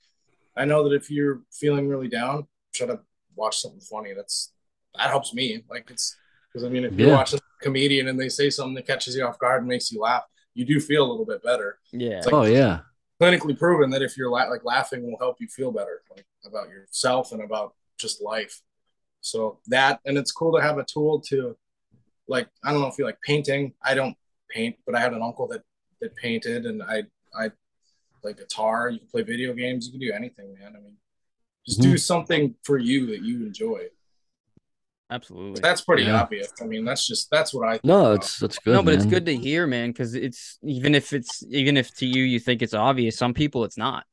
S3: I know that if you're feeling really down, try to watch something funny. That's that helps me. Like it's because I mean, if
S2: you
S3: watch a comedian and they say something that catches you off guard and makes you laugh, you do feel a little bit better.
S1: yeah
S3: It's like
S2: Oh yeah.
S3: clinically proven that if you're la- like laughing will help you feel better like about yourself and about just life. So that and it's cool to have a tool to like I don't know if you like painting. I don't paint, but I had an uncle that that painted and I I like guitar, you can play video games, you can do anything, man. I mean just do mm-hmm. something for you that you enjoy.
S1: Absolutely
S3: That's pretty
S2: Yeah.
S3: obvious. I mean, that's just that's what I think
S2: No, it's that's good.
S1: no, but it's good to hear, man, because it's even if it's even if to you you think it's obvious, some people it's not.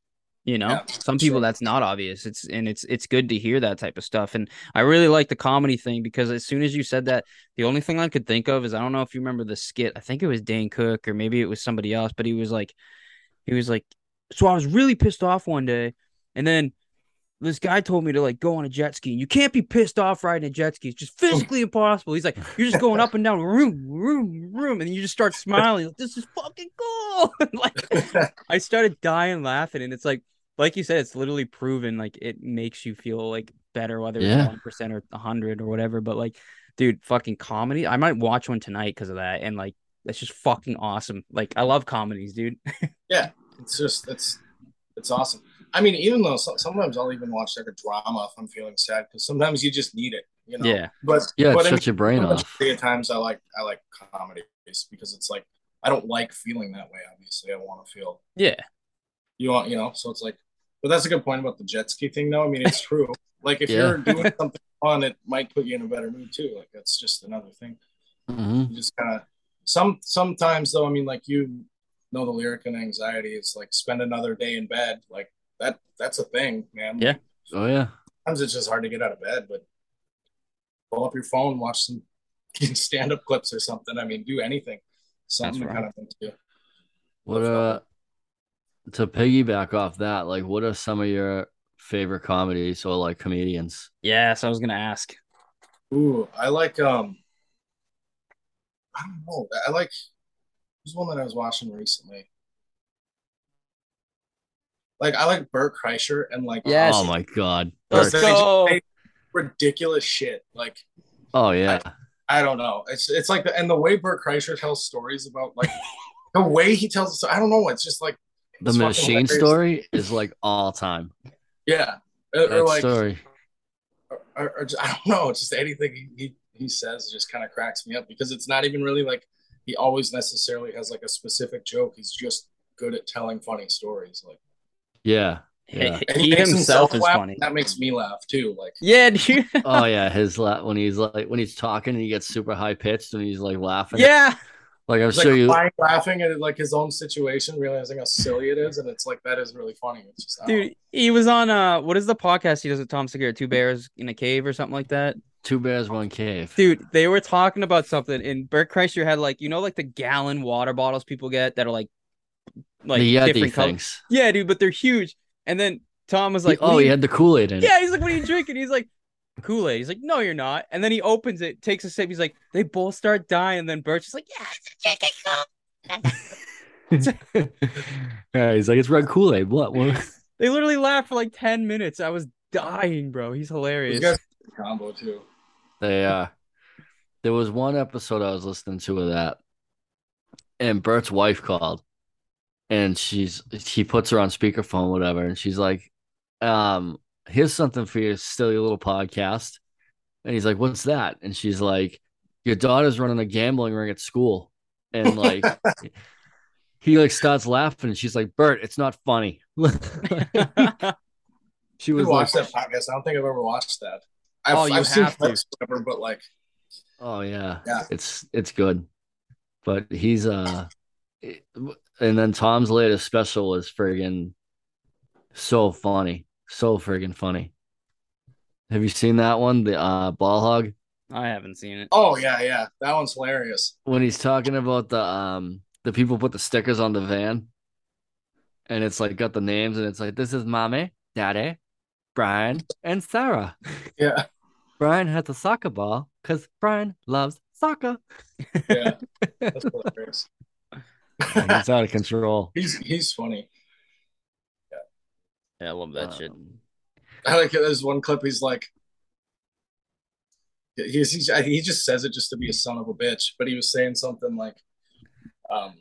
S1: You know,
S3: Yeah,
S1: some people
S3: sure.
S1: that's not obvious. It's and it's it's good to hear that type of stuff. And I really like the comedy thing because as soon as you said that, the only thing I could think of is I don't know if you remember the skit. I think it was Dane Cook or maybe it was somebody else, but he was like, he was like, so I was really pissed off one day, and then this guy told me to like go on a jet ski. And you can't be pissed off riding a jet ski. It's just oh. physically impossible. He's like, you're just going up and down, room, room, room, and you just start smiling. Like, this is fucking cool. Like I started dying laughing, and it's like, like you said, it's literally proven. Like it makes you feel like better, whether it's one percent or hundred or whatever. But like, dude, fucking comedy. I might watch one tonight because of that, and like that's just fucking awesome. Like I love comedies, dude.
S3: Yeah, it's just it's it's awesome. I mean, even though so, sometimes I'll even watch like a drama if I'm feeling sad because sometimes you just need it, you know.
S1: Yeah.
S3: But
S2: Yeah,
S3: but
S2: it
S3: I
S2: shuts your brain
S3: mean,
S2: off.
S3: At times I like I like comedies because it's like I don't like feeling that way. Obviously, I want to feel
S1: Yeah.
S3: you want you know. So it's like, but that's a good point about the jet ski thing, though. I mean, it's true. like if
S2: Yeah.
S3: you're doing something fun, it might put you in a better mood too. Like that's just another thing.
S2: Mhm.
S3: You just kind of some sometimes though. I mean, like you know the lyric and anxiety is like spend another day in bed. Like that that's a thing, man.
S1: Yeah.
S2: Oh yeah.
S3: Sometimes it's just hard to get out of bed, but pull up your phone, watch some stand up clips or something. I mean, do anything. Something
S1: That's right.
S3: kind of thing too.
S2: What uh to piggyback off that, like what are some of your favorite comedies or like comedians?
S1: Yes, I was gonna ask.
S3: Ooh, I like um I don't know. I like who's one that I was watching recently. Like I like Bert Kreischer and like
S1: Yes.
S2: Oh my god.
S1: Let's
S2: Bert.
S3: They just
S1: go.
S3: ridiculous shit. Like
S2: Oh yeah.
S3: I don't know. It's it's like the, and the way Bert Kreischer tells stories about like the way he tells it. I don't know. It's just like
S2: The machine story is like all time.
S3: Yeah, or, or
S2: That
S3: like
S2: story.
S3: or, or just, I don't know. It's just anything he, he, he says just kind of cracks me up because it's not even really like he always necessarily has like a specific joke. He's just good at telling funny stories. Like
S2: Yeah. Yeah.
S3: and
S1: He
S3: makes
S1: himself is
S3: laugh.
S1: funny.
S3: That makes me laugh too. Like
S1: Yeah, dude.
S2: Oh yeah, his la- when he's like when he's talking and he gets super high pitched and he's like laughing.
S1: yeah.
S2: Like I'm
S3: he's
S2: sure
S3: like
S2: you
S3: crying, laughing at like his own situation, realizing how silly it is, and it's like that is really funny. It's just I don't
S1: Dude, he was on uh what is the podcast he does with Tom Segura? Two bears in a cave or something like that?
S2: two bears, one cave.
S1: Dude, they were talking about something and Bert Kreischer had like, you know, like the gallon water bottles people get that are like like
S2: the Yeti
S1: different colors.
S2: things.
S1: Yeah, dude, but they're huge. And then Tom was like,
S2: oh, he had the Kool-Aid in it.
S1: Yeah, he's like, What are you drinking? He's like, Kool Aid. He's like, no, you're not. And then he opens it, takes a sip. He's like, they both start dying. And then Bert's just like, yeah, it's a drinking
S2: yeah, he's like, it's red Kool-Aid. What? what?
S1: They literally laughed for like 10 minutes. I was dying, bro. He's hilarious.
S3: These guys are a combo too.
S2: They uh there was one episode I was listening to of that, and Bert's wife called, and she's he puts her on speakerphone, whatever, and she's like, um, here's something for your silly little podcast. And he's like, What's that? And she's like, Your daughter's running a gambling ring at school. And like he like starts laughing and she's like, Bert, it's not funny. she was like,
S3: watched that podcast. I don't think I've ever watched that. I've,
S1: Oh, you
S3: I've seen
S1: have to.
S3: whatever, but like
S2: Oh yeah.
S3: Yeah.
S2: It's it's good. But he's uh and then Tom's latest special was friggin' so funny. So friggin' funny. Have you seen that one? The uh ball hog?
S1: I haven't seen it.
S3: oh yeah, yeah, that one's hilarious.
S2: When he's talking about the um the people put the stickers on the van and it's like got the names and it's like this is mommy, daddy, Brian, and Sarah.
S3: Yeah,
S2: Brian has a soccer ball because Brian loves soccer.
S3: yeah, that's hilarious.
S2: He's out of control.
S3: He's he's funny.
S1: Yeah, I love that shit.
S2: Um,
S3: I like it. There's one clip. He's like, he's, he's he just says it just to be a son of a bitch. But he was saying something like, um,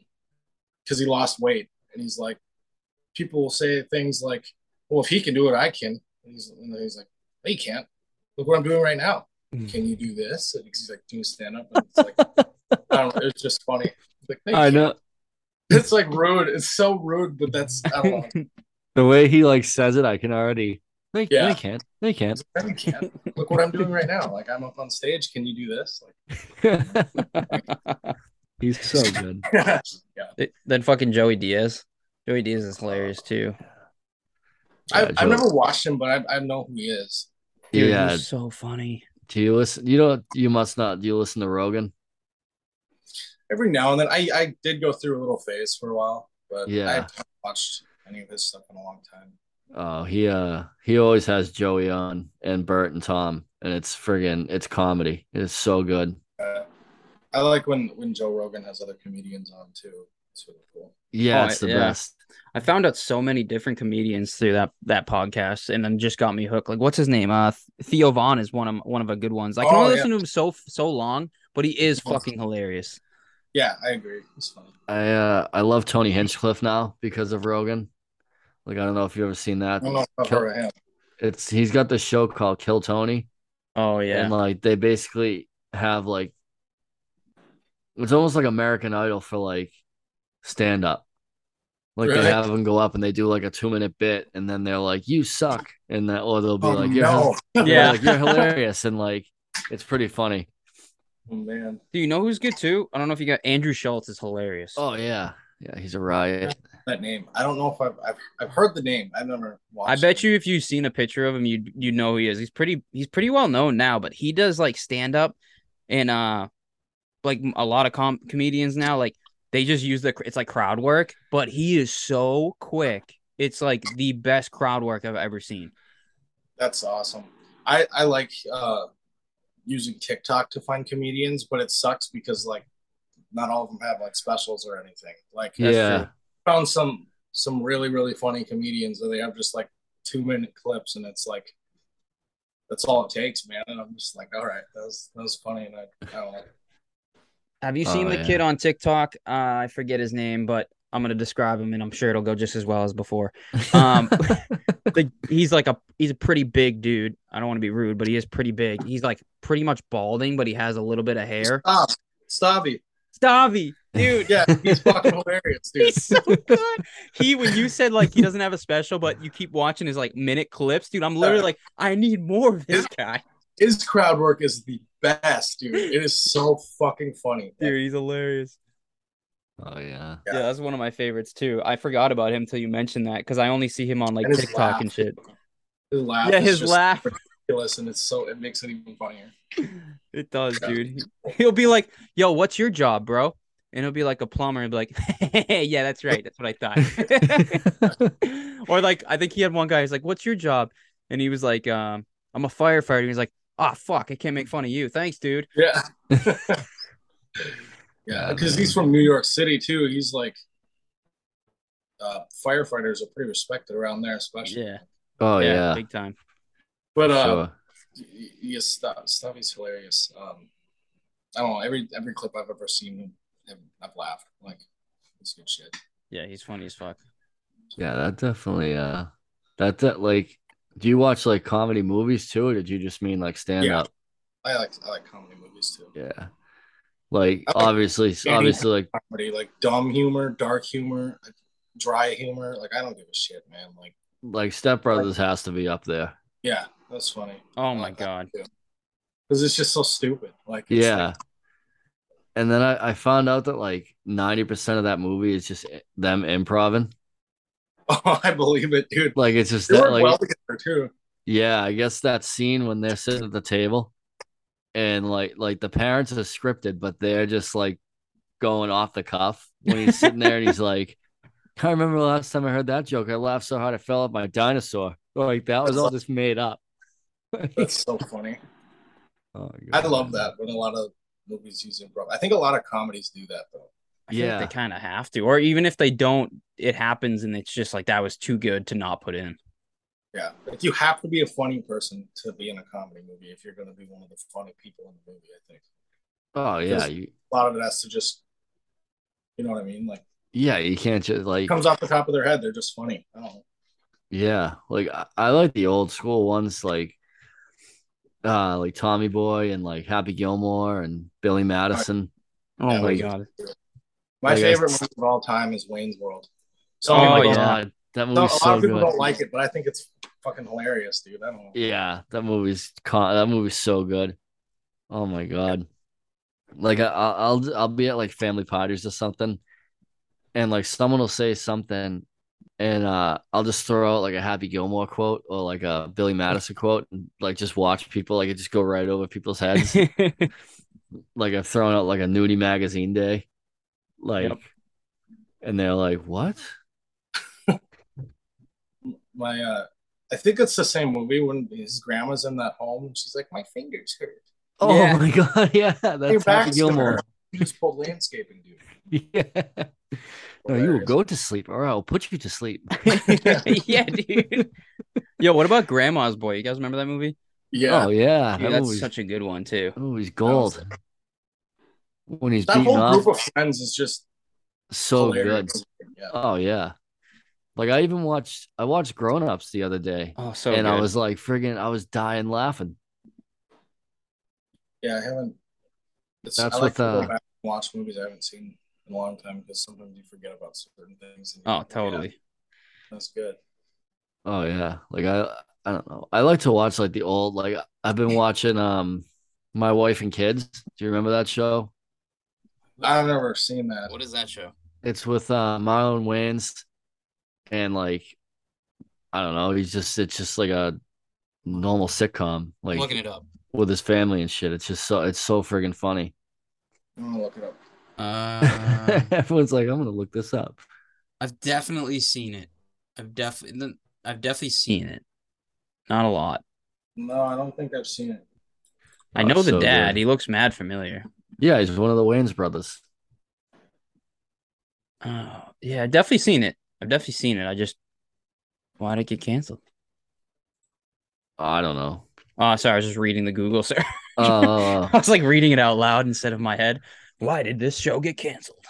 S3: because he lost weight, and he's like, people will say things like, "Well, if he can do it, I can." And he's and he's like, "No, you can't. Look what I'm doing right now. Can you do this?" And he's like doing stand up, and it's like, I don't know. It's just funny. Like,
S2: I
S3: can't."
S2: know
S3: It's like rude. It's so rude, but that's I don't know.
S2: the way he like says it. I can already. They,
S3: Yeah.
S2: they can't. They can't.
S3: No, you can't. Look what I'm doing right now. Like I'm up on stage. Can you do this? Like,
S2: He's so good.
S3: yeah.
S1: Then fucking Joey Diaz. Joey Diaz is hilarious too.
S3: I,
S2: Yeah,
S3: I've never watched him, but I, I know who he is.
S1: Dude,
S2: yeah.
S1: he's so funny.
S2: Do you listen? You don't. You must not. Do you listen to Rogan?
S3: Every now and then, I, I did go through a little phase for a while, but
S2: Yeah.
S3: I haven't watched any of his stuff in a long time.
S2: Oh, he uh he always has Joey on and Bert and Tom, and it's friggin' it's comedy. It is so good.
S3: Uh, I like when when Joe Rogan has other comedians on too. It's really cool.
S2: Yeah,
S1: Oh,
S2: it's the
S1: yeah.
S2: best.
S1: I found out so many different comedians through that that podcast, and then just got me hooked. Like, what's his name? Uh, Theo Von is one of one of a good ones. I can
S3: Oh,
S1: only
S3: yeah.
S1: listen to him so so long, but he is fucking hilarious.
S3: Yeah, I agree. It's funny.
S2: I uh I love Tony Hinchcliffe now because of Rogan. Like I don't know if you've ever seen that.
S3: I don't know if I've
S2: Kill-
S3: heard of him.
S2: It's he's got this show called Kill Tony,
S1: Oh yeah.
S2: and like they basically have like it's almost like American Idol for like stand up. Like
S3: Really?
S2: they have them go up and they do like a two minute bit, and then they're like, "You suck," and that, or they'll be
S3: Oh,
S2: like, "You're
S3: no.
S2: yeah,
S1: Yeah.
S2: like, you're hilarious," and like it's pretty funny.
S3: Oh, man.
S1: Do you know who's good too? I don't know if you got Andrew Schulz is hilarious.
S2: Oh yeah, yeah, he's a riot.
S3: That name. I don't know if I've, I've I've heard the name. I've never watched
S1: I bet
S3: it.
S1: you if you've seen a picture of him, you you know who he is. He's pretty he's pretty well known now, but he does like stand up and uh like a lot of com- comedians now like they just use the it's like crowd work, but he is so quick. It's like the best crowd work I've ever seen.
S3: That's awesome. I I like uh using TikTok to find comedians, but it sucks because like not all of them have like specials or anything. Like
S2: yeah,
S3: found some some really really funny comedians and they have just like two minute clips and it's like that's all it takes, man. And I'm just like, all right, that was that was funny, and I, I don't know.
S1: Have you seen
S2: Oh,
S1: the
S2: yeah.
S1: kid on TikTok? Uh, I forget his name, but I'm gonna describe him, and I'm sure it'll go just as well as before. Um, the, he's like a he's a pretty big dude. I don't want to be rude, but he is pretty big. He's like pretty much balding, but he has a little bit of hair.
S3: Stop, Stavvy.
S1: Stavvy, dude.
S3: Yeah, he's fucking hilarious, dude.
S1: He's so good. He when you said like he doesn't have a special, but you keep watching his like minute clips, dude. I'm literally like, I need more of this guy.
S3: His crowd work is the best, dude. It is so fucking funny.
S1: Dude, he's hilarious.
S2: Oh yeah,
S1: Yeah, that's one of my favorites too. I forgot about him till you mentioned that because I only see him on like
S3: And his
S1: TikTok
S3: laugh.
S1: and shit.
S3: His laugh
S1: Yeah, his laugh.
S3: ridiculous, and it's so it makes it even funnier.
S1: It does,
S3: Yeah.
S1: dude. He'll be like, "Yo, what's your job, bro?" And he'll be like a plumber and be like, "Yeah, that's right. That's what I thought." or like, I think he had one guy. He's like, "What's your job?" And he was like, um, "I'm a firefighter." He's like, "Ah, fuck, I can't make fun of you. Thanks, dude."
S3: Yeah. yeah, because he's from New York City too. He's like, uh, firefighters are pretty respected around there, especially.
S1: Yeah,
S2: oh yeah,
S1: big time.
S3: But uh,
S2: sure.
S3: y- yes, stuff is hilarious. Um, I don't know every every clip I've ever seen him, I've laughed. Like, it's good shit.
S1: Yeah, he's funny as fuck.
S2: Yeah, that definitely. Uh, that that like. Do you watch like comedy movies too, or did you just mean like stand
S3: Yeah.
S2: up?
S3: I like I like comedy movies too.
S2: Yeah. Like
S3: I like
S2: obviously,
S3: any-
S2: obviously, like
S3: Comedy like dumb humor, dark humor, dry humor. Like I don't give a shit, man. Like,
S2: like Step Brothers has to be up there.
S3: yeah, that's funny.
S1: Oh my god.
S3: because it's just so stupid. Like, it's
S2: Yeah.
S3: like-
S2: And then I, I found out that like ninety percent of that movie is just eh, them improving.
S3: oh, I believe it, dude.
S2: Like it's just
S3: They
S2: that
S3: work
S2: like
S3: well together too.
S2: yeah, I guess that scene when they're sitting at the table and like like the parents are scripted, but they're just like going off the cuff when he's sitting there and he's like, I remember the last time I heard that joke. I laughed so hard I fell off my dinosaur. Like that was all just made up.
S3: That's so funny.
S2: Oh,
S3: I love that when a lot of movies use improv. I think a lot of comedies do that though.
S1: I
S2: Yeah.
S1: like they kind of have to, or even if they don't, it happens and it's just like that was too good to not put in.
S3: Yeah, like you have to be a funny person to be in a comedy movie if you're going to be one of the funny people in the movie. I think
S2: Oh yeah, you
S3: a lot of it has to just, you know what I mean? Like,
S2: yeah, you can't just
S3: it
S2: like
S3: comes off the top of their head. They're just funny. I don't know.
S2: Yeah, like I, I like the old school ones, like uh, like Tommy Boy and like Happy Gilmore and Billy Madison.
S1: Oh
S3: Yeah,
S1: my god.
S3: My
S2: Like,
S3: favorite movie of all time is Wayne's World. So
S1: Oh,
S2: my god, that
S3: so-
S2: movie's
S3: a lot
S2: so
S3: of people
S2: good.
S3: don't like it, but I think it's fucking hilarious, dude. I don't know.
S2: Yeah, that movie's con- that movie's so good. Oh my god, like I, I'll I'll I'll be at like family parties or something, and like someone will say something, and uh I'll just throw out like a Happy Gilmore quote or like a Billy Madison quote, and like just watch people like it just go right over people's heads. like I've thrown out like a nudie magazine day, like,
S1: Yep.
S2: and they're like, "What?"
S3: My, uh, I think it's the same movie when his grandma's in that home. and She's like, my fingers hurt.
S2: Oh
S1: Yeah.
S2: my god, yeah, that's Happy Gilmore.
S3: You just pulled landscaping, dude.
S2: Yeah. No, you will go to sleep, or I'll put you to sleep.
S1: yeah, dude. Yo, what about Grandma's Boy? You guys remember that movie?
S3: Yeah,
S2: Oh yeah,
S1: Dude,
S2: that
S1: that's
S2: movie's,
S1: such a good one too.
S2: Oh, he's gold. When he's
S3: that
S2: beating
S3: whole
S2: off,
S3: group of friends is just
S2: so
S3: hilarious.
S2: good.
S3: Yeah.
S2: Oh yeah, Like I even watched I watched Grown Ups the other day,
S1: Oh, so
S2: and I was like friggin' I was dying laughing.
S3: Yeah, I haven't. It's,
S2: That's
S3: I like
S2: with, uh,
S3: watch movies I haven't seen in a long time because sometimes you forget about certain things. and you're
S1: Oh,
S3: like, yeah,
S1: totally.
S3: that's good.
S2: Oh yeah, like I I don't know. I like to watch like the old like I've been watching um My Wife and Kids. Do you remember that show?
S3: I've never seen that.
S1: What is that show?
S2: It's with uh Marlon Wayans and like I don't know, he's just it's just like a normal sitcom like looking
S1: it up.
S2: with his family and shit. It's just so it's so friggin' funny.
S3: I'm gonna look it up.
S1: Uh,
S2: Everyone's like, I'm gonna look this up.
S1: I've definitely seen it. I've definitely, I've definitely seen it. Not a lot.
S3: No, I don't think I've seen it.
S1: I
S2: Oh,
S1: know the
S2: so
S1: dad.
S2: good.
S1: He looks mad familiar.
S2: Yeah, he's one of the Wayans brothers.
S1: Oh, yeah, definitely seen it. I've definitely seen it. I just, why did it get canceled?
S2: I don't know.
S1: Oh, sorry, I was just reading the Google search.
S2: Uh,
S1: I was like reading it out loud instead of my head. Why did this show get canceled?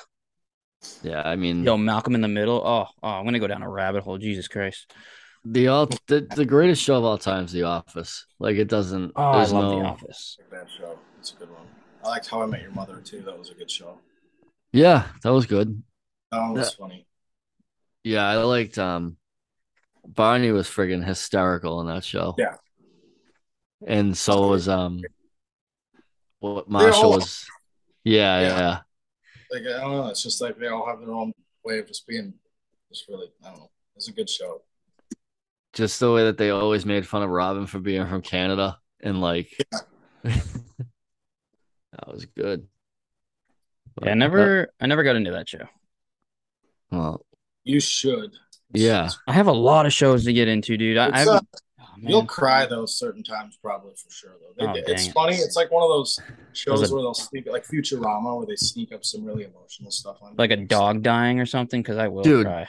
S2: yeah, I mean
S1: Yo, Malcolm in the Middle. Oh, oh, I'm gonna go down a rabbit hole. Jesus Christ.
S2: the all the, the greatest show of all time is The Office. Like it doesn't.
S1: Oh, I
S2: there's
S1: love
S2: no,
S1: The Office.
S3: It's bad show. It's a good one. I liked How I Met Your Mother too. That was a good show.
S2: Yeah, that was good.
S3: That one was
S2: Yeah.
S3: funny.
S2: Yeah, I liked um Barney was friggin' hysterical in that show.
S3: Yeah.
S2: And so was um what
S3: They're all-
S2: was yeah,
S3: Yeah.
S2: yeah.
S3: Like I don't know. It's just like they all have their own way of just being. Just really, I don't know. It's a good show.
S2: Just the way that they always made fun of Robin for being from Canada and like that was good.
S1: Yeah, I
S2: But,
S1: never, I never got into that show.
S2: well,
S3: You should.
S2: yeah.
S1: I have a lot of shows to get into, dude. I, I
S3: uh,
S1: oh.
S3: You'll cry though certain times, probably for sure. Though
S1: Oh,
S3: They-
S1: dang
S3: it's
S1: it.
S3: funny. It's like one of those shows
S1: Was
S3: where they'll sneak, like Futurama, where they sneak up some really emotional stuff on
S1: like a dog dying or something, because I will
S2: Dude.
S1: cry.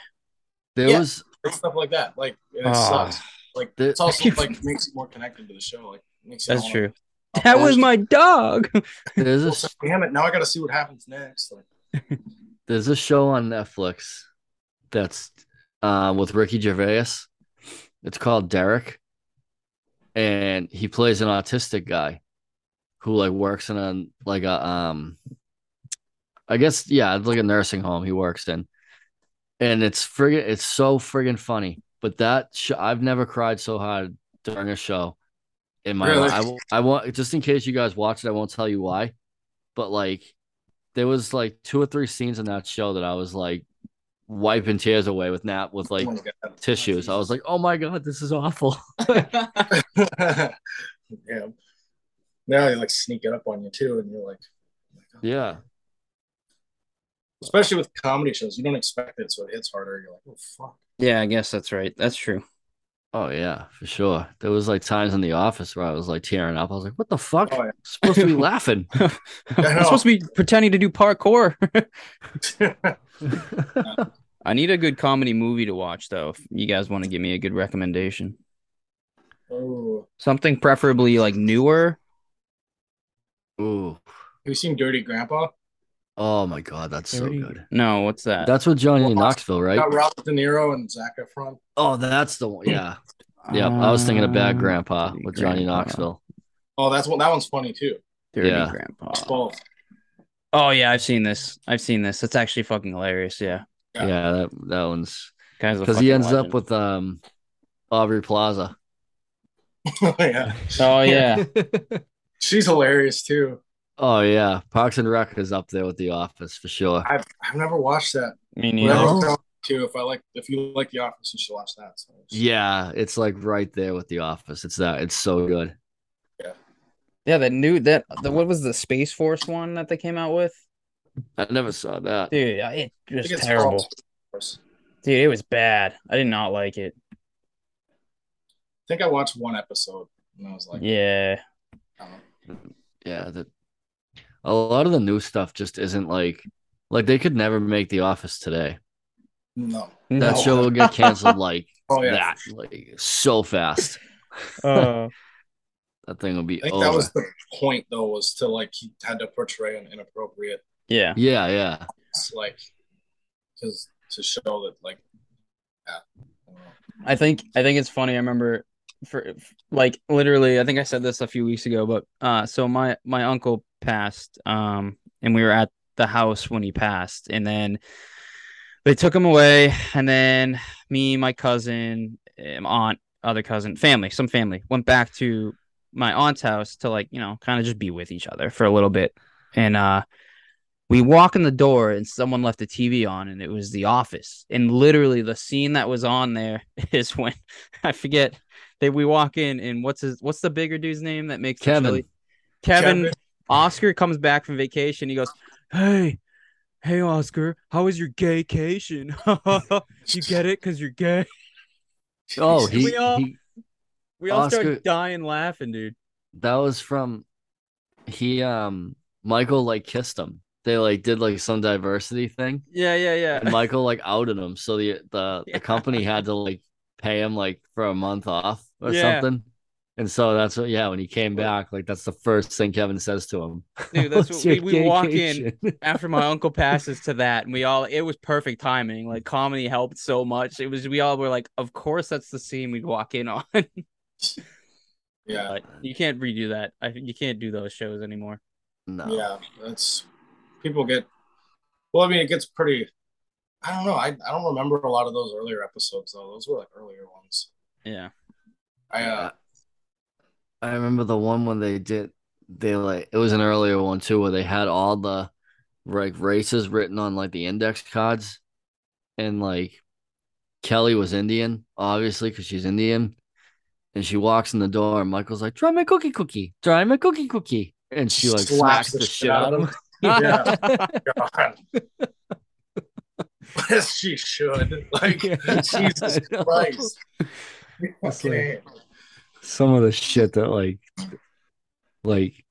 S2: There
S3: Yeah.
S2: was
S3: stuff like that. Like it
S1: Ah.
S3: sucks. Like
S2: The-
S3: it's also like makes you more connected to the show. Like makes you
S1: That's
S3: wanna-
S1: true.
S3: Of
S1: That was
S3: course.
S1: my dog.
S2: there's
S3: Well,
S2: a
S3: so- damn it! Now I got to see what happens next. Like,
S2: there's a show on Netflix that's uh, with Ricky Gervais. It's called Derek, and he plays an autistic guy who like works in a like a um, I guess yeah, it's like a nursing home he works in, and it's friggin' it's so friggin' funny. But that sh- I've never cried so hard during a show in my
S3: Really?
S2: life. I, I want just in case you guys watch it, I won't tell you why, but like there was like two or three scenes in that show that I was like wiping tears away with nap with like
S3: oh
S2: tissues. I was like, oh my god, this is awful.
S3: yeah. Now they like sneak it up on you too, and you're like, oh my God.
S2: yeah,
S3: Especially with comedy shows, you don't expect it, so it hits harder. You're like, oh fuck.
S1: yeah, I guess that's right. That's true.
S2: Oh yeah, for sure. There was like times in the office where I was like tearing up. I was like, what the fuck?
S3: Oh, yeah.
S2: supposed to be laughing.
S3: I
S1: I'm supposed to be pretending to do parkour. I need a good comedy movie to watch, though. If you guys want to give me a good recommendation,
S3: oh,
S1: something preferably like newer.
S2: Ooh,
S3: have you seen Dirty Grandpa?
S2: Oh my god, that's so good.
S1: No, what's that?
S2: That's with Johnny Knoxville, right?
S3: Got Robert De Niro and Zac Efron.
S2: Oh, that's the one. Yeah, yeah. I was thinking of Bad
S1: Uh,
S2: Grandpa
S1: Dirty
S2: with Johnny Knoxville.
S3: Oh, that's one. That one's funny too.
S1: Dirty
S2: Yeah.
S1: Grandpa.
S3: Both.
S1: Oh yeah, I've seen this. I've seen this. That's actually fucking hilarious. Yeah,
S3: Yeah.
S2: Yeah, that that one's
S1: guys.
S2: because he ends up with um Aubrey Plaza.
S3: oh yeah,
S1: Oh yeah.
S3: she's hilarious too.
S2: Oh yeah, Parks and Rec is up there with The Office for sure.
S3: I've I've never watched that.
S1: Me neither.
S3: Oh. looked too. If I like, if you like The Office, you should watch that. So
S2: Yeah, it's like right there with The Office. It's that. It's so good.
S1: Yeah, Yeah, that new that the what was the Space Force one that they came out with?
S2: I never saw that.
S1: Dude, it
S3: I
S1: was terrible.
S3: called
S1: Dude, it was bad. I did not like it.
S3: I think I watched one episode and I was like,
S1: Yeah.
S3: I don't know.
S2: Yeah, that a lot of the new stuff just isn't like like they could never make The Office today.
S3: no.
S2: That
S3: No.
S2: show will get canceled like
S3: Oh yeah,
S2: that, like so fast.
S1: Uh,
S2: That thing will be
S3: I think
S2: over.
S3: that was the point though, was to like he had to portray an inappropriate,
S1: yeah.
S2: Yeah, yeah.
S3: It's like, because to show that like yeah.
S1: I think I think it's funny. I remember for like literally, I think I said this a few weeks ago, but uh, so my my uncle passed, um, and we were at the house when he passed, and then they took him away, and then me, my cousin, my aunt, other cousin, family, some family went back to my aunt's house to like you know kind of just be with each other for a little bit, and uh we walk in the door and someone left the TV on and it was The Office. And literally the scene that was on there is when I forget that we walk in and what's his what's the bigger dude's name that makes
S2: Kevin.
S1: Kevin, Kevin
S3: Kevin.
S1: Oscar comes back from vacation. He goes, Hey, hey Oscar, how was your gaycation? you get it because you're gay.
S2: Oh, he,
S1: We all-
S2: he
S1: We all
S2: Oscar-
S1: started dying laughing, dude.
S2: that was from he um Michael like kissed him. They like did like some diversity thing.
S1: Yeah, yeah, yeah.
S2: And Michael like outed him. So the the,
S1: Yeah.
S2: the company had to like pay him like for a month off or
S1: Yeah.
S2: something. And so that's what yeah, when he came back, like that's the first thing Kevin says to him.
S1: Dude, that's
S2: What's
S1: what we, we walk in after my uncle passes to that and we all it was perfect timing like comedy helped so much it was we all were like of course that's the scene we'd walk in on
S3: Yeah,
S1: but you can't redo that i you can't do those shows anymore
S2: no.
S3: yeah. That's people get. Well, I mean, it gets pretty. I don't know. I, I don't remember a lot of those earlier episodes though. Those were like earlier ones.
S1: yeah
S3: I uh,
S2: I remember the one when they did they like it was an earlier one too where they had all the like races written on like the index cards and like Kelly was Indian obviously because she's Indian and she walks in the door and Michael's like try my cookie cookie try my cookie cookie and she like
S3: Slaps
S2: slaps
S3: the
S2: the
S3: shit out of
S2: of him
S3: Yeah. As she should. Like
S2: Yeah,
S3: Jesus Christ. Okay.
S2: Some of the shit that like like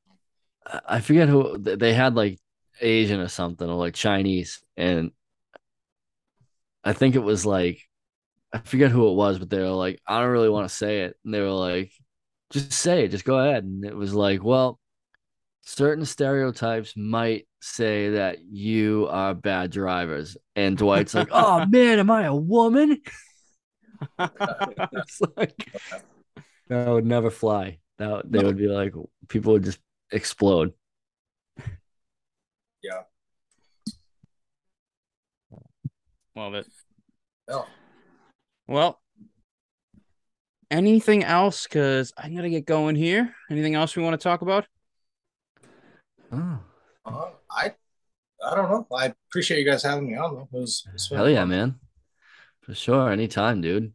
S2: I forget who they had like Asian or something or like Chinese and I think it was like I forget who it was but they were like I don't really want to say it and they were like just say it just go ahead and it was like well certain stereotypes might say that you are bad drivers and Dwight's like oh man am I a woman? It's like that would never fly. That they would be like people would just explode.
S3: Yeah.
S1: love it
S3: No.
S1: well anything else because i'm gonna get going here anything else we want to talk about
S2: Oh,
S3: Uh, I I don't know. I appreciate you guys having me on though. It was, it was
S2: hell yeah, man. For sure. Anytime, dude.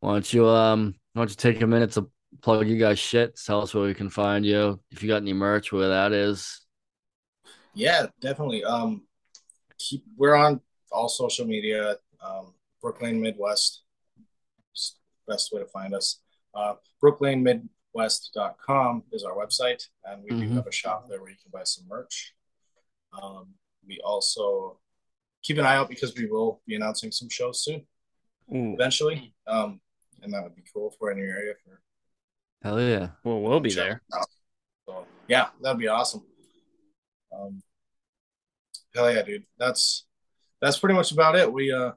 S2: Why don't you um why don't you take a minute to plug you guys shit? Tell us where we can find you. If you got any merch, where that is.
S3: Yeah, definitely. Um, keep we're on all social media. Um, Brooklyn Midwest, best way to find us. Uh, BrooklynMidwest.com is our website, and we do
S2: Mhm.
S3: have a shop there where you can buy some merch. Um, we also keep an eye out because we will be announcing some shows soon,
S1: Ooh,
S3: eventually. Um, and that would be cool for we're in your area for
S2: Hell yeah.
S1: well we'll be there.
S3: So yeah, that'd be awesome. Um, hell yeah, dude. That's that's pretty much about it. We uh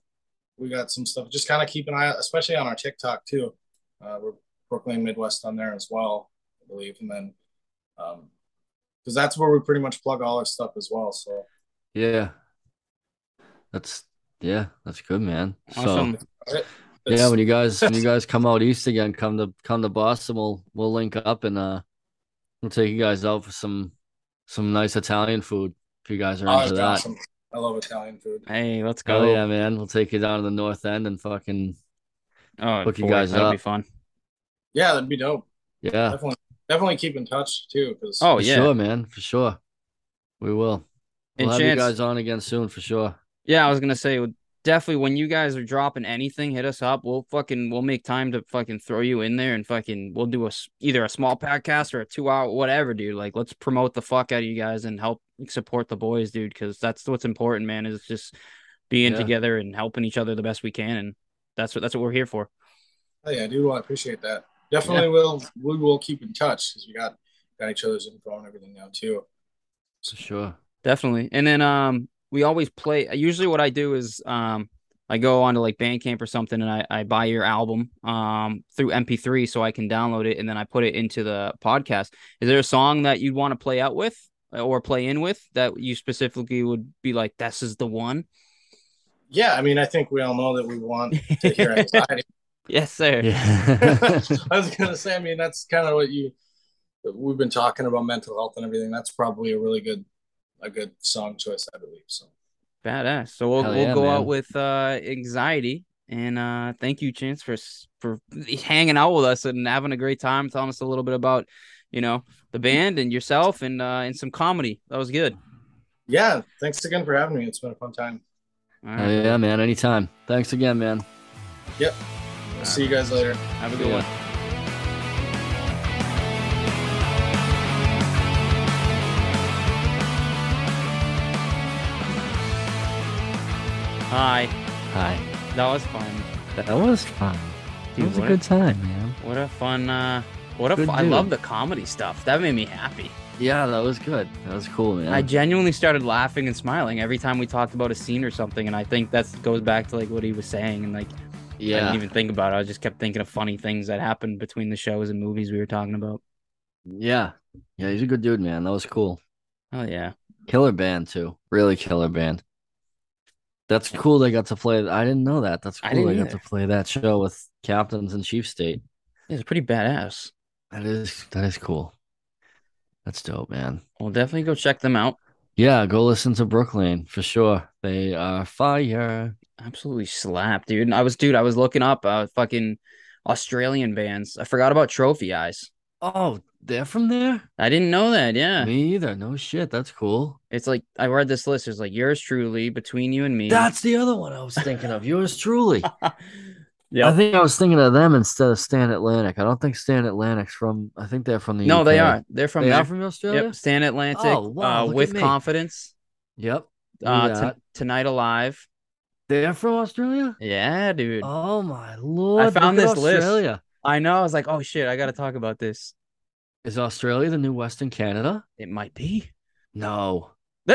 S3: we got some stuff. Just kind of keep an eye out, especially on our TikTok too. Uh, we're Brooklyn Midwest on there as well, I believe, and then um because that's where we pretty much plug all our stuff as well. So
S2: Yeah. That's yeah, that's good, man.
S1: awesome
S2: So
S3: it's,
S2: yeah, when you guys when you guys come out east again, come to come to Boston, we'll we'll link up and uh we'll take you guys out for some some nice Italian food if you guys are
S3: oh,
S2: into
S3: it's
S2: that.
S3: awesome. I love Italian food.
S1: hey let's go
S2: Oh yeah, man. We'll take you down to the north end and fucking
S1: oh
S2: Hook you
S1: boy,
S2: guys
S1: that'll be fun
S3: Yeah, that'd be dope.
S2: yeah.
S3: Definitely, definitely keep in touch too. Because
S1: oh
S2: For
S1: yeah
S2: sure, man. For sure. We will.
S1: And
S2: We'll have you guys on again soon for sure.
S1: Yeah, I was gonna say definitely when you guys are dropping anything, hit us up. We'll fucking we'll make time to fucking throw you in there and fucking we'll do a either a small podcast or a two hour whatever, dude. Like let's promote the fuck out of you guys and help support the boys, dude. Because that's what's important, man. Is just being
S2: Yeah.
S1: together and helping each other the best we can, and that's what that's what we're here for.
S3: Oh yeah, dude. Well, I appreciate that. Definitely will. We will keep in touch because we got got each other's info and everything now too.
S2: For sure.
S1: Definitely. And then um we always play usually what I do is um I go onto like Bandcamp or something and I, I buy your album um through MP3 so I can download it and then I put it into the podcast. Is there a song that you'd want to play out with or play in with that you specifically would be like, this is the one?
S3: Yeah, I mean, I think we all know that we want to hear anxiety.
S1: yes, sir.
S2: Yeah.
S3: I was gonna say, I mean, that's kind of what you we've been talking about mental health and everything. That's probably a really good a good song choice, I believe. So
S1: Badass. So we'll
S2: Hell
S1: we'll
S2: yeah,
S1: go
S2: man.
S1: out with uh anxiety. And uh thank you, Chance, for for hanging out with us and having a great time, telling us a little bit about, you know, the band and yourself and uh and some comedy. That was good.
S3: yeah, thanks again for having me. It's been a fun time.
S1: All
S2: Hell yeah, man. Anytime. Thanks again, man.
S3: Yep. See you guys later.
S1: Have a good
S2: Yeah.
S1: one. Hi.
S2: Hi.
S1: That was fun.
S2: That was fun.
S1: Dude,
S2: it was a good time, man.
S1: What a fun uh what a Fun, I love the comedy stuff. That made me happy.
S2: Yeah, that was good. That was cool, man.
S1: I genuinely started laughing and smiling every time we talked about a scene or something, and I think that goes back to like what he was saying, and like
S2: Yeah.
S1: I didn't even think about it. I just kept thinking of funny things that happened between the shows and movies we were talking about.
S2: Yeah. Yeah, he's a good dude, man. That was cool.
S1: Oh yeah,
S2: Killer band too. Really killer band. That's cool they got to play. I didn't know that. That's cool they
S1: didn't
S2: got to play that show with Captains and Chief State.
S1: it's pretty badass.
S2: That is that is cool. That's dope, man.
S1: We'll definitely go check them out.
S2: Yeah, go listen to Brooklyn for sure. They are fire.
S1: Absolutely slap, dude. And I was, dude, I was looking up uh fucking Australian bands. I forgot about Trophy Eyes.
S2: Oh, they're from there?
S1: I didn't know that. Yeah,
S2: Me either. No shit. That's cool.
S1: it's like I read this list. It's like yours truly, between you and me.
S2: That's the other one I was thinking of. Yours truly.
S1: yeah.
S2: I think I was thinking of them instead of Stand Atlantic. I don't think Stand Atlantic's from. I think they're from the.
S1: No, they
S2: UK.
S1: are. They're from
S2: They
S1: there.
S2: are from Australia.
S1: Yep, Stand Atlantic.
S2: Oh, wow,
S1: uh, with confidence.
S2: Yep.
S1: Uh, t- tonight alive.
S2: they're from Australia.
S1: Yeah, dude.
S2: Oh my lord! I found
S1: this list. I know. I was like, oh shit, I got to talk about this.
S2: Is Australia the new Western Canada?
S1: It might be.
S2: No.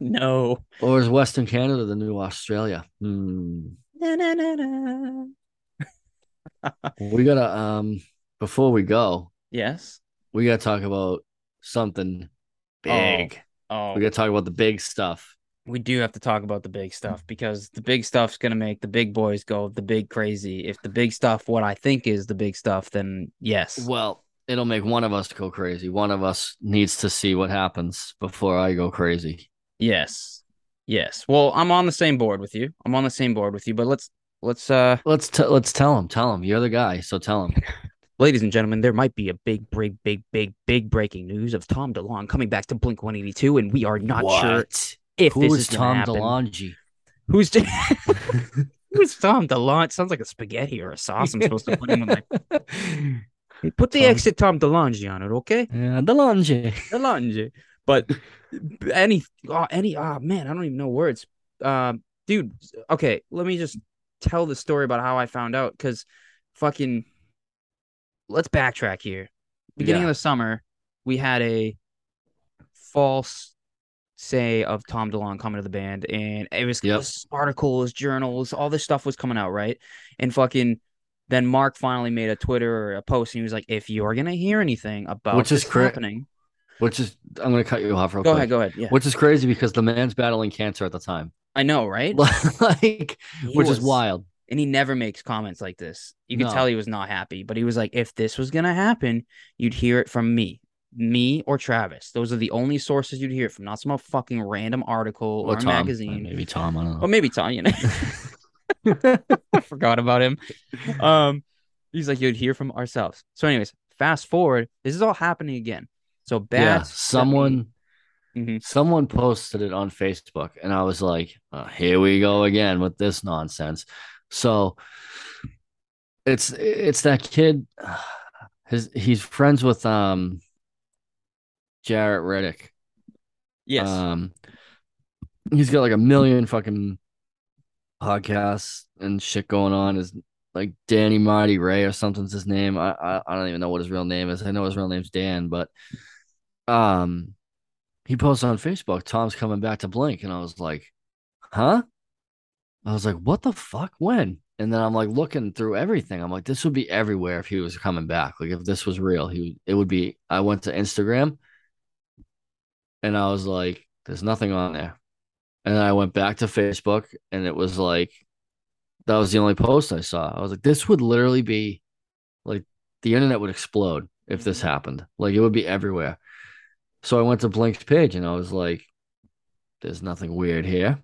S1: No.
S2: Or is Western Canada the new Australia? Hmm.
S1: Na, na, na.
S2: We gotta um before we go,
S1: Yes.
S2: we gotta talk about something big.
S1: Oh,
S2: We gotta talk about the big stuff.
S1: we do have to talk about the big stuff because the big stuff's gonna make the big boys go the big crazy. If the big stuff, what I think is the big stuff, then yes.
S2: Well, it'll make one of us go crazy. One of us needs to see what happens before I go crazy.
S1: Yes. Yes. Well, I'm on the same board with you. I'm on the same board with you, but let's let's uh
S2: Let's t- let's tell him. Tell him you're the guy. So tell him.
S1: ladies and gentlemen, there might be a big, big, big, big, big breaking news of Tom DeLonge coming back to Blink 182, and we are not sure
S2: What?
S1: if
S2: Who
S1: this
S2: is
S1: is
S2: Tom. DeLonge?
S1: Who's who's Tom DeLonge? Sounds like a spaghetti or a sauce. I'm supposed to put in my put the
S2: Tom-
S1: exit Tom DeLonge on it, okay?
S2: yeah, DeLonge.
S1: DeLonge. But any oh, any oh man, I don't even know words. Um, dude, okay, let me just tell the story about how I found out because fucking let's backtrack here. Beginning
S2: Yeah.
S1: of the summer, we had a false say of Tom DeLonge coming to the band, and it was
S2: Yep.
S1: articles, journals, all this stuff was coming out, right? And fucking then Mark finally made a Twitter or a post, and he was like, "If you're gonna hear anything about
S2: Which is cra-
S1: happening,
S2: Which is I'm gonna cut you off real quick.
S1: go
S2: quick.
S1: ahead, go ahead, yeah."
S2: Which is crazy because the man's battling cancer at the time.
S1: I know, right?
S2: like
S1: He
S2: which is wild.
S1: And he never makes comments like this. You could
S2: No.
S1: tell he was not happy, but he was like, if this was gonna happen, you'd hear it from me, me or Travis. Those are the only sources you'd hear from, not some fucking random article or,
S2: Or Tom.
S1: magazine.
S2: Maybe Tom. I don't know.
S1: Or maybe Tom, you know. I forgot about him. Um, he's like, you'd hear from ourselves. So, anyways, fast forward. This is all happening again. So bad.
S2: yeah, someone
S1: Mhm.
S2: someone posted it on Facebook, and I was like, oh, "Here we go again with this nonsense." So it's it's that kid. His he's friends with um Jarrett Reddick.
S1: Yes.
S2: Um, he's got like a million fucking podcasts and shit going on. Is like Danny Marty Ray or something's his name. I, I I don't even know what his real name is. I know his real name's Dan, but um, he posted on Facebook, "Tom's coming back to Blink," and I was like, "Huh?" I was like, what the fuck? When? And then I'm like looking through everything. I'm like, this would be everywhere if he was coming back. Like if this was real, he it would be. I went to Instagram and I was like, there's nothing on there. And then I went back to Facebook and it was like, that was the only post I saw. I was like, this would literally be like the internet would explode if this mm-hmm. happened. Like it would be everywhere. So I went to Blink's page and I was like, there's nothing weird here.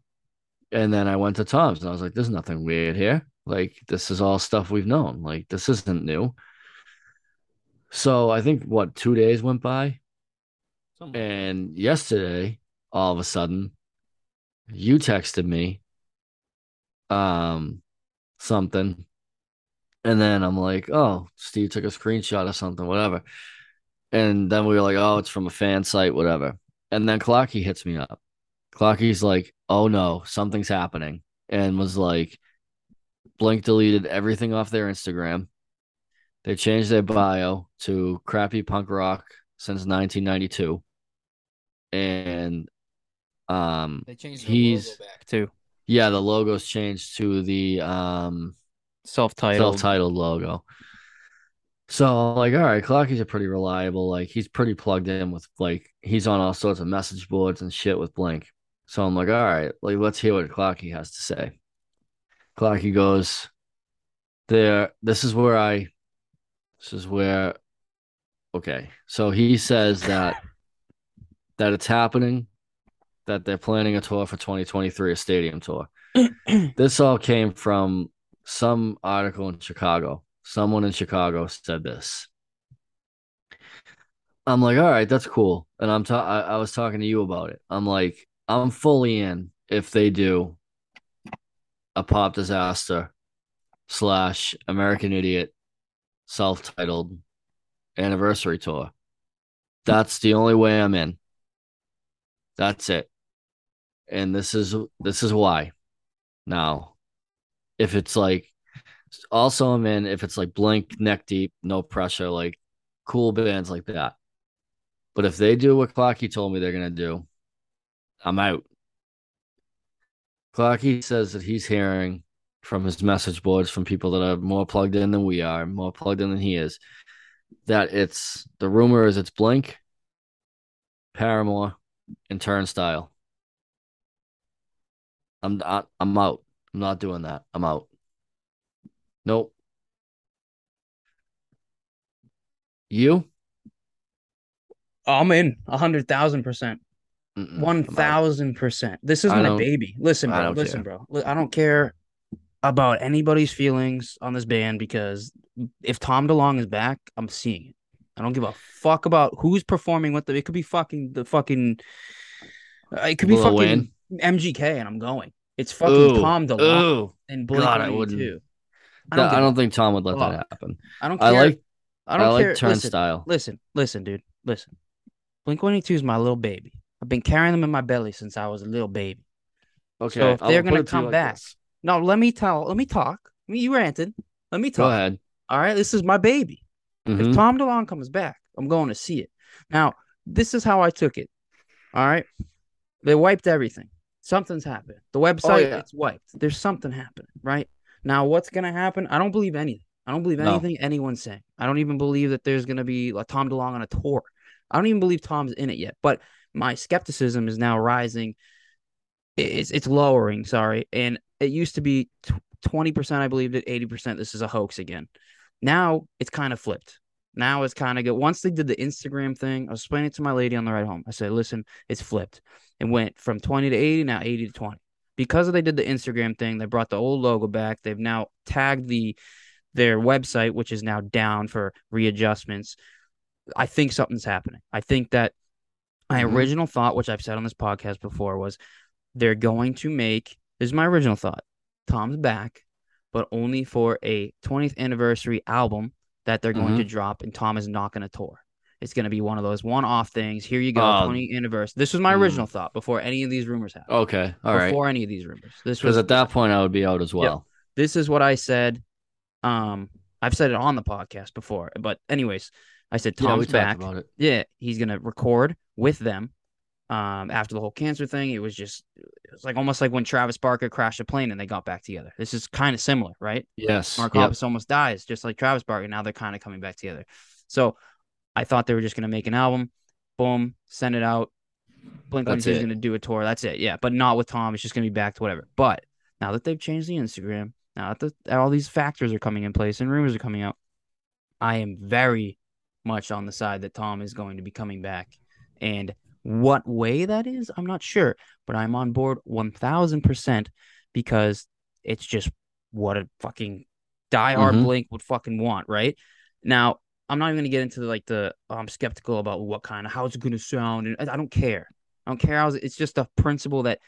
S2: And then I went to Tom's and I was like, there's nothing weird here. Like this is all stuff we've known. Like this isn't new. So I think what two days went by,
S1: Something.
S2: and yesterday, all of a sudden, you texted me um something. And then I'm like, oh, Steve took a screenshot of something, whatever. And then we were like, oh, it's from a fan site, whatever. And then Clocky hits me up. Clocky's like, oh no, something's happening. And was like, Blink deleted everything off their Instagram. They changed their bio to crappy punk rock since 1992. And um
S1: They changed
S2: the He's- logo
S1: back too.
S2: yeah, the logo's changed to the um
S1: Self-titled.
S2: self-titled logo. So like, all right, Clocky's a pretty reliable. Like he's pretty plugged in with like he's on all sorts of message boards and shit with Blink. So I'm like, all right, like let's hear what Clocky has to say. Clocky goes, there, this is where I this is where okay. So he says that that it's happening, that they're planning a tour for 2023, a stadium tour. this all came from some article in Chicago. Someone in Chicago said this. I'm like, all right, that's cool. And I'm ta- I, I was talking to you about it. I'm like, I'm fully in if they do a pop disaster slash American Idiot self-titled anniversary tour. That's the only way I'm in. That's it. And this is this is why. Now, if it's like also I'm in if it's like Blink, Neck Deep, No Pressure, like cool bands like that. But if they do what Clocky told me they're gonna do, I'm out. Clocky says that he's hearing from his message boards from people that are more plugged in than we are, more plugged in than he is, that it's the rumor is it's Blink, Paramore, and Turnstile. I'm not, I'm out. I'm not doing that. I'm out. Nope. You?
S1: I'm in a hundred thousand percent. One thousand percent. This is
S2: I
S1: my baby. Listen, bro. Listen,
S2: care.
S1: bro. I don't care about anybody's feelings on this band because if Tom DeLonge is back, I'm seeing it. I don't give a fuck about who's performing with them. It could be fucking the fucking. uh, It could be fucking
S2: Wayne?
S1: MGK, and I'm going. It's fucking
S2: Ooh,
S1: Tom DeLonge
S2: Ooh.
S1: and Blink
S2: God, I
S1: 182. I
S2: I
S1: don't,
S2: I don't think Tom would let
S1: fuck.
S2: that happen.
S1: I don't care.
S2: I like
S1: I
S2: I,
S1: don't
S2: like
S1: care. Listen,
S2: Turnstile.
S1: listen, listen, dude. Listen. Blink 182 is my little baby. I've been carrying them in my belly since I was a little baby.
S2: Okay,
S1: so if
S2: I'll
S1: they're gonna
S2: it to you
S1: come
S2: like
S1: back-
S2: this.
S1: No, let me tell. Let me talk. I mean, you ranted. Let me
S2: Go
S1: talk.
S2: ahead.
S1: All right, this is my baby.
S2: Mhm.
S1: If Tom DeLonge comes back, I'm going to see it. Now, this is how I took it. All right, they wiped everything. Something's happened. The oh, website
S2: yeah.
S1: it's wiped. There's something happening, right? Now, what's gonna happen? I don't believe anything. I don't believe
S2: No.
S1: anything anyone's saying. I don't even believe that there's gonna be a Tom DeLonge on a tour. I don't even believe Tom's in it yet. But my skepticism is now rising. It's it's lowering. Sorry, and it used to be twenty percent. I believed it. Eighty percent. This is a hoax again. Now it's kind of flipped. Now it's kind of good. Once they did the Instagram thing, I was explaining it to my lady on the ride home. I said, "Listen, it's flipped. It went from twenty to eighty. Now eighty to twenty. Because they did the Instagram thing, they brought the old logo back. They've now tagged the their website, which is now down for readjustments. I think something's happening. I think that my
S2: Mhm.
S1: original thought, which I've said on this podcast before, was they're going to make this is my original thought. Tom's back, but only for a 20th anniversary album that they're going
S2: Mm-hmm.
S1: to drop, and Tom is not going to tour. It's going to be one of those one-off things. Here you go,
S2: Um,
S1: 20th anniversary. This was my
S2: mm.
S1: original thought before any of these rumors happened.
S2: Okay. All right.
S1: before any of these rumors. This
S2: Because
S1: was
S2: at that point, I would be out as well.
S1: this is what I said. Um, I've said it on the podcast before, but anyways, I said
S2: Yeah,
S1: Tom's
S2: talked
S1: back.
S2: about it.
S1: Yeah, he's gonna record with them, Um, after the whole cancer thing, it was just it was like almost like when Travis Barker crashed a plane and they got back together. This is kind of similar, right?
S2: Yes.
S1: Mark
S2: yep.
S1: Almost dies, just like Travis Barker. Now they're kind of coming back together. So I thought they were just gonna make an album, boom, send it out. Blink One is gonna do a tour. That's it. Yeah, but not with Tom. It's just gonna be back to whatever. But now that they've changed the Instagram, now that, the, that all these factors are coming in place and rumors are coming out, I am very much on the side that Tom is going to be coming back. And what way that is, I'm not sure, but I'm on board 1000% because it's just what a fucking diehard
S2: Mhm.
S1: Blink would fucking want, right? Now, I'm not even going to get into the, like the I'm skeptical about what kind of how's it going to sound and I don't care. I don't care how it's just a principle that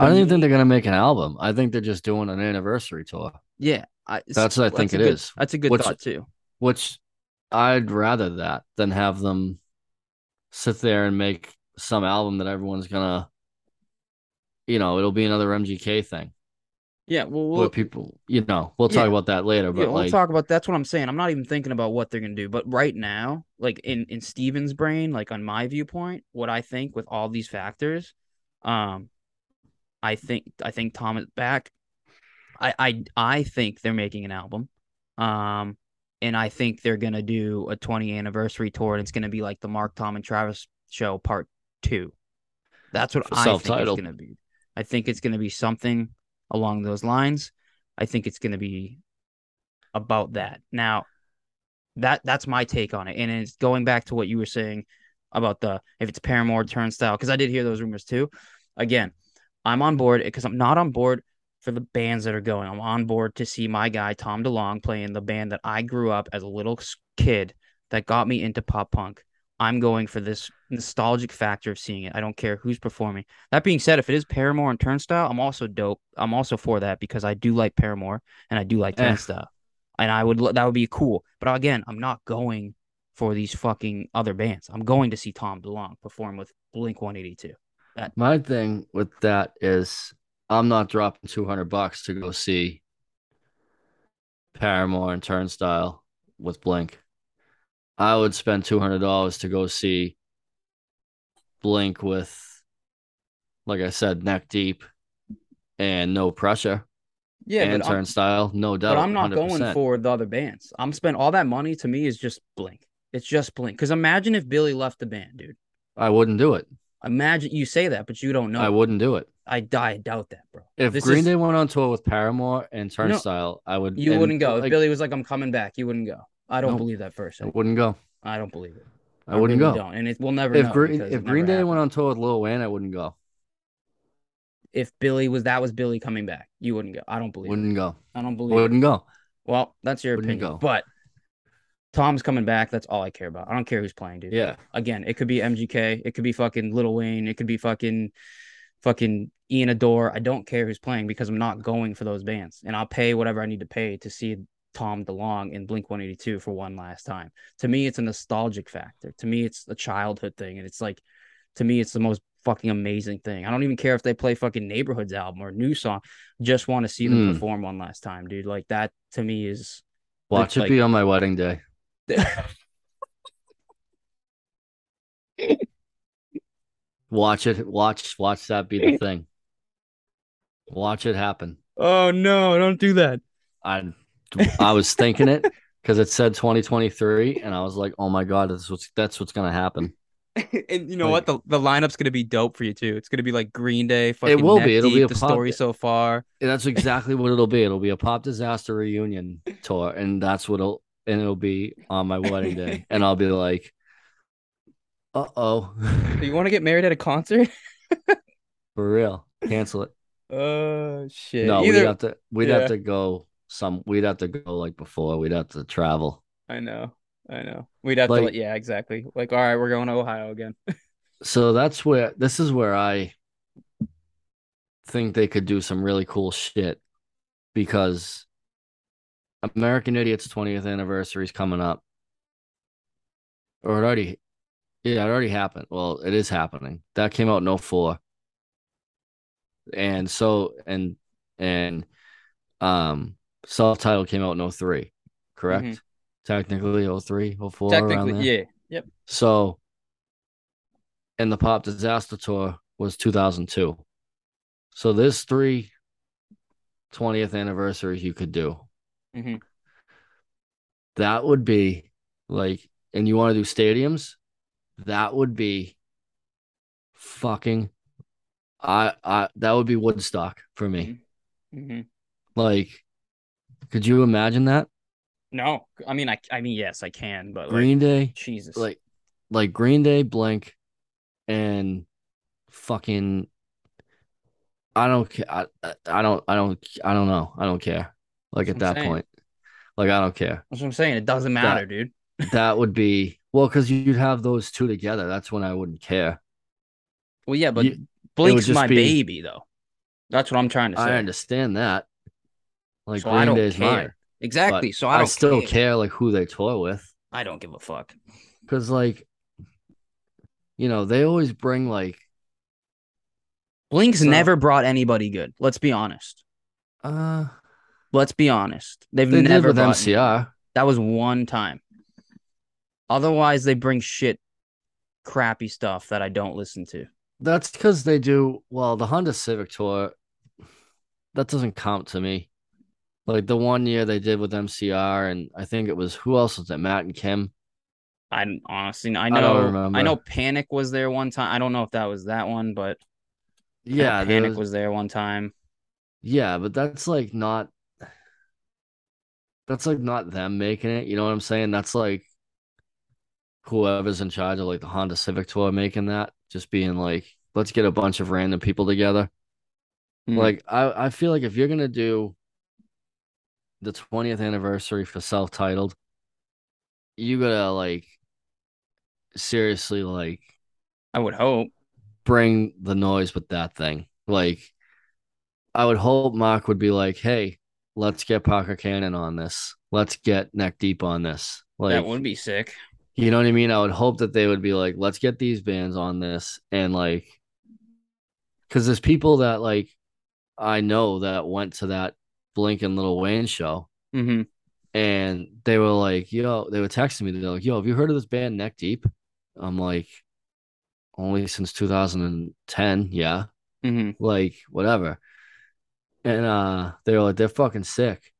S2: I don't even think they're gonna make an album. I think they're just doing an anniversary tour,
S1: yeah, I,
S2: That's what I think it
S1: good-
S2: is.
S1: That's a good
S2: Which-
S1: thought too.
S2: which I'd rather that than have them sit there and make some album that everyone's gonna, you know, it'll be another MGK thing
S1: Yeah, well, we'll,
S2: people, you know, we'll talk
S1: Yeah.
S2: about that later. But
S1: yeah, we'll
S2: like,
S1: talk about that's what I'm saying. I'm not even thinking about what they're gonna do, but right now, like in in Steven's brain, like on my viewpoint, what I think with all these factors, um, I think I think Tom is back. I I I think they're making an album, um, and I think they're gonna do a 20 anniversary tour, and it's gonna be like the Mark Tom and Travis show part two. That's what I think it's gonna be. I think it's gonna be something along those lines. I think it's gonna be about that. Now, that that's my take on it, and it's going back to what you were saying about the if it's Paramore Turnstile, because I did hear those rumors too. Again, I'm on board because I'm not on board for the bands that are going. I'm on board to see my guy Tom DeLonge playing the band that I grew up as a little kid that got me into pop punk. I'm going for this nostalgic factor of seeing it. I don't care who's performing. That being said, if it is Paramore and Turnstile, I'm also dope. I'm also for that because I do like Paramore and I do like
S2: Eh.
S1: Turnstile, and I would that would be cool. But again, I'm not going for these fucking other bands. I'm going to see Tom DeLonge perform with Blink 182.
S2: That- my thing with that is I'm not dropping 200 bucks to go see Paramore and Turnstile with Blink. I would spend $200 to go see Blink with, like I said, neck deep and no pressure.
S1: Yeah,
S2: and Turnstile, no doubt.
S1: but I'm not going
S2: 100%.
S1: for the other bands. I'm spending all that money. To me, is just Blink. It's just Blink. Because imagine if Billy left the band, dude.
S2: I wouldn't do it.
S1: Imagine you say that, but you don't know.
S2: I wouldn't do it.
S1: I, I doubt that, bro.
S2: If
S1: This
S2: Green
S1: is-
S2: Day went on tour with Paramore and Turnstile, I would.
S1: You
S2: and,
S1: wouldn't go. If Billy was like, "I'm coming back," you wouldn't go. I don't
S2: Nope.
S1: believe that first.
S2: I wouldn't go.
S1: I don't believe it.
S2: I wouldn't
S1: really
S2: go.
S1: Don't. And it, we'll never
S2: If. Green if Green Day went on tour with Lil Wayne, I wouldn't go.
S1: if Billy was that was Billy coming back, you wouldn't go. I don't believe. it.
S2: Wouldn't go.
S1: I don't believe. it.
S2: Wouldn't go.
S1: Well, that's your
S2: Wouldn't
S1: opinion.
S2: go.
S1: But Tom's coming back. That's all I care about. I don't care who's playing, dude.
S2: Yeah.
S1: Again, it could be MGK. It could be fucking Little Wayne. It could be fucking fucking Ian Adore. I don't care who's playing because I'm not going for those bands, and I'll pay whatever I need to pay to see Tom DeLonge in Blink 182 for one last time. To me, it's a nostalgic factor. To me, it's a childhood thing, and it's like, to me, it's the most fucking amazing thing. I don't even care if they play fucking Neighborhoods album or new song. Just want to see them
S2: Mm.
S1: perform one last time, dude. Like that to me is
S2: Watch it
S1: like-
S2: be on my wedding day. Watch it. Watch. Watch that be the thing. Watch it happen.
S1: Oh no, don't do that.
S2: I I was thinking it because it said 2023, and I was like, oh my god, that's what's that's what's gonna happen.
S1: and you know
S2: Like-
S1: what? The the lineup's gonna be dope for you too. It's gonna be like Green Day, fucking
S2: it
S1: will
S2: be. It'll be a
S1: the
S2: pop-
S1: story so far.
S2: And that's exactly what it'll be. It'll be a pop disaster reunion tour, and that's what it'll and it'll be on my wedding day, and I'll be like, uh oh,
S1: you want to get married at a concert?
S2: for real, cancel it.
S1: Oh shit.
S2: No,
S1: Either
S2: we'd have to we'd
S1: yeah.
S2: have to go some we'd have to go like before. We'd have to travel.
S1: I know. I know. We'd have to
S2: Like-
S1: let yeah, exactly. Like, all right, we're going to Ohio again.
S2: So that's where this is where I think they could do some really cool shit because American Idiot's 20th anniversary is coming up. Or it already yeah, it already happened. Well, it is happening. That came out in 04. And so and and um self-titled came out in 03, correct?
S1: Mhm.
S2: Technically 03, 04 around
S1: Technically, yeah. Yep.
S2: So and the Pop Disaster Tour was 2002. So there's three 20th anniversaries you could do.
S1: Mhm.
S2: That would be like, and you want to do stadiums? That would be fucking. I I that would be Woodstock for me.
S1: hmm
S2: Like, could you imagine that?
S1: No, I mean, I, I mean, yes, I can, but like,
S2: Green Day,
S1: Jesus,
S2: like, like Green Day, Blink, and fucking. I don't care. I, I- don't. I don't. I don't know. I don't care. Like at
S1: That's what
S2: that
S1: saying.
S2: point, like I don't care.
S1: that's what I'm saying. It doesn't matter, dude.
S2: That would be well because you'd have those two together. That's when I wouldn't care.
S1: Well, yeah, but
S2: You-
S1: Blink's my
S2: be-
S1: baby, though. That's what I'm trying to say.
S2: I understand that. Like
S1: So I
S2: Green Day's
S1: care.
S2: mine.
S1: Exactly.
S2: but
S1: So I, don't
S2: still
S1: care.
S2: care like who they tour with
S1: I don't give a fuck.
S2: because like, you know, they always bring like
S1: Blink's
S2: So-
S1: never brought anybody good. Let's be honest.
S2: uh
S1: Let's be honest. They've
S2: they did
S1: never
S2: with
S1: brought
S2: MCR.
S1: That was one time. Otherwise, they bring shit, crappy stuff that I don't listen to.
S2: That's because they do well. The Honda Civic tour that doesn't count to me. Like the one year they did with MCR, and I think it was who else was it? Matt and Kim.
S1: I honestly, I know, I,
S2: remember.
S1: know, Panic was there one time. I don't know if that was that one, but I
S2: Yeah,
S1: Panic
S2: was-
S1: was there one time.
S2: Yeah, but that's like not that's like not them making it. You know what I'm saying? That's like whoever's in charge of like the Honda Civic tour making that, just being like, let's get a bunch of random people together.
S1: Hmm.
S2: Like I, I feel like if you're gonna do the 20th anniversary for self-titled, you gotta like seriously like
S1: I would hope.
S2: bring the noise with that thing. Like, I would hope Mark would be like, "Hey, let's get Parker Cannon on this. Let's get Neck Deep on this." Like,
S1: that would be sick.
S2: You know what I mean? I would hope that they would be like, "Let's get these bands on this," and like, because there's people that like I know that went to that Blink and Little Wayne show,
S1: hmm
S2: and they were like, "Yo," they were texting me. They're like, "Yo, have you heard of this band Neck Deep?" I'm like, "Only since 2010, yeah."
S1: hmm
S2: like whatever. And uh they were like they're fucking sick.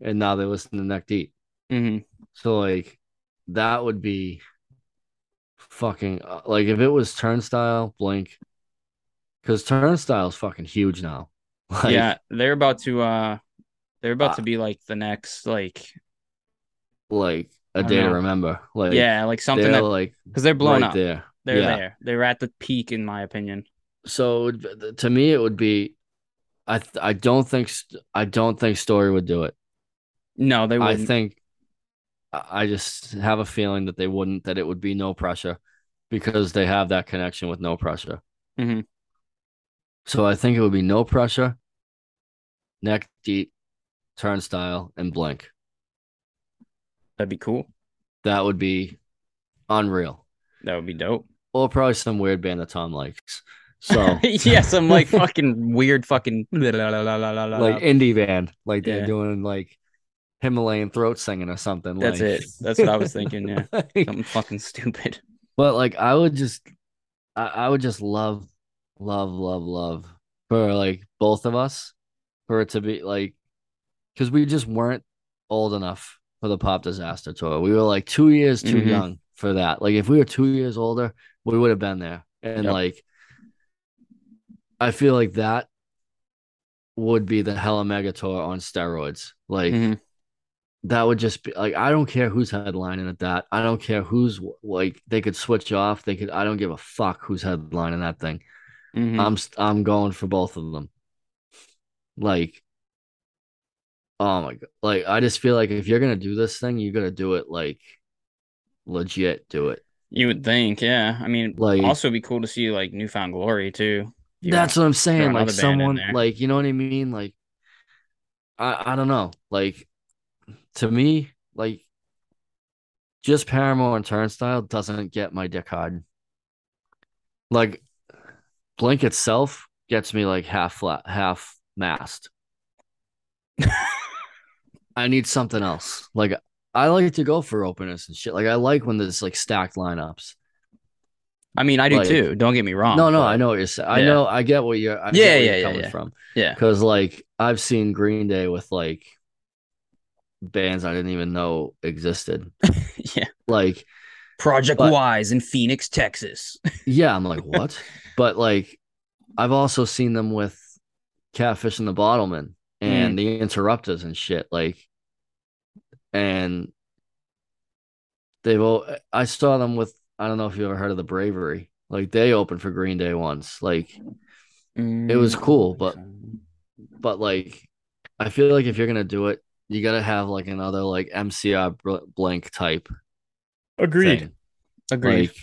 S2: And now they listen to Neck Deep.
S1: hmm
S2: So like that would be fucking uh, like if it was Turnstile, Blink cuz Turnstile's fucking huge now. Like
S1: yeah, they're about to. uh They're about
S2: Uh,
S1: to be like the next, like,
S2: like
S1: I
S2: a day to remember. Like
S1: yeah, like something that
S2: like
S1: because they're blown
S2: right
S1: up.
S2: there.
S1: They're
S2: Yeah.
S1: there. They're at the peak, in my opinion.
S2: So to me it would be I I don't think I don't think Story would do it.
S1: No, they
S2: I
S1: wouldn't.
S2: think I just have a feeling that they wouldn't, that it would be no pressure because they have that connection with no pressure.
S1: Mhm.
S2: So I think it would be no pressure, neck deep, turnstile, and blink.
S1: That'd be cool.
S2: That would be unreal.
S1: That would be dope.
S2: Or probably some weird band that Tom likes. So
S1: yeah, some like fucking weird fucking
S2: like
S1: like
S2: indie band, like they're
S1: Yeah.
S2: doing like Himalayan throat singing or something.
S1: That's
S2: like-
S1: it. That's what I was thinking. Yeah,
S2: Like-
S1: something fucking stupid.
S2: But like I would just I, I would just love, love, love, love for like both of us for it to be like because we just weren't old enough for the pop disaster tour. We were like two years too
S1: Mhm.
S2: young for that. Like if we were two years older, we would have been there. And
S1: Yep.
S2: like I feel like that would be the Hella Mega Tour on steroids. Like
S1: Mhm.
S2: That would just be like I don't care who's headlining at that. I don't care who's like they could switch off. They could. I don't give a fuck who's headlining that thing.
S1: Mhm.
S2: I'm I'm going for both of them. Like, oh my god! Like I just feel like if you're gonna do this thing, you gotta do it like legit. Do it.
S1: You would think, yeah. I mean,
S2: Like-
S1: also be cool to see like New Found Glory too.
S2: That's
S1: want.
S2: what I'm saying. Like someone, like you know what I mean. Like, I I don't know. Like to me, like just Paramore and Turnstile doesn't get my dick hard. Like Blink itself gets me like half flat, half mast. I need something else. Like I like to go for openness and shit. Like I like when there's like stacked lineups.
S1: I mean, I do
S2: Like-
S1: too. Don't get me wrong.
S2: no, no,
S1: but-
S2: I know what you're saying. I know, I get what you're. I
S1: Yeah, yeah, yeah,
S2: coming
S1: yeah.
S2: from.
S1: Yeah.
S2: Because like I've seen Green Day with like bands I didn't even know existed.
S1: yeah.
S2: Like,
S1: Project
S2: But-
S1: Wise in Phoenix, Texas.
S2: yeah, I'm like, what? but like, I've also seen them with Catfish and the Bottlemen and mm. the Interrupters and shit. Like, and they've all. I saw them with. I don't know if you ever heard of the Bravery. Like they opened for Green Day once. Like, It was mm. cool, but- but like, I feel like if you're gonna do it, you gotta have like another like MCR bl- blank type
S1: agreed.
S2: thing.
S1: Agreed.
S2: Like,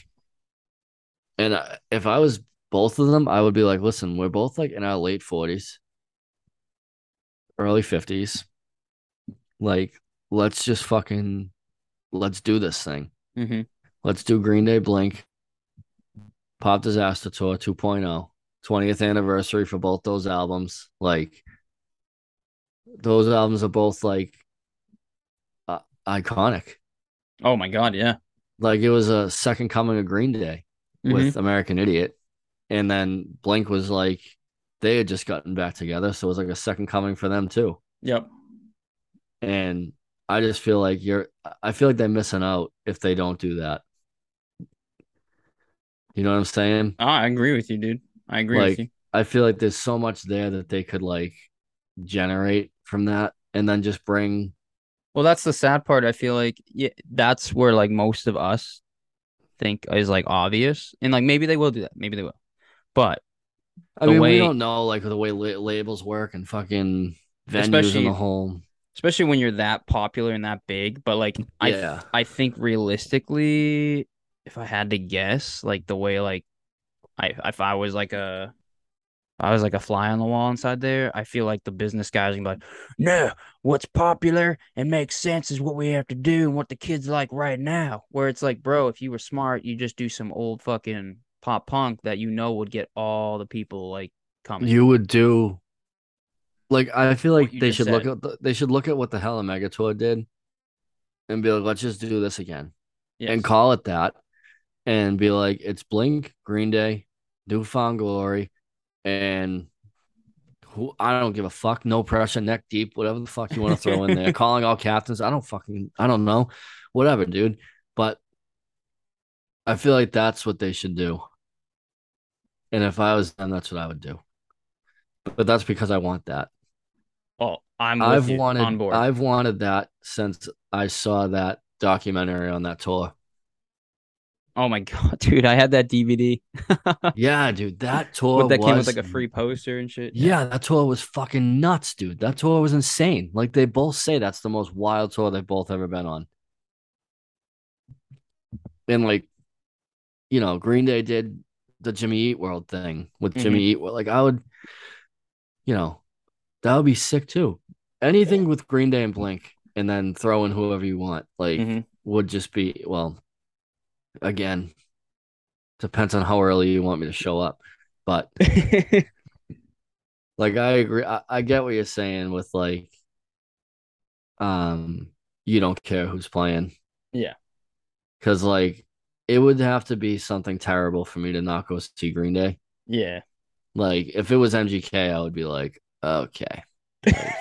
S2: and I, if I was both of them, I would be like, listen, we're both like in our late forties, early fifties. Like, let's just fucking let's do this thing.
S1: hmm
S2: Let's do Green Day Blink, Pop Disaster Tour 2.0, 20th anniversary for both those albums. Like, those albums are both like uh, iconic.
S1: Oh my god, yeah.
S2: Like, it was a second coming of Green Day with American Idiot. And then Blink was like, they had just gotten back together. So it was like a second coming for them too.
S1: Yep.
S2: And I just feel like you're, I feel like they're missing out if they don't do that. You know what I'm saying?
S1: Oh, I agree with you, dude. I agree
S2: Like-
S1: with you.
S2: I feel like there's so much there that they could like generate from that and then just bring,
S1: Well, that's the sad part. I feel like yeah, that's where like most of us think is like obvious, and like maybe they will do that. Maybe they will, but
S2: I mean,
S1: way-
S2: we don't know like the way la- labels work and fucking venues in the whole.
S1: especially when you're that popular and that big. But like I
S2: Yeah.
S1: I think realistically, if I had to guess, like the way like I if I was like a I was like a fly on the wall inside there, I feel like the business guys are like, no, what's popular and makes sense is what we have to do and what the kids like right now. Where it's like, bro, if you were smart, you just do some old fucking pop punk that you know would get all the people like coming.
S2: you would do like I feel like they should look at the, they should look at what the Hella Mega Tour did and be like, let's just do this again and call it that and be like, it's Blink, Green Day, New Found Glory, and who I don't give a fuck, no pressure, neck deep, whatever the fuck you want to throw in there, calling all captains. I don't fucking I don't know, whatever, dude. But I feel like that's what they should do. And if I was them, that's what I would do. But that's because I want that.
S1: Oh, I'm
S2: I've wanted
S1: on board.
S2: I've wanted that since I saw that documentary on that tour.
S1: Oh my god, dude, I had that DVD.
S2: Yeah, dude, that tour
S1: that
S2: was
S1: came with like a free poster and shit.
S2: Yeah, that tour was fucking nuts, dude. That tour was insane. Like they both say that's the most wild tour they've both ever been on. And like, you know, Green Day did the Jimmy Eat World thing with Jimmy Eat World. Like I would, you know, that would be sick too. Anything with Green Day and Blink, and then throw in whoever you want, like
S1: Mhm.
S2: would just be well. Again, depends on how early you want me to show up, but like I agree. I, I get what you're saying with like um you don't care who's playing.
S1: Yeah.
S2: Cause like it would have to be something terrible for me to not go see Green Day.
S1: yeah.
S2: Like if it was MGK, I would be like, okay. Like,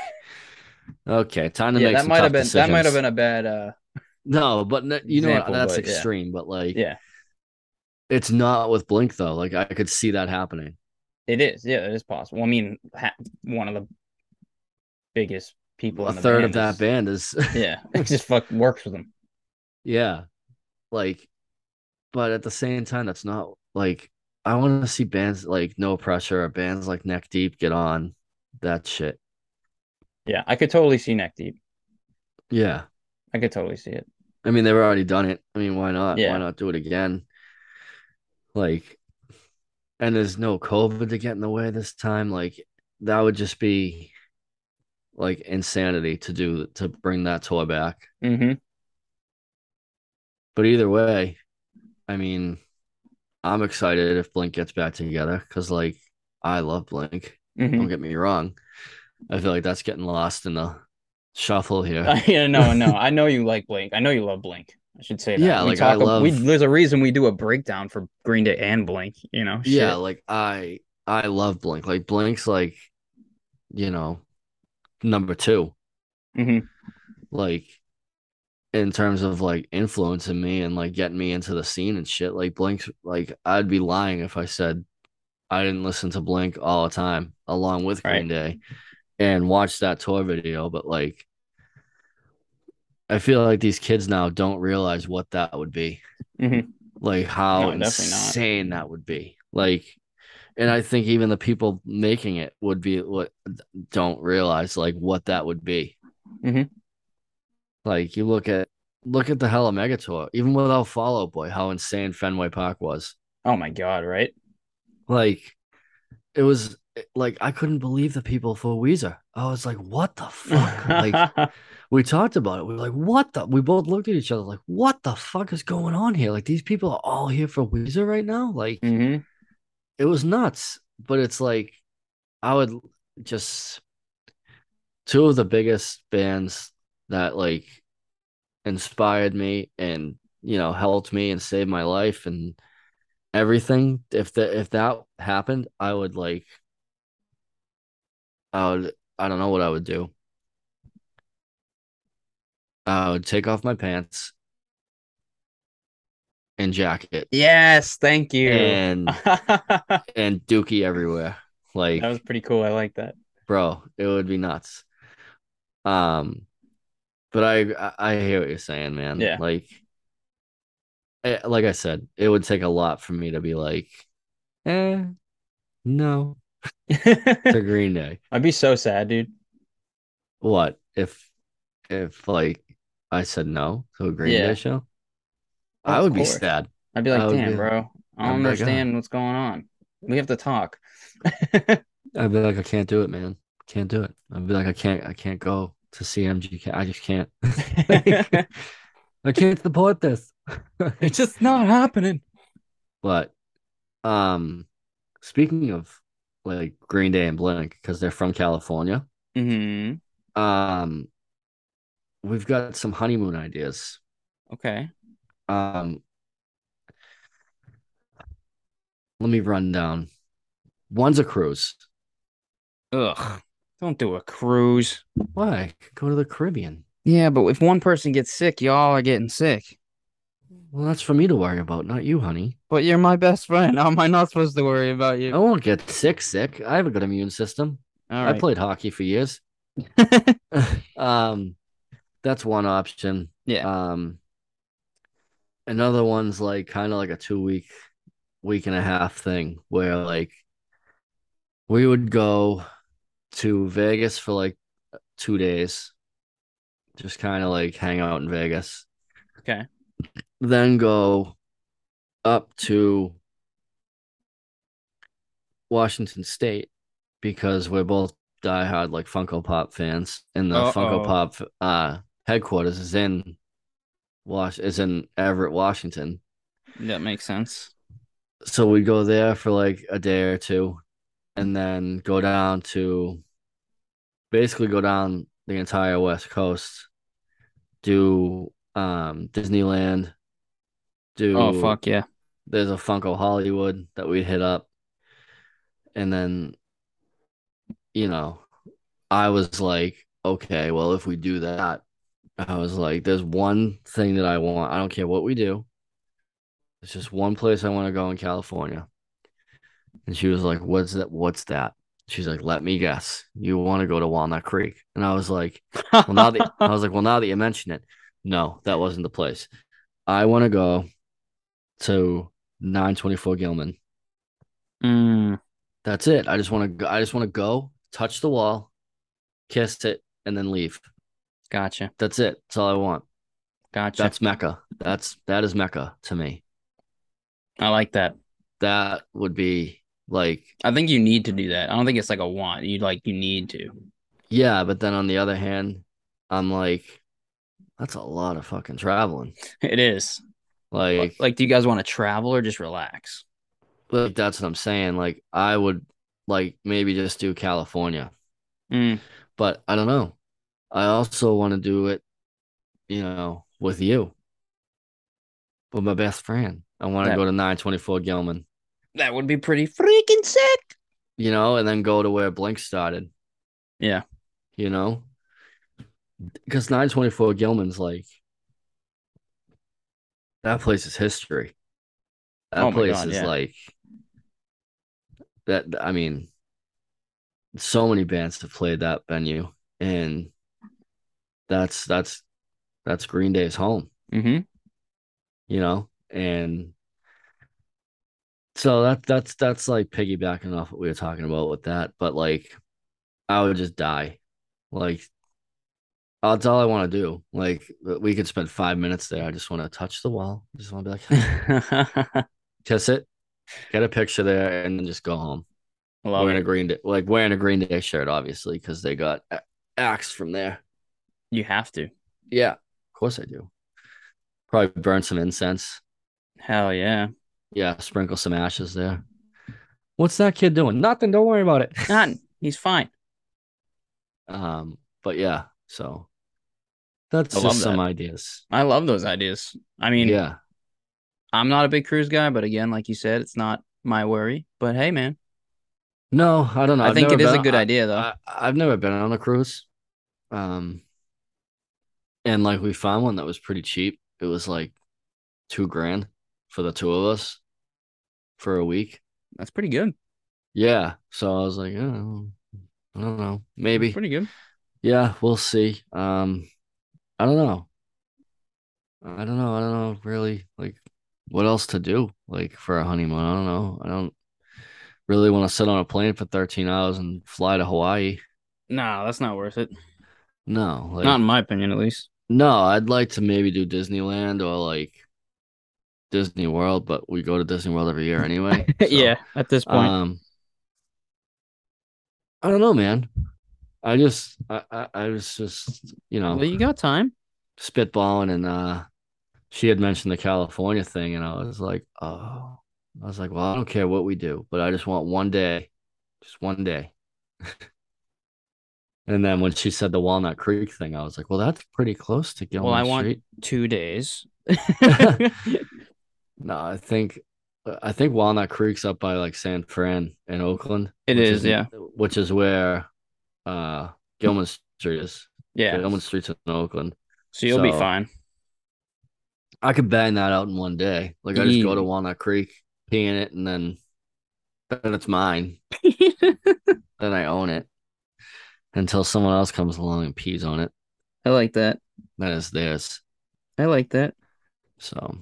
S2: okay, time to
S1: yeah,
S2: make
S1: that
S2: some
S1: might have been that might have been a bad uh
S2: No, but you know what? That's
S1: but yeah.
S2: extreme, but like
S1: yeah.
S2: it's not with Blink though. Like I could see that happening.
S1: It is. Yeah, it is possible. I mean, ha- one of the biggest people
S2: A
S1: in the
S2: third of
S1: band
S2: that
S1: is-
S2: band is
S1: Yeah, it just fuck works with them.
S2: Yeah. Like, but at the same time, that's not like I want to see bands like No Pressure or bands like Neck Deep get on that shit.
S1: Yeah, I could totally see neck deep.
S2: Yeah.
S1: I could totally see it.
S2: I mean, they've already done it. I mean, why not?
S1: Yeah.
S2: Why not do it again? Like, and there's no COVID to get in the way this time. Like, that would just be like insanity to do to bring that tour back.
S1: Mm-hmm.
S2: But either way, I mean, I'm excited if Blink gets back together because, like, I love Blink.
S1: mm-hmm.
S2: Don't get me wrong. I feel like that's getting lost in the shuffle here.
S1: yeah, no, no. I know you like Blink. I know you love Blink. I should say that.
S2: Yeah,
S1: we
S2: like, I
S1: ab- we,
S2: love-
S1: there's a reason we do a breakdown for Green Day and Blink. You know,
S2: Yeah, like I I love Blink. Like Blink's like, you know, number two.
S1: Mhm.
S2: Like in terms of like influencing me and like getting me into the scene and shit. Like Blink's like I'd be lying if I said I didn't listen to Blink all the time along with Green Day and watch that tour video, but like I feel like these kids now don't realize what that would be.
S1: Mhm.
S2: Like how
S1: No,
S2: insane that would be. Like and I think even the people making it would be what don't realize like what that would be.
S1: Mhm.
S2: Like you look at look at the Hella Mega Tour, even without Fall Out Boy, how insane Fenway Park was.
S1: Oh my god, right?
S2: Like it was like I couldn't believe the people for Weezer. I was like, what the fuck? like we talked about it. We were like, what the? We both looked at each other like, what the fuck is going on here? Like these people are all here for Weezer right now. Like
S1: Mhm.
S2: it was nuts. But it's like I would just two of the biggest bands that like inspired me and you know helped me and saved my life and everything. If the if that happened, I would like I would I don't know what I would do. I would take off my pants and jacket
S1: yes, thank you.
S2: and and dookie everywhere. Like that
S1: was pretty cool. I like that.
S2: bro, it would be nuts. Um, but I I, hear what you're saying, man.
S1: Yeah.
S2: Like, eh, like I said, it would take a lot for me to be like, eh, no, to Green Day.
S1: I'd be so sad, dude.
S2: What if if like I said no to a Green
S1: Yeah.
S2: Day show? I
S1: Of
S2: would be sad.
S1: I'd be like,
S2: I
S1: damn,
S2: be-
S1: bro. I don't
S2: like, "Oh."
S1: understand what's going on. We have to talk.
S2: I'd be like, I can't do it, man. Can't do it. I'd be like, I can't, I can't go to CMG. I just can't. I can't support this.
S1: it's just not happening.
S2: But um speaking of like Green Day and Blink, because they're from California,
S1: hmm
S2: um we've got some honeymoon ideas.
S1: Okay.
S2: Um let me run down. One's a cruise.
S1: Ugh. Don't do a cruise.
S2: Why? Go to the Caribbean.
S1: Yeah, but if one person gets sick, y'all are getting sick.
S2: Well, that's for me to worry about, not you, honey.
S1: But you're my best friend. How am I not supposed to worry about you?
S2: I won't get sick sick. I have a good immune system.
S1: All
S2: I played hockey for years. um that's one option.
S1: Yeah.
S2: Um another one's like kind of like a two week week and a half thing where like we would go to Vegas for like two days. Just kind of like hang out in Vegas.
S1: Okay.
S2: Then go up to Washington State because we're both diehard like Funko Pop fans, and the Funko
S1: Uh-oh.
S2: Pop uh headquarters is in Wash is in Everett, Washington.
S1: That makes sense.
S2: So we go there for like a day or two, and then go down to basically go down the entire West Coast, do um Disneyland, do
S1: Oh fuck yeah.
S2: there's a Funko Hollywood that we'd hit up. And then, you know, I was like, okay, well, if we do that, I was like, there's one thing that I want. I don't care what we do. It's just one place I want to go in California. And she was like, what's that? What's that? She's like, let me guess. You want to go to Walnut Creek. And I was like, well, now that I was like, well, now that you mention it, no, that wasn't the place. I want to go to 924 Gilman.
S1: Mm,
S2: That's it. I just want to I just want to go, touch the wall, kiss it, and then leave.
S1: gotcha.
S2: That's it. That's all I want.
S1: Gotcha.
S2: That's Mecca. That's that is Mecca to me.
S1: I like that.
S2: That would be like
S1: I think you need to do that. I don't think it's like a want. You like you need to.
S2: yeah, but then on the other hand, I'm like, that's a lot of fucking traveling.
S1: It is.
S2: Like,
S1: Like, do you guys want to travel or just relax?
S2: like that's what I'm saying. Like, I would like maybe just do California.
S1: Mm,
S2: but I don't know. I also want to do it, you know, with you. with my best friend. I want to
S1: That-
S2: go to 924 Gilman,
S1: That would be pretty freaking sick.
S2: you know, and then go to where Blink started,
S1: Yeah.
S2: you know, because 924 Gilman's like that place is history. That
S1: Oh
S2: place
S1: God,
S2: is
S1: yeah.
S2: like that. I mean, so many bands have played that venue, and that's that's that's Green Day's home.
S1: Mm-hmm.
S2: you know, and so that that's that's like piggybacking off what we were talking about with that, but like I would just die. Like that's all I want to do. Like we could spend five minutes there. I just want to touch the wall. Just want to be like kiss it, get a picture there, and then just go home.
S1: Love
S2: wearing
S1: it.
S2: a green day, like wearing a green day shirt, obviously, because they got axed from there.
S1: You have to.
S2: Yeah, of course I do. Probably burn some incense.
S1: Hell yeah.
S2: Yeah, sprinkle some ashes there. What's that kid doing? Nothing. Don't worry about it.
S1: Nothing. He's fine.
S2: Um, but yeah, so that's
S1: I
S2: just some
S1: that.
S2: ideas.
S1: I love those ideas. I mean,
S2: yeah,
S1: I'm not a big cruise guy, but again, like you said, it's not my worry. But hey, man,
S2: no, I don't know.
S1: I
S2: I've
S1: think it is a good
S2: on-
S1: idea, though.
S2: I, I've never been on a cruise. Um, and like we found one that was pretty cheap. It was like two grand for the two of us for a week.
S1: That's pretty good.
S2: Yeah, so I was like, oh, I don't know, maybe.
S1: Pretty good.
S2: Yeah, we'll see. Um, I don't know. I don't know. I don't know really like what else to do like for a honeymoon. I don't know. I don't really want to sit on a plane for 13 hours and fly to Hawaii.
S1: No, that's not worth it.
S2: No, like
S1: not in my opinion, at least.
S2: no, I'd like to maybe do Disneyland or like Disney World, but we go to Disney World every year anyway. so,
S1: yeah, at this point.
S2: Um I don't know, man. I just I I, I was just, you know,
S1: well, you got time.
S2: spitballing and uh she had mentioned the California thing and I was like, oh I was like, well, I don't care what we do, but I just want one day. Just one day. and then when she said the Walnut Creek thing, I was like, well, that's pretty close to Gilman
S1: I want- Two days.
S2: No, I think I think Walnut Creek's up by like San Fran in Oakland.
S1: It
S2: is,
S1: is, yeah.
S2: Which is where uh Gilman Street is.
S1: yeah.
S2: Gilman Street's in Oakland.
S1: So you'll be fine.
S2: I could bang that out in one day. Like I just go to Walnut Creek, pee in it, and then then it's mine. Then I own it until someone else comes along and pees on it.
S1: I like that.
S2: That is theirs.
S1: I like that.
S2: So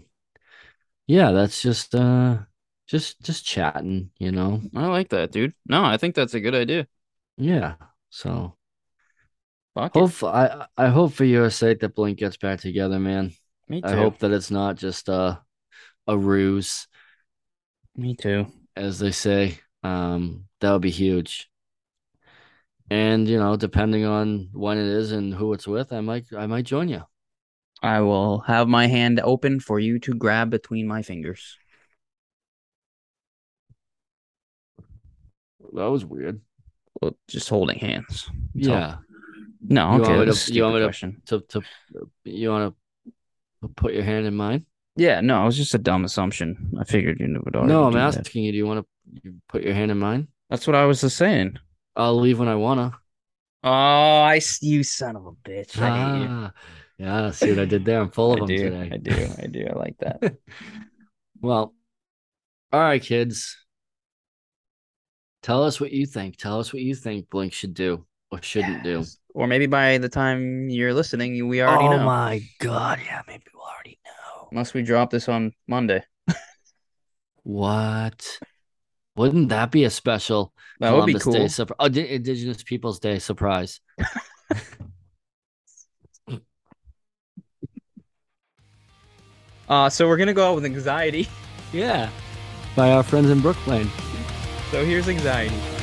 S2: yeah, that's just uh just just chatting, you know.
S1: I like that, dude. No, I think that's a good idea.
S2: Yeah. So
S1: Fuck
S2: hope I I hope for your sake that Blink gets back together, man.
S1: Me too.
S2: I hope that it's not just uh, a ruse,
S1: Me too.
S2: as they say. Um, that would be huge. And you know, depending on when it is and who it's with, I might I might join you.
S1: I will have my hand open for you to grab between my fingers.
S2: That was weird.
S1: Well, just holding hands.
S2: Yeah.
S1: No,
S2: You
S1: okay.
S2: want to- you want me to-
S1: question.
S2: To to you want to put your hand in mine?
S1: Yeah, no, it was just a dumb assumption. I figured you knew would already
S2: No, I'm
S1: do that.
S2: asking you. Do you want to put your hand in mine?
S1: That's what I was just saying.
S2: I'll leave when I wanna.
S1: Oh, I s- you son of a bitch. I hate you.
S2: Ah, yeah. See what I did there? I'm full of them
S1: do.
S2: today.
S1: I do. I do. I like that.
S2: Well, all right, kids. Tell us what you think. Tell us what you think Blink should do or shouldn't do.
S1: Or maybe by the time you're listening, we already
S2: oh
S1: know.
S2: Oh my god, yeah, maybe we'll already know.
S1: Unless we drop this on Monday.
S2: What? Wouldn't that be a special
S1: That would be cool.
S2: Day surprise? Oh, Di- Indigenous Peoples Day surprise.
S1: Uh, so we're gonna go out with anxiety.
S2: Yeah. By our friends in Brooklyn.
S1: So here's anxiety.